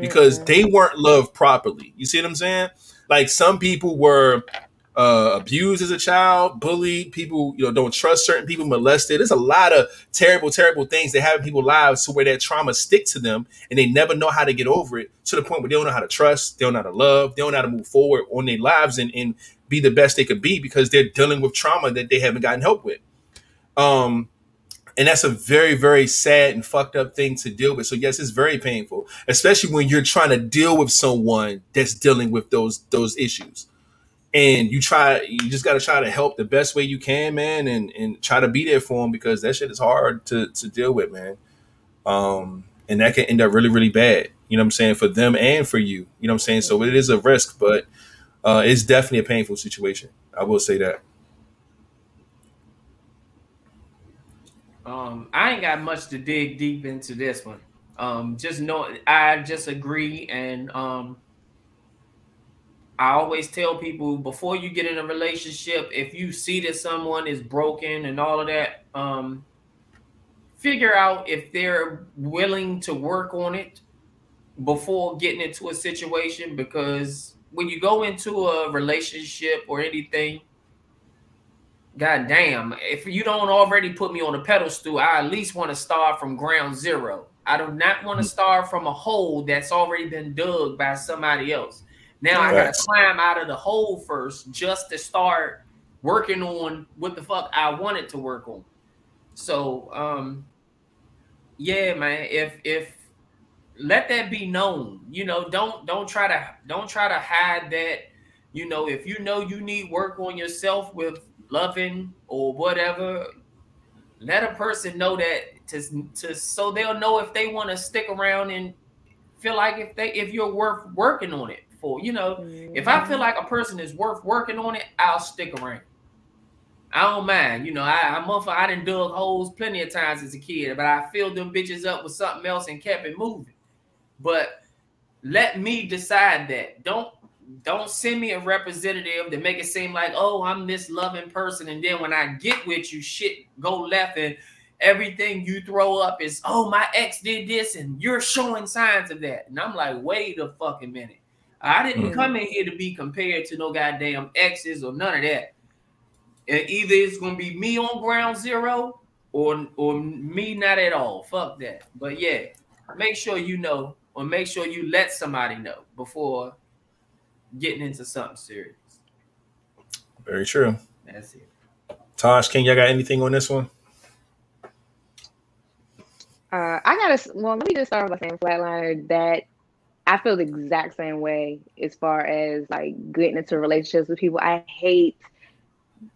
because mm-hmm. they weren't loved properly. You see what I'm saying? Like some people were uh, abused as a child, bullied. People, you know, don't trust certain people, molested. There's a lot of terrible, terrible things that happen in people's lives to where that trauma stick to them, and they never know how to get over it. To the point where they don't know how to trust, they don't know how to love, they don't know how to move forward on their lives and, and be the best they could be because they're dealing with trauma that they haven't gotten help with. Um, and that's a very, very sad and fucked up thing to deal with. So yes, it's very painful, especially when you're trying to deal with someone that's dealing with those those issues. And you try, you just got to try to help the best way you can, man, and and try to be there for them because that shit is hard to to deal with, man. Um, and that can end up really, really bad. You know what I'm saying for them and for you. You know what I'm saying. So it is a risk, but uh, it's definitely a painful situation. I will say that. Um, I ain't got much to dig deep into this one. Um, just know I just agree, and um, I always tell people before you get in a relationship, if you see that someone is broken and all of that, um, figure out if they're willing to work on it before getting into a situation. Because when you go into a relationship or anything, God damn, if you don't already put me on a pedestal, I at least want to start from ground zero. I do not want to start from a hole that's already been dug by somebody else. Now I gotta climb out of the hole first just to start working on what the fuck I wanted to work on. So um yeah, man, if if let that be known, you know, don't don't try to don't try to hide that. You know, if you know you need work on yourself with loving or whatever, let a person know that to, to so they'll know if they want to stick around and feel like if they if you're worth working on it for. You know if i feel mm-hmm. like a person is worth working on it i'll stick around. I don't mind. You know i i'm up for i done dug holes plenty of times as a kid but i filled them bitches up with something else and kept it moving. But let me decide that. Don't don't send me a representative to make it seem like oh i'm this loving person and then when i get with you shit go left and everything you throw up is oh my ex did this and you're showing signs of that. And i'm like wait a fucking minute i didn't Mhm. come in here to be compared to no goddamn exes or none of that and either it's gonna be me on ground zero or or me not at all fuck that but yeah make sure you know or make sure you let somebody know before getting into something serious. Very true. That's it. Tosh, King, y'all got anything on this one? Uh, I gotta. Well, let me just start by saying, Flatliner, that I feel the exact same way as far as like getting into relationships with people. I hate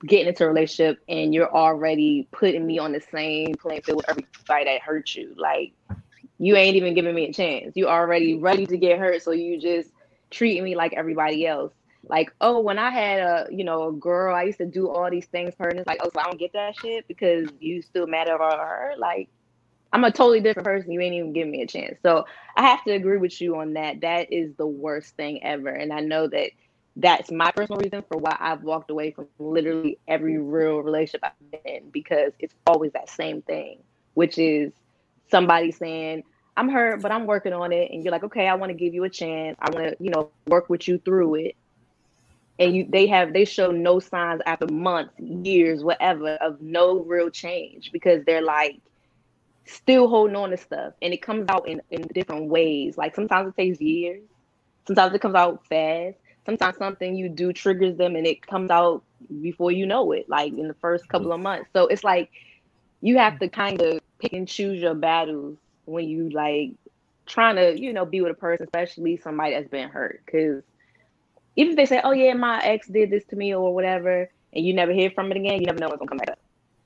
getting into a relationship and you're already putting me on the same playing field with everybody that hurt you. Like you ain't even giving me a chance. You already ready to get hurt, so you just treating me like everybody else. Like, oh, when I had a you know a girl, I used to do all these things for her, and it's like, oh, so I don't get that shit because you still mad about her. Like, I'm a totally different person. You ain't even give me a chance. So I have to agree with you on that. That is the worst thing ever, and I know that that's my personal reason for why I've walked away from literally every real relationship I've been in because it's always that same thing, which is somebody saying, I'm hurt, but I'm working on it. And you're like, okay, I want to give you a chance. I want to, you know, work with you through it. And you they have they show no signs after months, years, whatever, of no real change because they're like still holding on to stuff. And it comes out in, in different ways. Like sometimes it takes years, sometimes it comes out fast sometimes something you do triggers them and it comes out before you know it, like in the first couple of months. So it's like you have to kind of pick and choose your battles when you like trying to, you know, be with a person, especially somebody that's been hurt. Cause even if they say, Oh yeah, my ex did this to me or whatever, and you never hear from it again, you never know what's gonna come back up.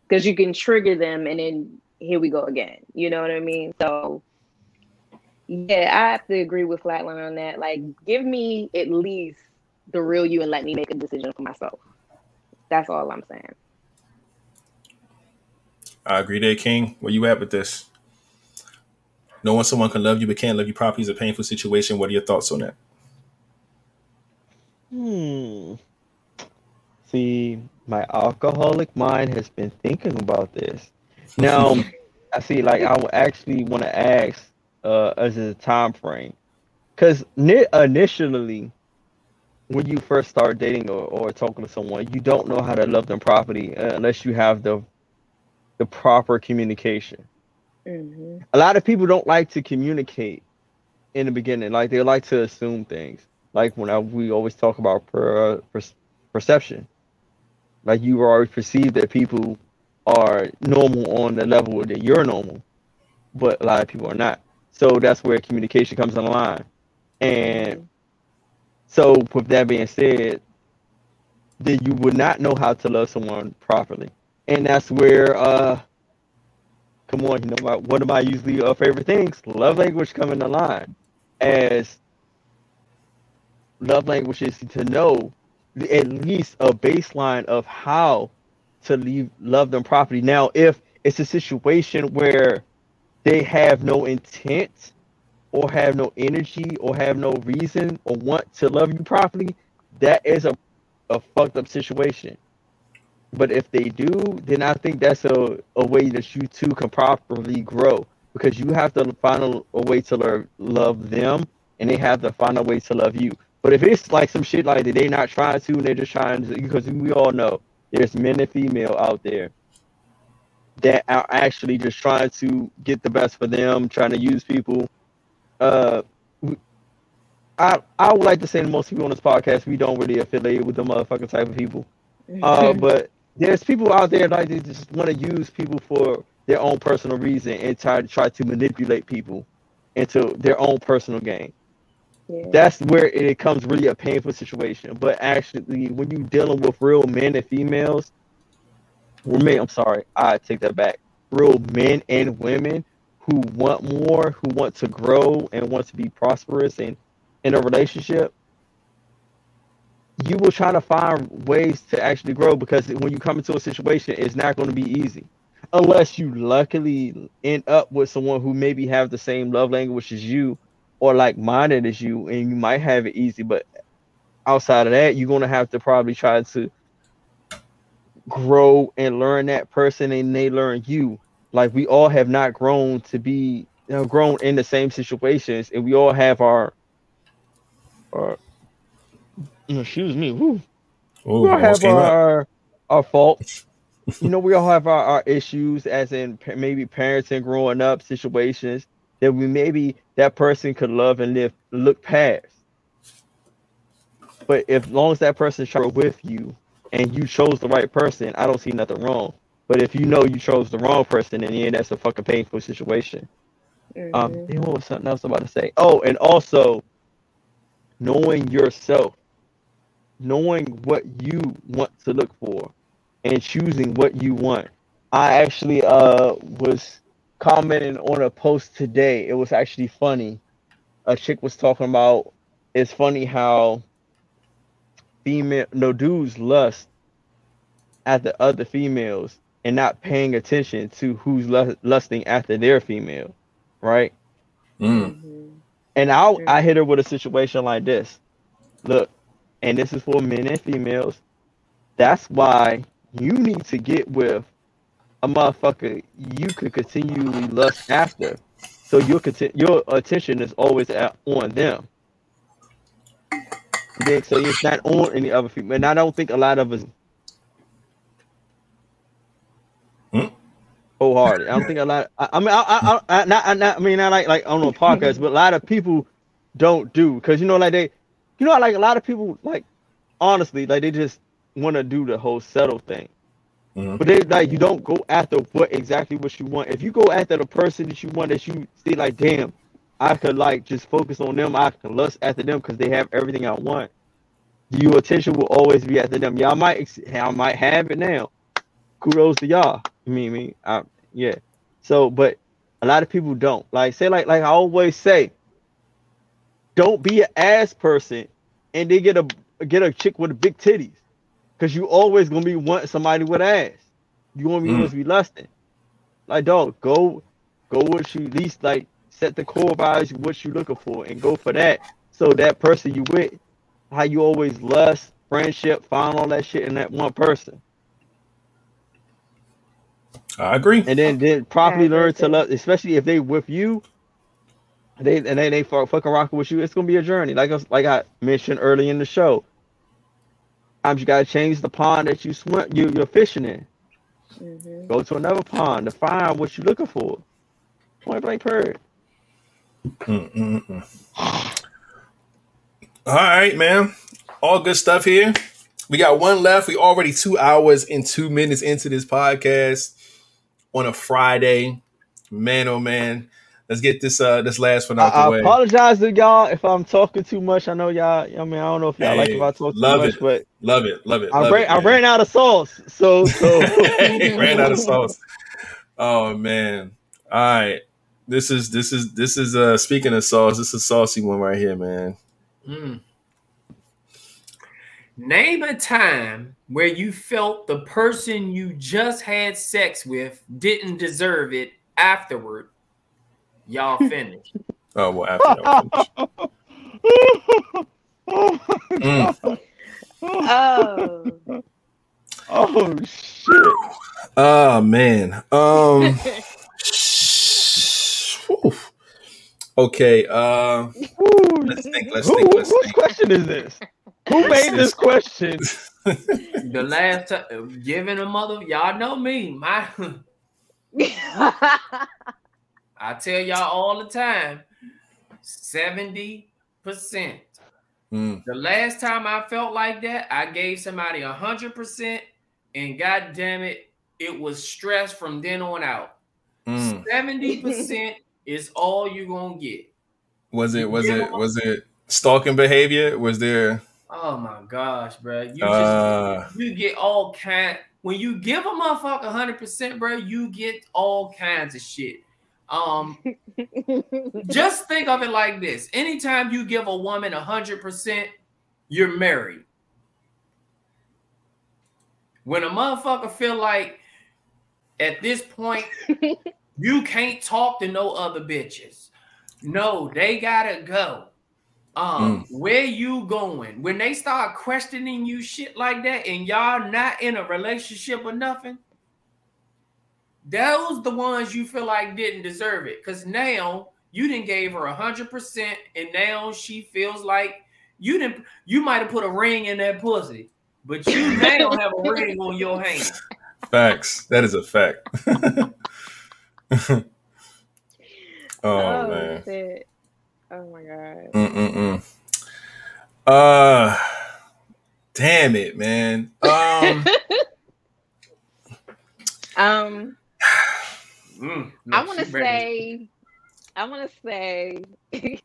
Cause you can trigger them and then here we go again. You know what I mean? So yeah, I have to agree with Flatline on that. Like, give me at least the real you and let me make a decision for myself. That's all I'm saying. I agree there, King. Where you at with this? Knowing someone can love you but can't love you properly is a painful situation. What are your thoughts on that? Hmm. See, my alcoholic mind has been thinking about this. Now, I see. Like, I would actually want to ask, uh, as a time frame, because initially, when you first start dating or, or talking to someone, you don't know how to love them properly uh, unless you have the the proper communication. Mm-hmm. A lot of people don't like to communicate in the beginning. Like they like to assume things. Like when I, we always talk about per, per, perception. Like you already perceive that people are normal on the level that you're normal, but a lot of people are not. So that's where communication comes on the line. And so, with that being said, then you would not know how to love someone properly, and that's where, uh, come on, you know, my, one of my usually uh, favorite things, love language, come in the line, as love language is to know at least a baseline of how to leave love them properly. Now, if it's a situation where they have no intent or have no energy or have no reason or want to love you properly, that is a, a fucked up situation. But if they do, then I think that's a, a way that you two can properly grow because you have to find a, a way to learn, love them and they have to find a way to love you. But if it's like some shit like that, they're not trying to and they're just trying to, because we all know there's men and female out there that are actually just trying to get the best for them, trying to use people uh, I I would like to say to most people on this podcast, we don't really affiliate with the motherfucking type of people. Uh, but there's people out there like they just want to use people for their own personal reason and try to try to manipulate people into their own personal gain. Yeah. That's where it becomes really a painful situation. But actually, when you're dealing with real men and females, men, I'm sorry, I take that back. Real men and women who want more, who want to grow and want to be prosperous and in a relationship, you will try to find ways to actually grow because when you come into a situation, it's not going to be easy. Unless you luckily end up with someone who maybe have the same love language as you or like minded as you, and you might have it easy. But outside of that, you're going to have to probably try to grow and learn that person and they learn you like we all have not grown to be you know, grown in the same situations, and we all have our, our excuse me, whoo, Ooh, we all have our, our, our faults. you know, we all have our, our issues, as in maybe parents and growing up situations, that we maybe that person could love and live look past. But if long as that person's trying with you and you chose the right person, I don't see nothing wrong. But if you know you chose the wrong person, then yeah, that's a fucking painful situation. Um, Mhm. damn, what was something else I'm about to say? Oh, and also knowing yourself, knowing what you want to look for, and choosing what you want. I actually uh was commenting on a post today. It was actually funny. A chick was talking about it's funny how female no dudes lust at the other females and not paying attention to who's lu- lusting after their female, right? Mm. Mhm. And I I hit her with a situation like this. Look, and this is for men and females. That's why you need to get with a motherfucker you could continually lust after. So your your attention is always at, on them. Then, so it's not on any other female. And I don't think a lot of us Hmm? wholehearted. I don't think a lot. I, I mean, I, I, I, not, I, not, I mean, not like like on a podcast, but a lot of people don't do because you know, like they, you know, like a lot of people, like honestly, like they just want to do the whole settle thing. Mhm. But they like you don't go after what exactly what you want. If you go after the person that you want, that you see like, damn, I could like just focus on them. I can lust after them because they have everything I want. Your attention will always be after them. Y'all might, I might have it now. Kudos to y'all. You mean me? I, yeah. So, but a lot of people don't. Like say, like like I always say, don't be an ass person, and they get a get a chick with a big titties, because you always gonna be wanting somebody with ass. You gonna be Mm. always be lusting. Like dog, go go what you at least like set the core values what you looking for and go for that. So that person you with, how you always lust, friendship, find all that shit in that one person. I agree. and then then properly Yeah, learn to love, especially if they with you. They and they they fuck, fucking rocking with you. It's gonna be a journey, like I, like I mentioned early in the show. Sometimes you gotta change the pond that you swim you you're fishing in. Mhm. Go to another pond to find what you're looking for. Point blank period. All right, man. All good stuff here. We got one left. We already two hours and two minutes into this podcast on a Friday. Man, oh man. Let's get this uh this last one I, out the I apologize to y'all if I'm talking too much. I know y'all. I mean, I don't know if y'all like Hey, if I talk too love much, it. but Love it, love it. I love ran it, I ran out of sauce. So so ran out of sauce. Oh man. All right. This is this is this is uh speaking of sauce, this is a saucy one right here, man. Mm. Name a time where you felt the person you just had sex with didn't deserve it afterward. Y'all finished. Oh well after that. Mm. Oh. oh shit. Oh man. Um. Okay, uh Let's think, let's think, let's whose think. question is this? Who made this question? the last time giving a mother, y'all know me. My I tell y'all all the time, 70%. Mm, The last time I felt like that, I gave somebody a hundred percent, and god damn it, it was stress from then on out. mm. Seventy percent is all you gonna get. Was it was it was it stalking behavior? Was there Oh my gosh, bro! You just uh you get all kind. When you give a motherfucker hundred percent, bro, you get all kinds of shit. Um, just think of it like this: anytime you give a woman hundred percent, you're married. When a motherfucker feel like at this point you can't talk to no other bitches, no, they gotta go. Um, where you going? When they start questioning you shit like that, and y'all not in a relationship or nothing, those the ones you feel like didn't deserve it. Cause now you didn't gave her a hundred percent, and now she feels like you didn't. You might have put a ring in that pussy, but you now have a ring on your hand. facts? That is a fact. Oh, man. shit. Oh my god. Mm-mm-mm. Uh, damn it, man. Um, Um, Mm, no, I want to say, I want to say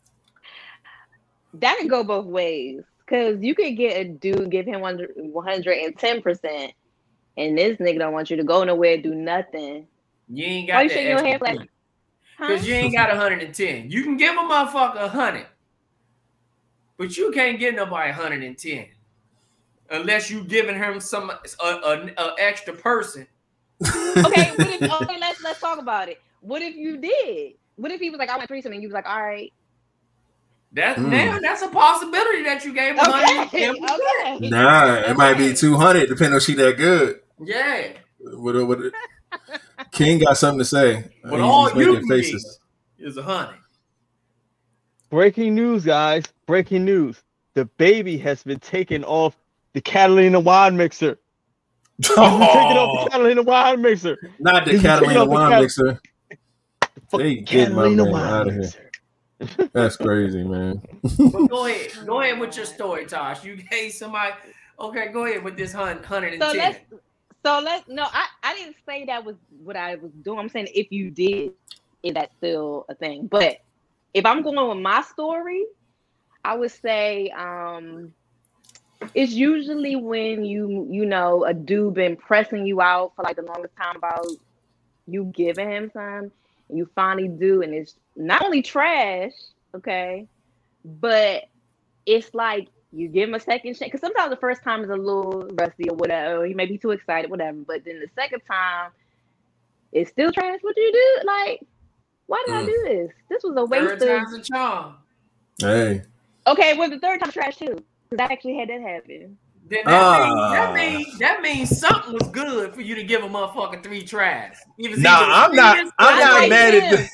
that can go both ways because you could get a dude give him one hundred and ten percent, and this nigga don't want you to go nowhere, do nothing. you ain't got Why got you that shaking your extra head like- thing. Huh? Because you ain't got 110. You can give a motherfucker 100, but you can't get nobody 110 unless you giving him some a, a, a extra person. okay, what if, okay, let's let's talk about it. What if you did? What if he was like, I want threesome, and you was like, all right, That Mm. now that's a possibility that you gave him okay, 110. okay. nah, it might be two hundred, depending on she that good. Yeah, What, what, King got something to say. but He's- all he's you making can give is a hundred. Breaking news, guys. Breaking news. DaBaby has been taken off the Catalina wine mixer. He's been taken off Oh, the Catalina wine mixer. not the He's taking Catalina off the wine Cal- mixer. They get my Catalina man wine outta here. mixer. That's crazy, man. But go ahead, go ahead with your story, Tosh. You gave somebody. Okay, go ahead with this hun- 110. So let's so let's no, I, I didn't say that was what I was doing. I'm saying if you did, is that still a thing? But if I'm going with my story, I would say um it's usually when you you know a dude been pressing you out for like the longest time about you giving him some and you finally do and it's not only trash, okay, but it's like you give him a second chance because sometimes the first time is a little rusty or whatever. Or he may be too excited, whatever. But then the second time, it's still trash. What do you do? Like, why did I Mm. do this? This was a Third waste of. time's a charm. Hey, Okay, well the third time trash too. Because I actually had that happen. Then that, Ah. means, that means that means something was good for you to give a motherfucker three tries. It Nah, I'm not- I'm or not liked mad at him. the-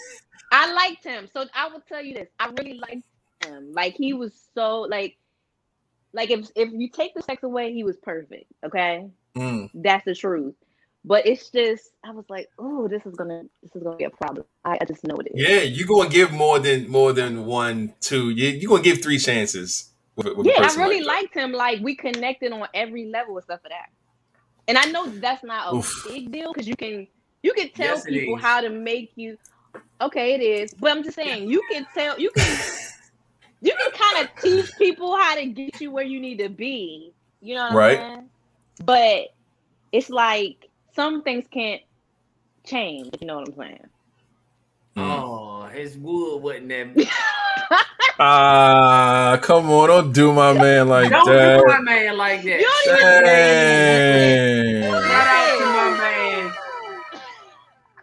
I liked him, so I will tell you this. I really liked him. Like he was so like, like if if you take the sex away, he was perfect. Okay, Mm. that's the truth. But it's just, I was like, oh, this is gonna, this is gonna be a problem. I, I just know it is. Yeah, you're gonna give more than more than one, two. You you gonna give three chances. With, with yeah, I person really like liked him. Like we connected on every level and stuff of that. And I know that's not a Oof. big deal because you can you can tell Yes, people is. how to make you. Okay, it is, but I'm just saying you can tell you can you can kind of teach people how to get you where you need to be. You know what Right. I'm saying? But it's like some things can't change. You know what I'm saying? Mm. Oh, his wood wasn't that. Ah, come on, don't do my man like that. Don't do my man like that. You don't even- Dang. Shout out to my man.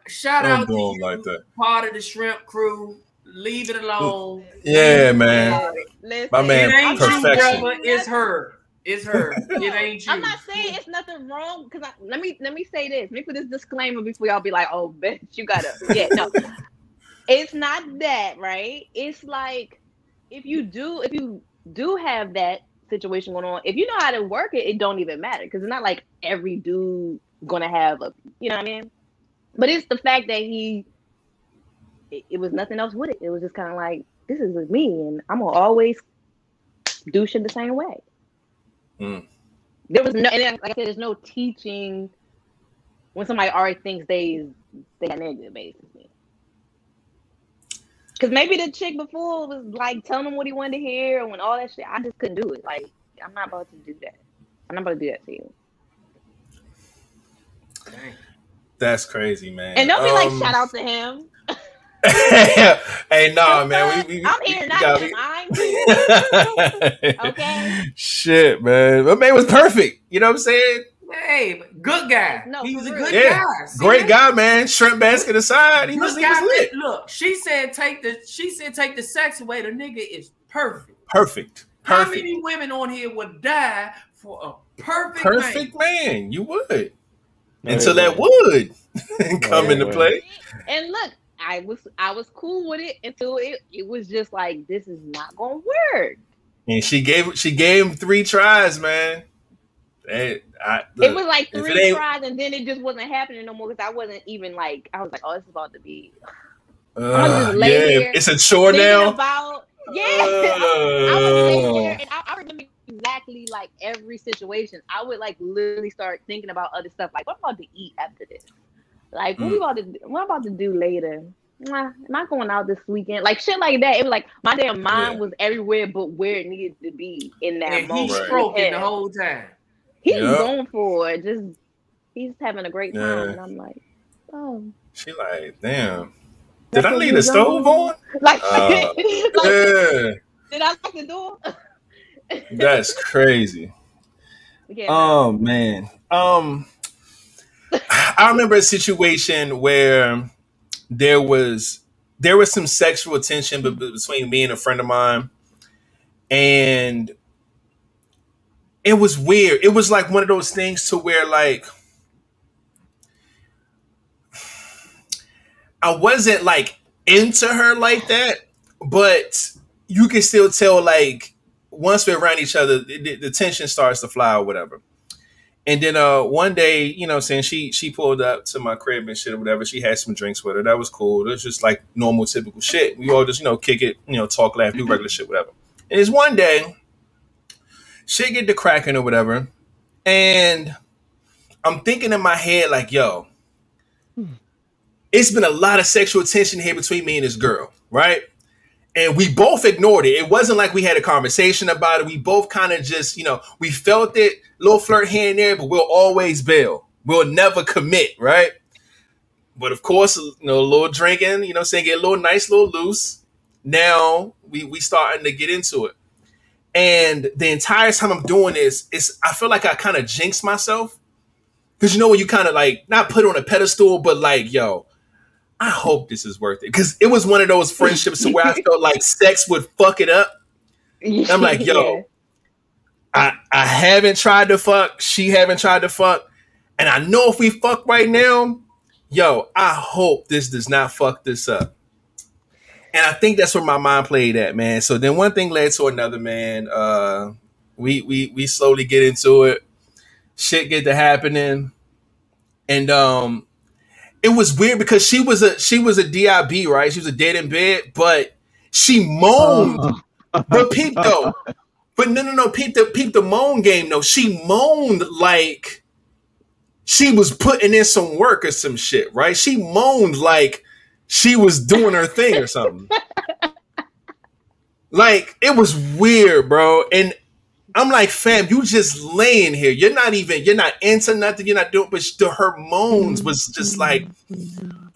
Shout Don't out to do him you, like that. part of the shrimp crew. Leave it alone. Yeah, man. Listen, My man, it ain't you, perfection. brother. It's her. It's her. It ain't you. I'm not saying it's nothing wrong because let me let me say this. Let me put this disclaimer before y'all be like, "Oh, bitch, you gotta." Yeah, no, it's not that, right? It's like if you do if you do have that situation going on, if you know how to work it, it don't even matter because it's not like every dude gonna have a, you know what I mean? But it's the fact that he, it, it was nothing else with it. It was just kind of like this is with me, and I'm gonna always do shit the same way Mm. there was no, and then, like I said, there's no teaching when somebody already thinks they they got nigga basically. Because maybe the chick before was like telling him what he wanted to hear and when all that shit. I just couldn't do it. Like I'm not about to do that. I'm not about to do that to you. Dang. That's crazy, man. And don't be like Um, shout out to him. hey, nah, man. We, we, I'm we- here, we not got- him. I'm here. Okay. Shit, man. My man was perfect. You know what I'm saying? Hey, good guy. No, he was a good real. Yeah, guy. See Great that? guy, man. Shrimp basket aside, he was, he was lit. Look, she said take the she said take the sex away. The nigga is perfect. Perfect. How many women on here would die for a perfect, Perfect man. You would. No, Until that wouldn't. come they into wouldn't. play. And look, I was I was cool with it until it, it was just like this is not gonna work. And she gave she gave him three tries, man. Hey, I, it was like three tries, and then it just wasn't happening no more because I wasn't even like I was like, oh, this is about to be. Uh, yeah, here it's a chore now. about yeah. I would lay Uh, there and I, I remember exactly like every situation. I would like literally start thinking about other stuff. Like, what I'm about to eat after this? Like, what we Mm. about to do? what I'm about to do later? Nah, am I going out this weekend? Like shit like that. It was like my damn mind Yeah. was everywhere but where it needed to be in that And moment. he's Right. stroking Yeah. the whole time. He's Yeah. going for it. Just he's having a great time. Yeah. And I'm like, oh. she like, damn. Did I leave the stove on? Like, Uh, like Yeah, did I lock the door? that's crazy. yeah. Oh man. Um I remember a situation where there was there was some sexual tension be- be- between me and a friend of mine and it was weird. It was like one of those things to where like I wasn't like into her like that, but you can still tell like once we're around each other, the, the- tension starts to fly or whatever. And then uh one day, you know, saying she she pulled up to my crib and shit or whatever. She had some drinks with her. That was cool. It was just like normal, typical shit. We all just, you know, kick it, you know, talk, laugh, do regular shit, whatever. And it's one day, shit get to cracking or whatever. And I'm thinking in my head, like, yo, it's been a lot of sexual tension here between me and this girl, right? And we both ignored it. It wasn't like we had a conversation about it. We both kind of just, you know, we felt it, little flirt here and there, but we'll always bail. We'll never commit, right? But of course, you know, a little drinking, you know, saying get a little nice, little loose. Now we we starting to get into it. And the entire time I'm doing this, it's I feel like I kind of jinx myself. Cause you know when you kind of like not put on a pedestal, but like, yo, I hope this is worth it. Cause it was one of those friendships to where I felt like sex would fuck it up. I'm like, yo, I I haven't tried to fuck. She haven't tried to fuck. And I know if we fuck right now, yo, I hope this does not fuck this up. And I think that's where my mind played at, man. So then one thing led to another, man. Uh we we we slowly get into it. Shit get to happening. And um it was weird because she was a she was a DIB, right? She was a dead in bed, but she moaned. But peep though. But no, no, no. Peep the peep the moan game though. She moaned like she was putting in some work or some shit, right? She moaned like she was doing her thing or something. like it was weird, bro. And I'm like, fam, you just laying here. You're not even. You're not into nothing. You're not doing. But the, her moans was just like,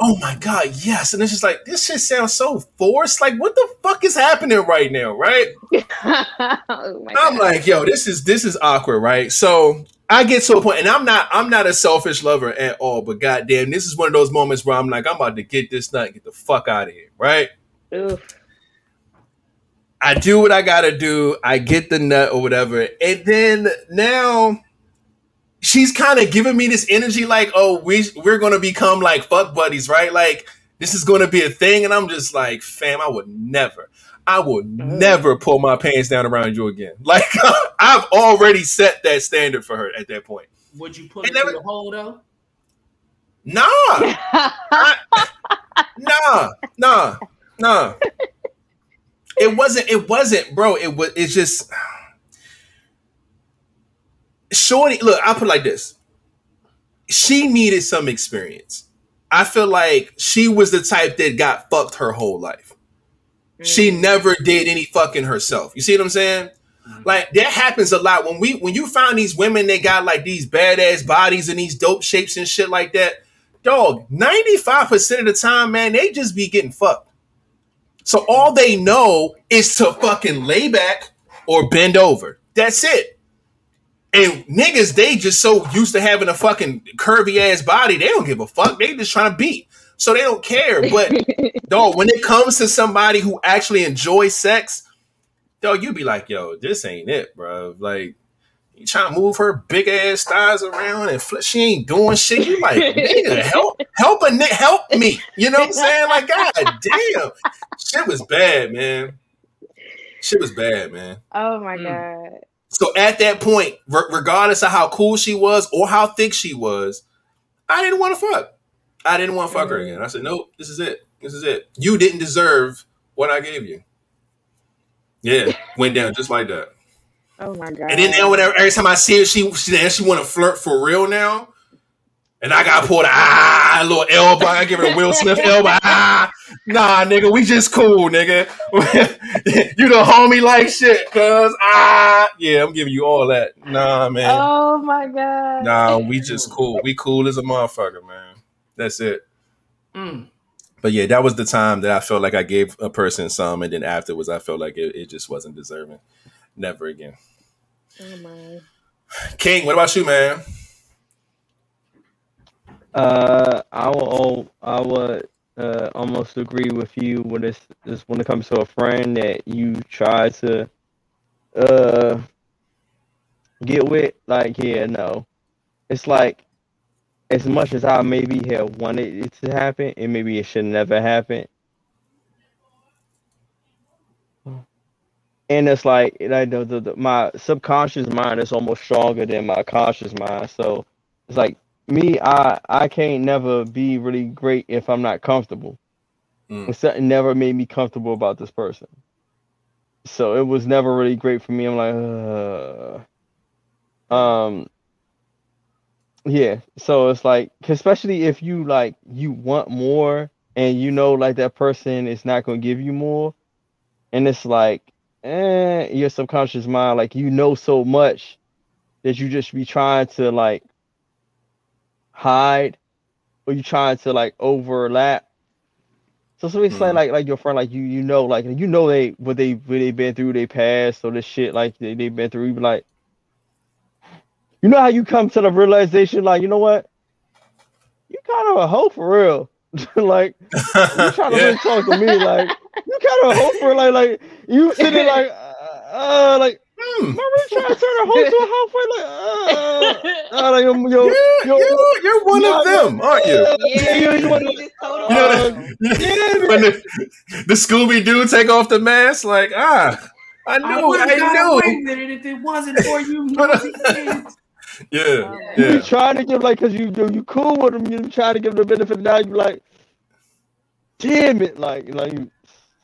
oh my god, yes. And it's just like this shit sounds so forced. Like what the fuck is happening right now, right? oh I'm God. like, yo, this is this is awkward, right? So I get to a point, and I'm not I'm not a selfish lover at all, but goddamn, this is one of those moments where I'm like, I'm about to get this nut, get the fuck out of here, right? Oof. I do what I gotta do. I get the nut or whatever, and then now she's kind of giving me this energy, like, oh, we we're gonna become like fuck buddies, right? Like this is gonna be a thing, and I'm just like, fam, I would never, I would never pull my pants down around you again. Like I've already set that standard for her at that point. Would you put It it never- the hole though? Nah, nah, nah, nah. It wasn't. It wasn't, bro. It was. It's just. Shorty, look. I'll put it like this. She needed some experience. I feel like she was the type that got fucked her whole life. She never did any fucking herself. You see what I'm saying? Mm-hmm. Like that happens a lot when we when you find these women they got like these badass bodies and these dope shapes and shit like that. Dog, 95% of the time, man, they just be getting fucked. So all they know is to fucking lay back or bend over. That's it. And niggas, they just so used to having a fucking curvy ass body, they don't give a fuck. They just trying to beat. So they don't care. But dog, when it comes to somebody who actually enjoys sex, dog, you'd be like, yo, this ain't it, bro. Like, you trying to move her big ass thighs around and fl- she ain't doing shit. You like, nigga, help, help a nigga, help me. You know what I'm saying? Like, god damn, shit was bad, man. Shit was bad, man. oh my Mm. god. So at that point, re- regardless of how cool she was or how thick she was, I didn't want to fuck. I didn't want to fuck her again. I said, nope, this is it. This is it. You didn't deserve what I gave you. Yeah, went down just like that. Oh my god. And then now, whenever every time I see her, she she then she want to flirt for real now. And I got pulled ah a little elbow. I give her a Will Smith elbow. Ah, nah, nigga, we just cool, nigga. you the homie like shit, cuz ah, yeah, I'm giving you all that. Nah, man. Oh my god. Nah, we just cool. We cool as a motherfucker, man. That's it. Mm. But yeah, that was the time that I felt like I gave a person some, and then afterwards, I felt like it, it just wasn't deserving. Never again. Oh my. King, what about you, man? Uh, I will. I would uh, almost agree with you when it's this when it comes to a friend that you try to uh get with. Like, yeah, no, it's like as much as I maybe have wanted it to happen, and maybe it should never happen. And it's like, like the, the, the my subconscious mind is almost stronger than my conscious mind. So it's like me, I I can't never be really great if I'm not comfortable. Mm. And something never made me comfortable about this person. So it was never really great for me. I'm like, uh, um, yeah. So it's like, especially if you like you want more and you know like that person is not gonna give you more, and it's like, eh, your subconscious mind, like you know so much that you just be trying to like hide or you trying to like overlap. So so it's like Mhm. like like your friend, like you you know like you know they what they what they been through, they past, or this shit like they they been through. You be like, you know how you come to the realization, like you know what, you kind of a hoe for real. like you trying to yeah. talk to me, like you kind of a hoe for like like you sitting like uh, uh like Hmm. am I really trying to turn a hoe to a hoe for like uh, uh like yo Yeah, yo you, you're one of Yeah, them, aren't you? Yeah, you- you wanna- you just told You know him. the, when the, the Scooby Doo take off the mask, like ah, I I knew, would I, have got away knew. it if it wasn't for you nosy kids. Yeah, you yeah. trying to give like because you you you cool with them, you try to give them the benefit. Now you be like, damn it, like like you.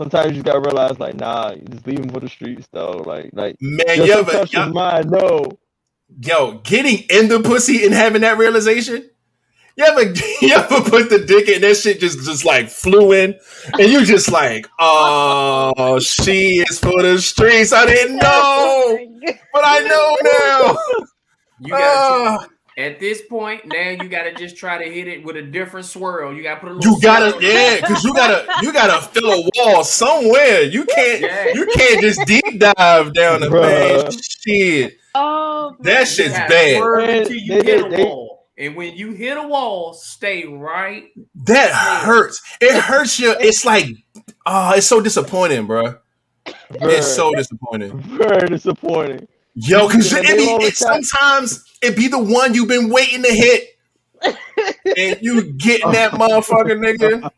Sometimes you gotta realize like, nah, you just leave them for the streets though. Like like Man, your you ever, subconscious yo, mind know. yo, getting in the pussy and having that realization. You ever, you ever put the dick in that shit just just like flew in, and you just like, oh, she is for the streets. I didn't oh know, but I know now. You got Ah. at this point now. You got to just try to hit it with a different swirl. You got to put a little. You gotta, yeah, because you gotta, you gotta fill a wall somewhere. You can't, Yeah. you can't just deep dive down the man. Shit, Oh, that You shit's bad. until you they- hit a they- wall. And when you hit a wall, stay right. That hurts. It hurts you. It's like, oh, it's so disappointing, bro. It's so disappointing, very disappointing. Yo. Because Yeah, it be, it, sometimes it be the one you've been waiting to hit, and you getting that motherfucker, nigga.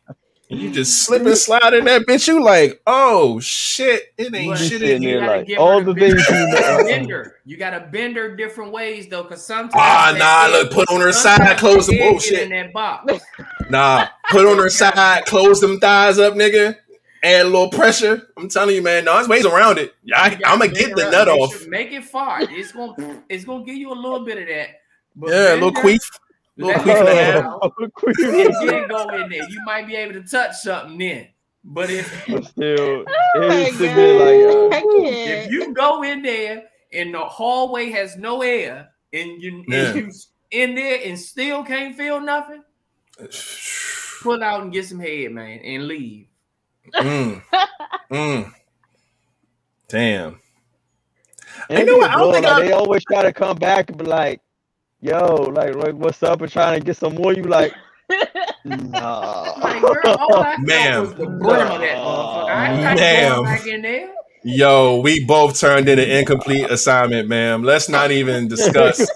And you just slip and slide in that bitch. You like, oh shit, it ain't But shit in here. there like, give all the things you You gotta know. bend her. You gotta bend her different ways though, because sometimes Ah, nah, look, put on her side, close the bullshit. in that box. Nah, put on her side, close them thighs up, nigga. Add a little pressure. I'm telling you, man. No, there's ways around it. Yeah, I, I'm gonna get the up. nut Make off. sure- Make it far. It's gonna it's gonna give you a little bit of that. But Yeah, a little her, queef. Little let queef her and a half. down, and Queef. then go in there. You might be able to touch something then. But if But still, Oh my it to be like, uh, if you go in there and the hallway has no air and you Yeah. and you in there and still can't feel nothing, pull out and get some head, man, and leave. Mm. Mm. Damn. And You know what? I don't think like, I- they always try to come back and be like, "Yo, like, like, what's up?" and trying to get some more. You like, nah. Like, girl, all I Ma'am. was the brim of that motherfucker. I ain't got to Ma'am. back in there. Yo, we both turned in an incomplete assignment, ma'am. Let's not even discuss.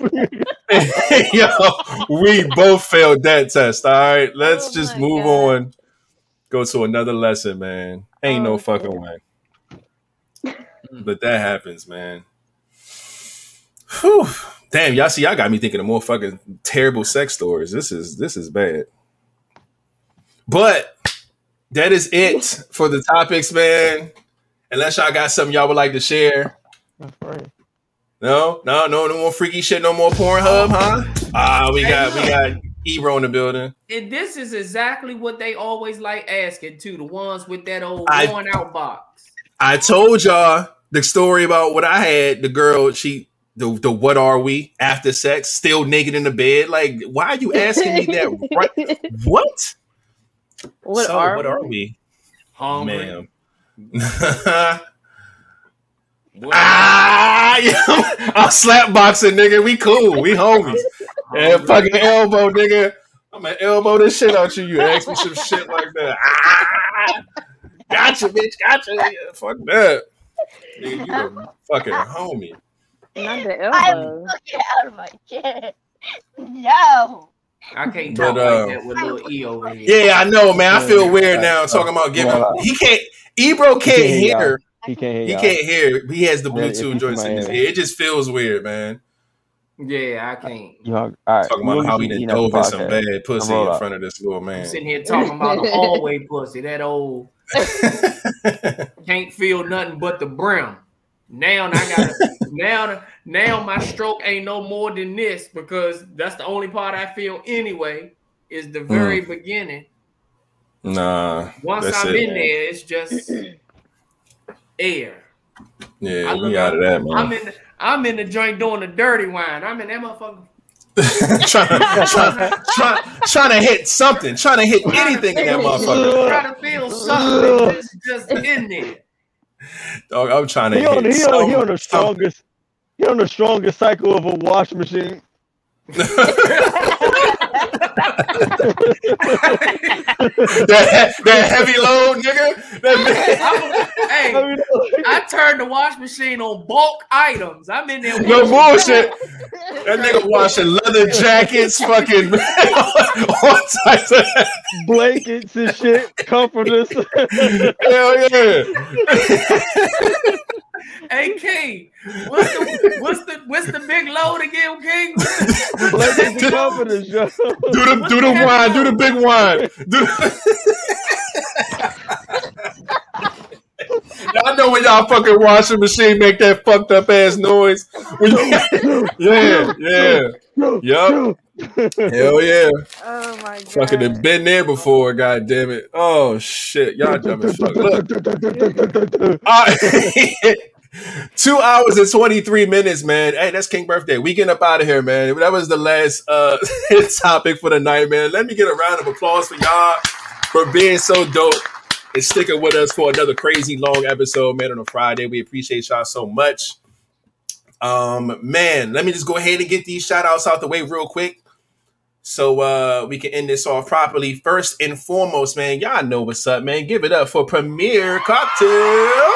Yo, we both failed that test. All right, let's Oh just move God. on. Go to another lesson, man. Ain't no Oh, fucking God. way. But that happens, man. Whew. Damn, y'all see, y'all got me thinking of more fucking terrible sex stories. This is this is bad. But that is it for the topics, man. Unless y'all got something y'all would like to share. No, no, no, no more freaky shit, no more Pornhub, huh? Ah, we got we got Ebro in the building. And this is exactly what they always like asking too. The ones with that old I- worn out box. I told y'all the story about what I had. The girl, she the the what are we after sex, still naked in the bed. Like, why are you asking me that? Right? What? What so, are what are we, Hungry. ma'am? What- ah, yeah, I'm slap boxing, nigga. We cool. We homies. Yeah, hungry. fucking elbow, nigga. I'm gonna elbow this shit out you. You ask me some shit like that. Ah, gotcha, bitch. Gotcha. Yeah, fuck that. Nigga, you a fucking homie. Not the I'm fucking out of my chair. No. I can't But, talk uh, like that with little E over here. Yeah, I know, man. I feel weird now talking about giving. He can't. Ebro can't can't hear hear. He can't hear. He can't hear. He has the Yeah, if Bluetooth he joints in his out ear. It just feels weird, man. Yeah, I can't. Y'all, all right. Talking we'll about how we get done to dove in some bad pussy roll in up. front of this little I'm man. sitting here talking about the hallway pussy. That old can't feel nothing but the brim. Now I got now now my stroke ain't no more than this because that's the only part I feel anyway. Is the mm. very beginning. nah, Once I'm it. in there, it's just air. Yeah, I we out of that, man. I'm in the, I'm in the joint doing the dirty wine. I'm in that motherfucker. trying, trying, trying, trying to hit something, trying to hit anything in that motherfucker. Trying to feel something that's just in there. Dog, I'm trying to He on, hit he, on, he on the strongest. He on the strongest cycle of a wash machine. that, that heavy load, nigga. That, I'm- hey, I turned the wash machine on bulk items. I'm in there. no bullshit. That nigga washing leather jackets, fucking all types of blankets and shit, comforters. hell yeah. Hey King, what's the what's the what's the big load again, King? blankets and comforters, yo. Do the do the wine, do the big wine. Do y'all know when y'all fucking washing machine make that fucked up ass noise? Yeah, yeah. Yup. Hell yeah. Oh my god. Fucking have been there before, god damn it. Oh shit. Y'all dumb as fuck. Look. Uh, two hours and 23 minutes, man. Hey, that's King birthday. We getting up out of here, man. That was the last uh topic for the night, man. Let me get a round of applause for y'all for being so dope and sticking with us for another crazy long episode, man, on a Friday. We appreciate y'all so much. Um, man, let me just go ahead and get these shout outs out the way real quick. So uh we can end this off properly. First and foremost, man, y'all know what's up, man. Give it up for Premier Cocktail.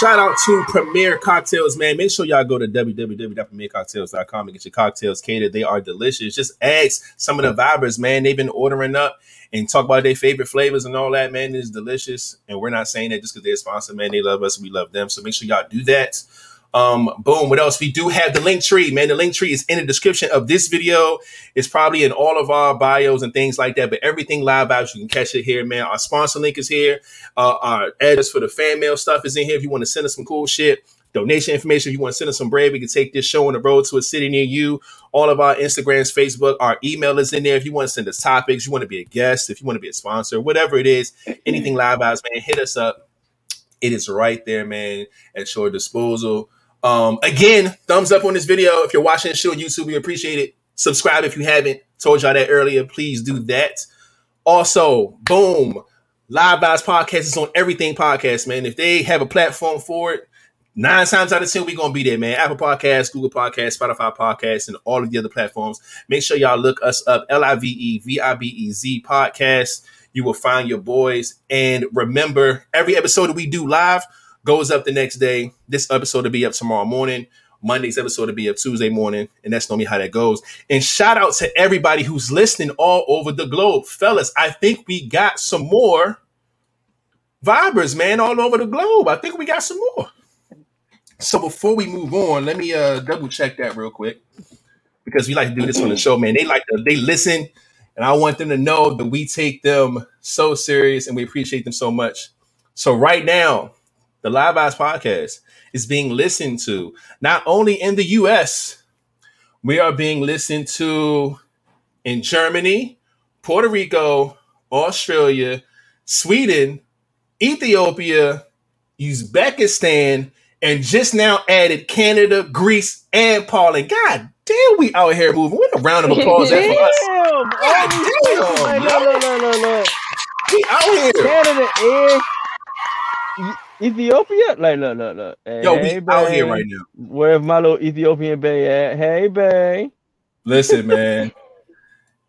Shout out to Premier Cocktails, man. Make sure y'all go to www.premiercocktails.com and get your cocktails catered. They are delicious. Just ask some of the vibers, man. They've been ordering up and talk about their favorite flavors and all that, man. It's delicious. And we're not saying that just because they're sponsored, man. They love us. We love them. So make sure y'all do that. Um, boom. What else? We do have the link tree, man. The link tree is in the description of this video. It's probably in all of our bios and things like that. But everything live vibes, you can catch it here, man. Our sponsor link is here. Uh, our address for the fan mail stuff is in here. If you want to send us some cool shit, donation information. If you want to send us some bread, we can take this show on the road to a city near you. All of our Instagrams, Facebook, our email is in there. If you want to send us topics, you want to be a guest, if you want to be a sponsor, whatever it is, anything live vibes, man, hit us up. It is right there, man, at your disposal. Um, again, thumbs up on this video. If you're watching this show on YouTube, we appreciate it. Subscribe if you haven't. Told y'all that earlier. Please do that. Also, boom. Live Vibes Podcast is on everything podcast, man. If they have a platform for it, nine times out of ten, we're gonna be there, man. Apple Podcasts, Google Podcasts, Spotify Podcasts, and all of the other platforms. Make sure y'all look us up, L-I-V-E-V-I-B-E-Z podcast. You will find your boys. And remember, every episode that we do live goes up the next day. This episode will be up tomorrow morning. Monday's episode will be up Tuesday morning, and that's normally how that goes. And shout out to everybody who's listening all over the globe. Fellas, I think we got some more vibers, man, all over the globe. I think we got some more. So before we move on, let me uh double check that real quick. because we like to do this on the show, man. They like to they listen, and I want them to know that we take them so serious and we appreciate them so much. So right now, the Live Vibes podcast is being listened to not only in the U.S. We are being listened to in Germany, Puerto Rico, Australia, Sweden, Ethiopia, Uzbekistan, and just now added Canada, Greece, and Poland. God damn, we out here moving. What a round of applause that for us. Damn! Oh, God Oh, damn, look, look, look, look, look. We out here. Canada and Ethiopia? Like, look, look, look. Hey, Yo, we Hey, out here right now. Where's my little Ethiopian bay at? Hey, babe. Listen, man.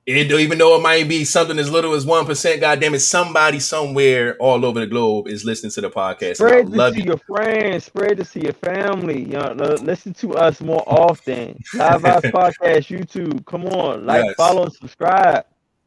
It even though it might be something as little as one percent. Goddamn it, somebody somewhere all over the globe is listening to the podcast. Spread this love to you. your friends. Spread this to your family. You know, listen to us more often. Live Vibes Podcast, YouTube. Come on. Like, Yes. follow, and subscribe.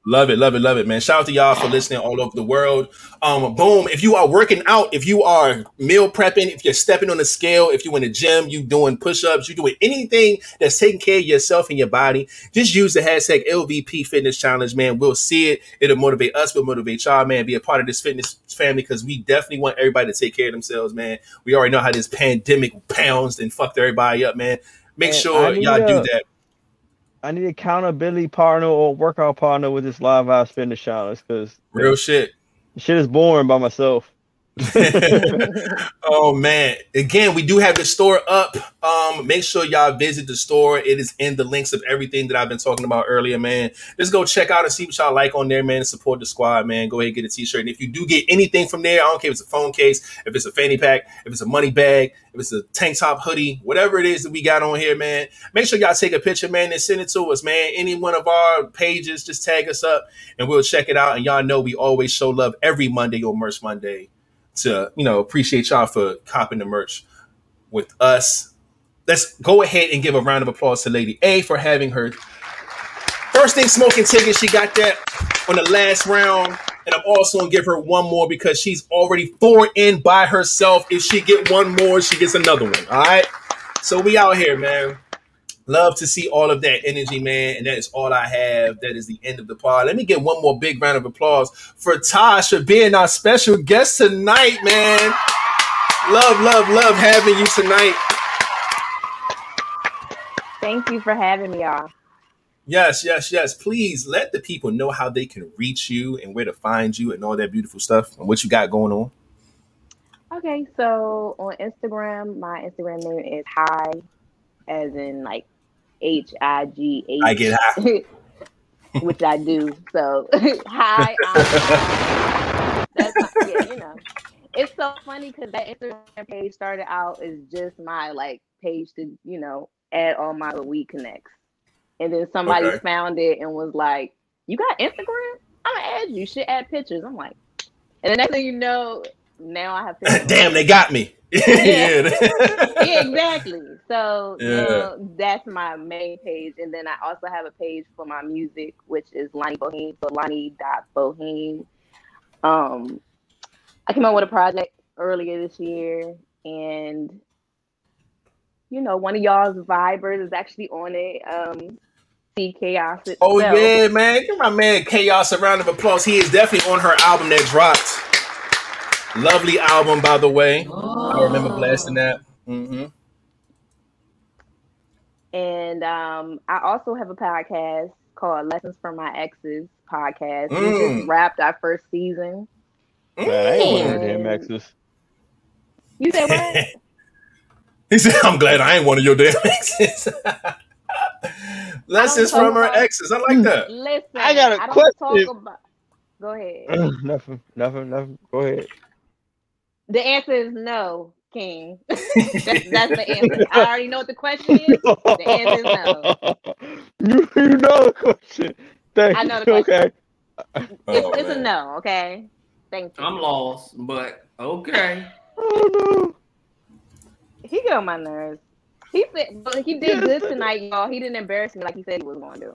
Love it, love it, love it, man. Shout out to y'all for listening all over the world. Um, boom. If you are working out, if you are meal prepping, if you're stepping on the scale, if you're in the gym, you doing push-ups, you doing anything that's taking care of yourself and your body, just use the hashtag LVP Fitness Challenge, man. We'll see it. It'll motivate us. We'll motivate y'all, man. Be a part of this fitness family because we definitely want everybody to take care of themselves, man. We already know how this pandemic pounds and fucked everybody up, man. Make I sure y'all do that. I need accountability partner or workout partner with this Live Vibes Fitness Challenge because Real shit. shit is boring by myself. oh man. Again we do have the store up. Um make sure y'all visit the store. It is in the links of everything that i've been talking about earlier man. Just go check out and see what y'all like on there man support the squad man. Go ahead and get a t-shirt. And if you do get anything from there i don't care if it's a phone case if it's a fanny pack if it's a money bag if it's a tank top hoodie whatever it is that we got on here man make sure y'all take a picture man and send it to us man. Any one of our pages just tag us up and we'll check it out. And y'all know we always show love every monday on merch monday to you know appreciate y'all for copping the merch with us. Let's go ahead and give a round of applause to Lady A for having her first thing smoking ticket. She got that on the last round, and I'm also gonna give her one more because she's already four in by herself. If she get one more, she gets another one. All right. So we out here, man. Love to see all of that energy, man. And that is all I have. That is the end of the pod. Let me get one more big round of applause for Tosh for being our special guest tonight, man. Love, love, love having you tonight. Thank you for having me, y'all. Yes, yes, yes. Please let the people know how they can reach you and where to find you and all that beautiful stuff and what you got going on. Okay, so on Instagram, my Instagram name is Hi, as in like H I G H. I get high. which I do. So hi, I'm that's not, yeah, you know. It's so funny because that Instagram page started out as just my like page to you know add all my weed connects, and then somebody Okay. found it and was like, "You got Instagram? I'm gonna add you. Should add pictures." I'm like, and the next thing you know, now I have pictures. Damn, they got me. yeah. yeah, exactly. So you know, that's my main page, and then I also have a page for my music, which is Lonnie Boheme. So Lonnie.Boheme. Um, I came out with a project earlier this year, and you know, one of y'all's vibers is actually on it. Um, Chaos itself. Oh yeah, man. Give my man Chaos a round of applause. He is definitely on her album that dropped. Lovely album, by the way. I remember blasting that. Mm-hmm. And um, I also have a podcast called Lessons from My Exes podcast. We Mm. just wrapped our first season. Man, I ain't one of them Mm. exes. You said what? he said, I'm glad I ain't one of your damn exes. Lessons talk from our exes. I like that. Listen, I got a don't question. Talk about... Go ahead. nothing, nothing, nothing. Go ahead. The answer is no, King. that's, that's the answer. I already know what the question is. The answer is no. You, you know the question. Thank I know the question. Okay. It's, Oh, it's a no, okay? Thank you. I'm lost, but okay. Oh He get on my nerves. He said, but he did good tonight, y'all. He didn't embarrass me like he said he was going to. do.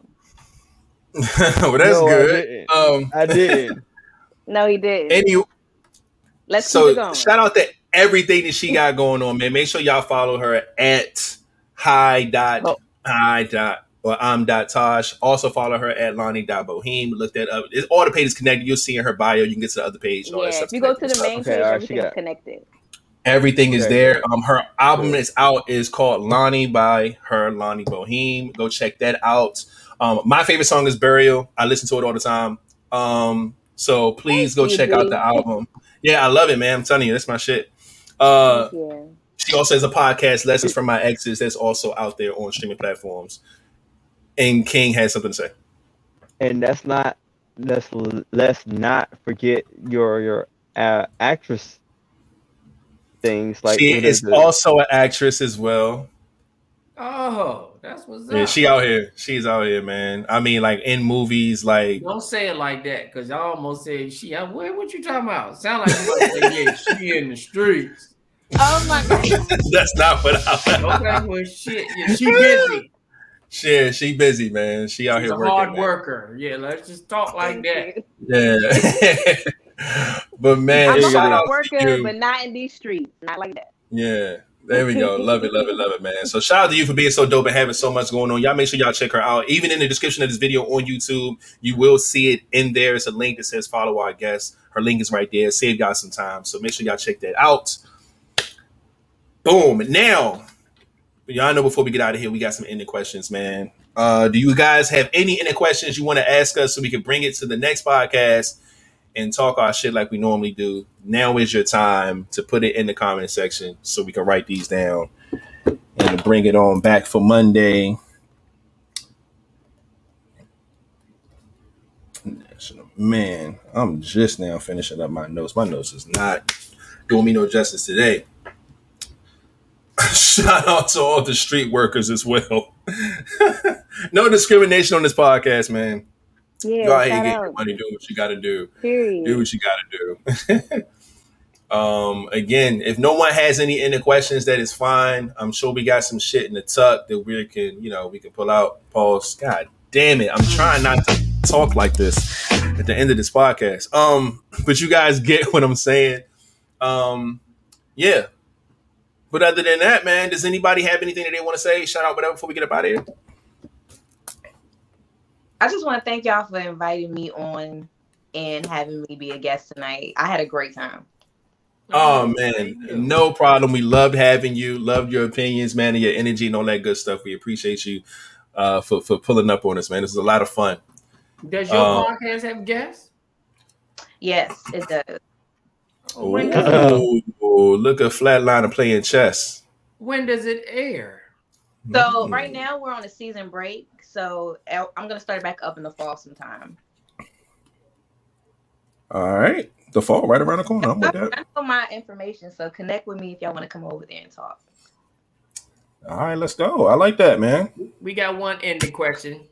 well, that's No, I good. didn't. Um. I did. No, he did. any, Let's keep so it going. shout out to everything that she got going on, man. Make sure y'all follow her at high dot Oh. high dot or I'm dot Tosh. Also follow her at Lonnie.boheme. Look that up. It's, all the pages connected. You'll see in her bio. You can get to the other page. and all Yeah, that if you go to connected. the main Okay, page, all right, everything she is connected. Everything is there. Um, her album Cool. that's out is called Lonnie by her Lonnie Boheme. Go check that out. Um, my favorite song is Burial. I listen to it all the time. Um, so please Thank go you, check out the album. Yeah, I love it, man. I'm telling you, that's my shit. Uh, she also has a podcast, Lessons from My Exes, that's also out there on streaming platforms. And King has something to say. and that's not let's let's not forget your your uh, actress things like she what is it? also an actress as well. Oh, that's what's up. Yeah, she out here. She's out here, man. I mean, like in movies, like Don't say it like that, cause I almost said she. I, what, what you talking about? Sound like you say, yeah, she in the streets. Oh my god. that's not what I. Okay, well, shit, yeah, she busy. Shit, she busy, man. She out She's here a working. hard man. worker. Yeah, let's just talk like that. Yeah. but man, I'm a shout out hard to worker, but not in these streets. Not like that. Yeah. There we go. Love it, love it, love it, man. So shout out to you for being so dope and having so much going on. Y'all make sure y'all check her out. Even in the description of this video on YouTube, you will see it in there. It's a link that says follow our guest. Her link is right there. Save y'all some time. So make sure y'all check that out. Boom. Now, y'all know before we get out of here, we got some ending questions, man. Uh, do you guys have any ending questions you want to ask us so we can bring it to the next podcast and talk our shit like we normally do? Now is your time to put it in the comment section so we can write these down and bring it on back for Monday. Man, I'm just now finishing up my notes. My notes is not doing me no justice today. Shout out to all the street workers as well. no discrimination on this podcast, man. Yeah, Go ahead shout and get your out. money. Do what you got to do. Do Period. what you got to do. um, again, if no one has any any questions, that is fine. I'm sure we got some shit in the tuck that we can, you know, we can pull out. Pause. God damn it! I'm trying not to talk like this at the end of this podcast. Um, but you guys get what I'm saying. Um, yeah. But other than that, man, does anybody have anything that they want to say? Shout out, whatever, before we get up out of here. I just want to thank y'all for inviting me on and having me be a guest tonight. I had a great time. Oh man, no problem. We loved having you. Loved your opinions, man, and your energy and all that good stuff. We appreciate you uh, for for pulling up on us, man. This is a lot of fun. Does your Uh, podcast have guests? Yes, it does. When does, Ooh, look at Flatliner playing chess. when does it air? So Mm. right now we're on a season break. So I'm gonna start back up in the fall sometime. All right, the fall right around the corner. I'm with I that. know my information, so connect with me if y'all want to come over there and talk. All right, let's go. I like that, man. We got one ending question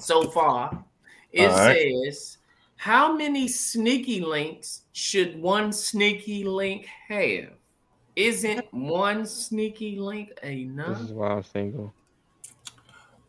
so far. It All right. says, How many sneaky links should one sneaky link have? Isn't one sneaky link enough?" This is why I'm single.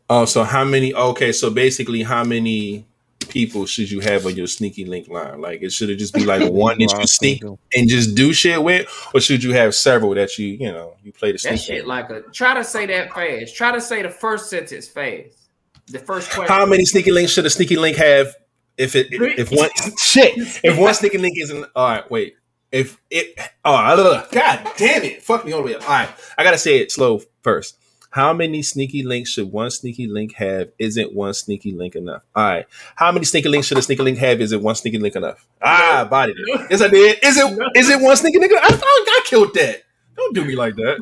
Oh, so how many? Okay, so basically, how many people should you have on your sneaky link line? Like, it should it just be like one This that you sneak and just do shit with, or should you have several that you you know you play the That shit link? like a try to say that fast. Try to say the first sentence fast. The first question. How many sneaky links should a sneaky link have? If it if one shit if one sneaky link isn't all right, wait. If it oh I love God damn it, fuck me all the way up. All right, I gotta say it slow first. How many sneaky links should one sneaky link have? Isn't one sneaky link enough? All right. How many sneaky links should a sneaky link have? Isn't one sneaky link enough? Ah, body it. Yes, I did. Is it is it one sneaky link? I thought I killed that. Don't do me like that.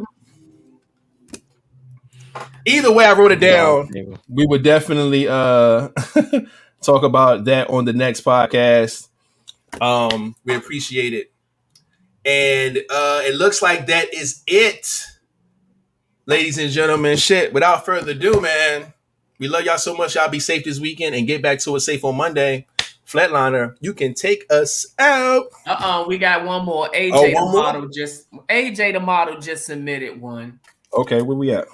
Either way, I wrote it down I'm we would definitely uh talk about that on the next podcast. Um, we appreciate it. And uh it looks like that is it. Ladies and gentlemen, shit. Without further ado, man, we love y'all so much. Y'all be safe this weekend and get back to us safe on Monday. Flatliner, you can take us out. Uh-uh, we got one more. AJ Oh, the more? model just AJ the model just submitted one. Okay, where we at?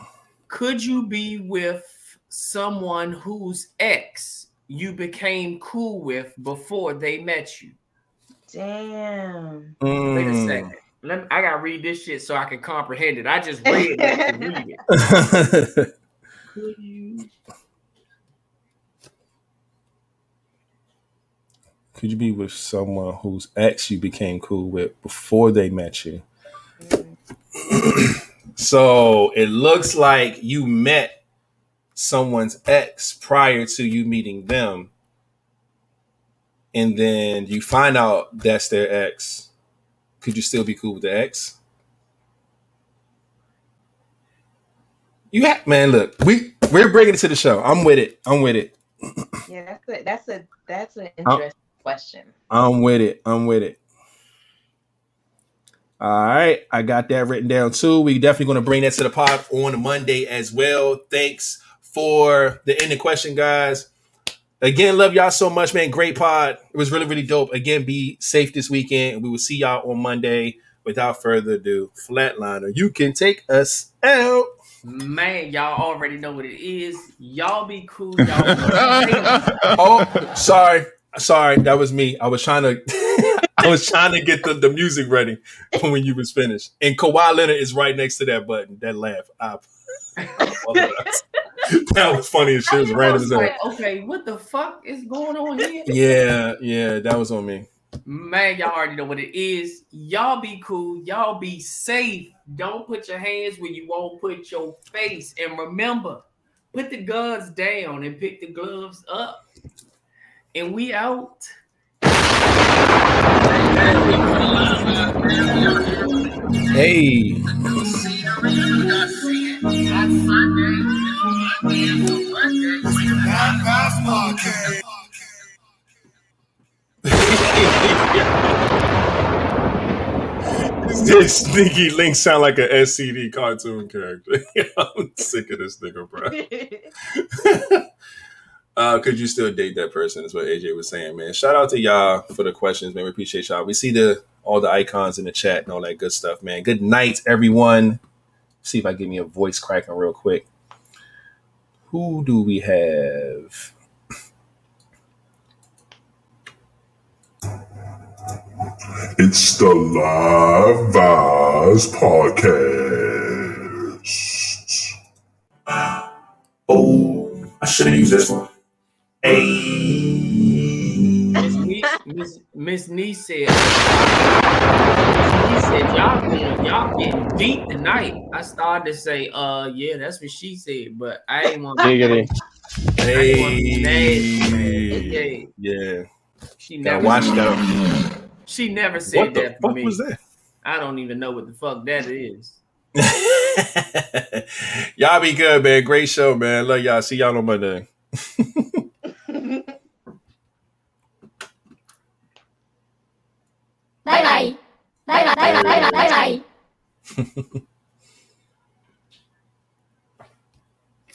Could you be with someone whose ex you became cool with before they met you? Damn. Wait a Mm. second. Let me, I gotta read this shit so I can comprehend it. I just read it read it. Could you? Could you be with someone whose ex you became cool with before they met you? Mm. so it looks like you met someone's ex prior to you meeting them. And then you find out that's their ex. Could you still be cool with the ex? You have, man, look, we we're bringing it to the show. I'm with it. I'm with it. Yeah, that's a that's a that's an interesting question. I'm with it. I'm with it. All right, I got that written down too. We definitely going to bring that to the pod on Monday as well. Thanks for the ending question, guys. Again, love y'all so much, man. Great pod. It was really, really dope. Again, be safe this weekend, we will see y'all on Monday. Without further ado, Flatliner, you can take us out. Man, y'all already know what it is. Y'all be cool. Y'all Oh, sorry, sorry, that was me. I was trying to, I was trying to get the, the music ready when you was finished. And Kawhi Leonard is right next to that button. That laugh. I, that was funny as shit. It was random as like, okay, what the fuck is going on here? Yeah, yeah, that was on me. Man, y'all already know what it is. Y'all be cool. Y'all be safe. Don't put your hands where you won't put your face. And remember, put the guns down and pick the gloves up. And we out. Hey. This sneaky link sound like a SCD cartoon character. I'm sick of this nigga, bro. uh, could you still date that person? Is what AJ was saying, man. Shout out to y'all for the questions, man. We appreciate y'all. We see the all the icons in the chat and all that good stuff, man. Good night, everyone. See if I give me a voice cracking real quick. Who do we have? It's the Live Vibes Podcast. Oh, I should have used this one. Hey. Miss Nee- Miss Miss Nee said, Miss Nee said, y'all going, y'all getting deep tonight. I started to say, uh, yeah, that's what she said, but I ain't want to. Diggity. Hey. Yeah, Yeah. she Gotta never, watch that. she never said What the that for fuck me. was that? I don't even know what the fuck that is. y'all be good, man. Great show, man. Love y'all. See y'all on Monday. バイバイ。バイバイ。バイバイ。バイバイ。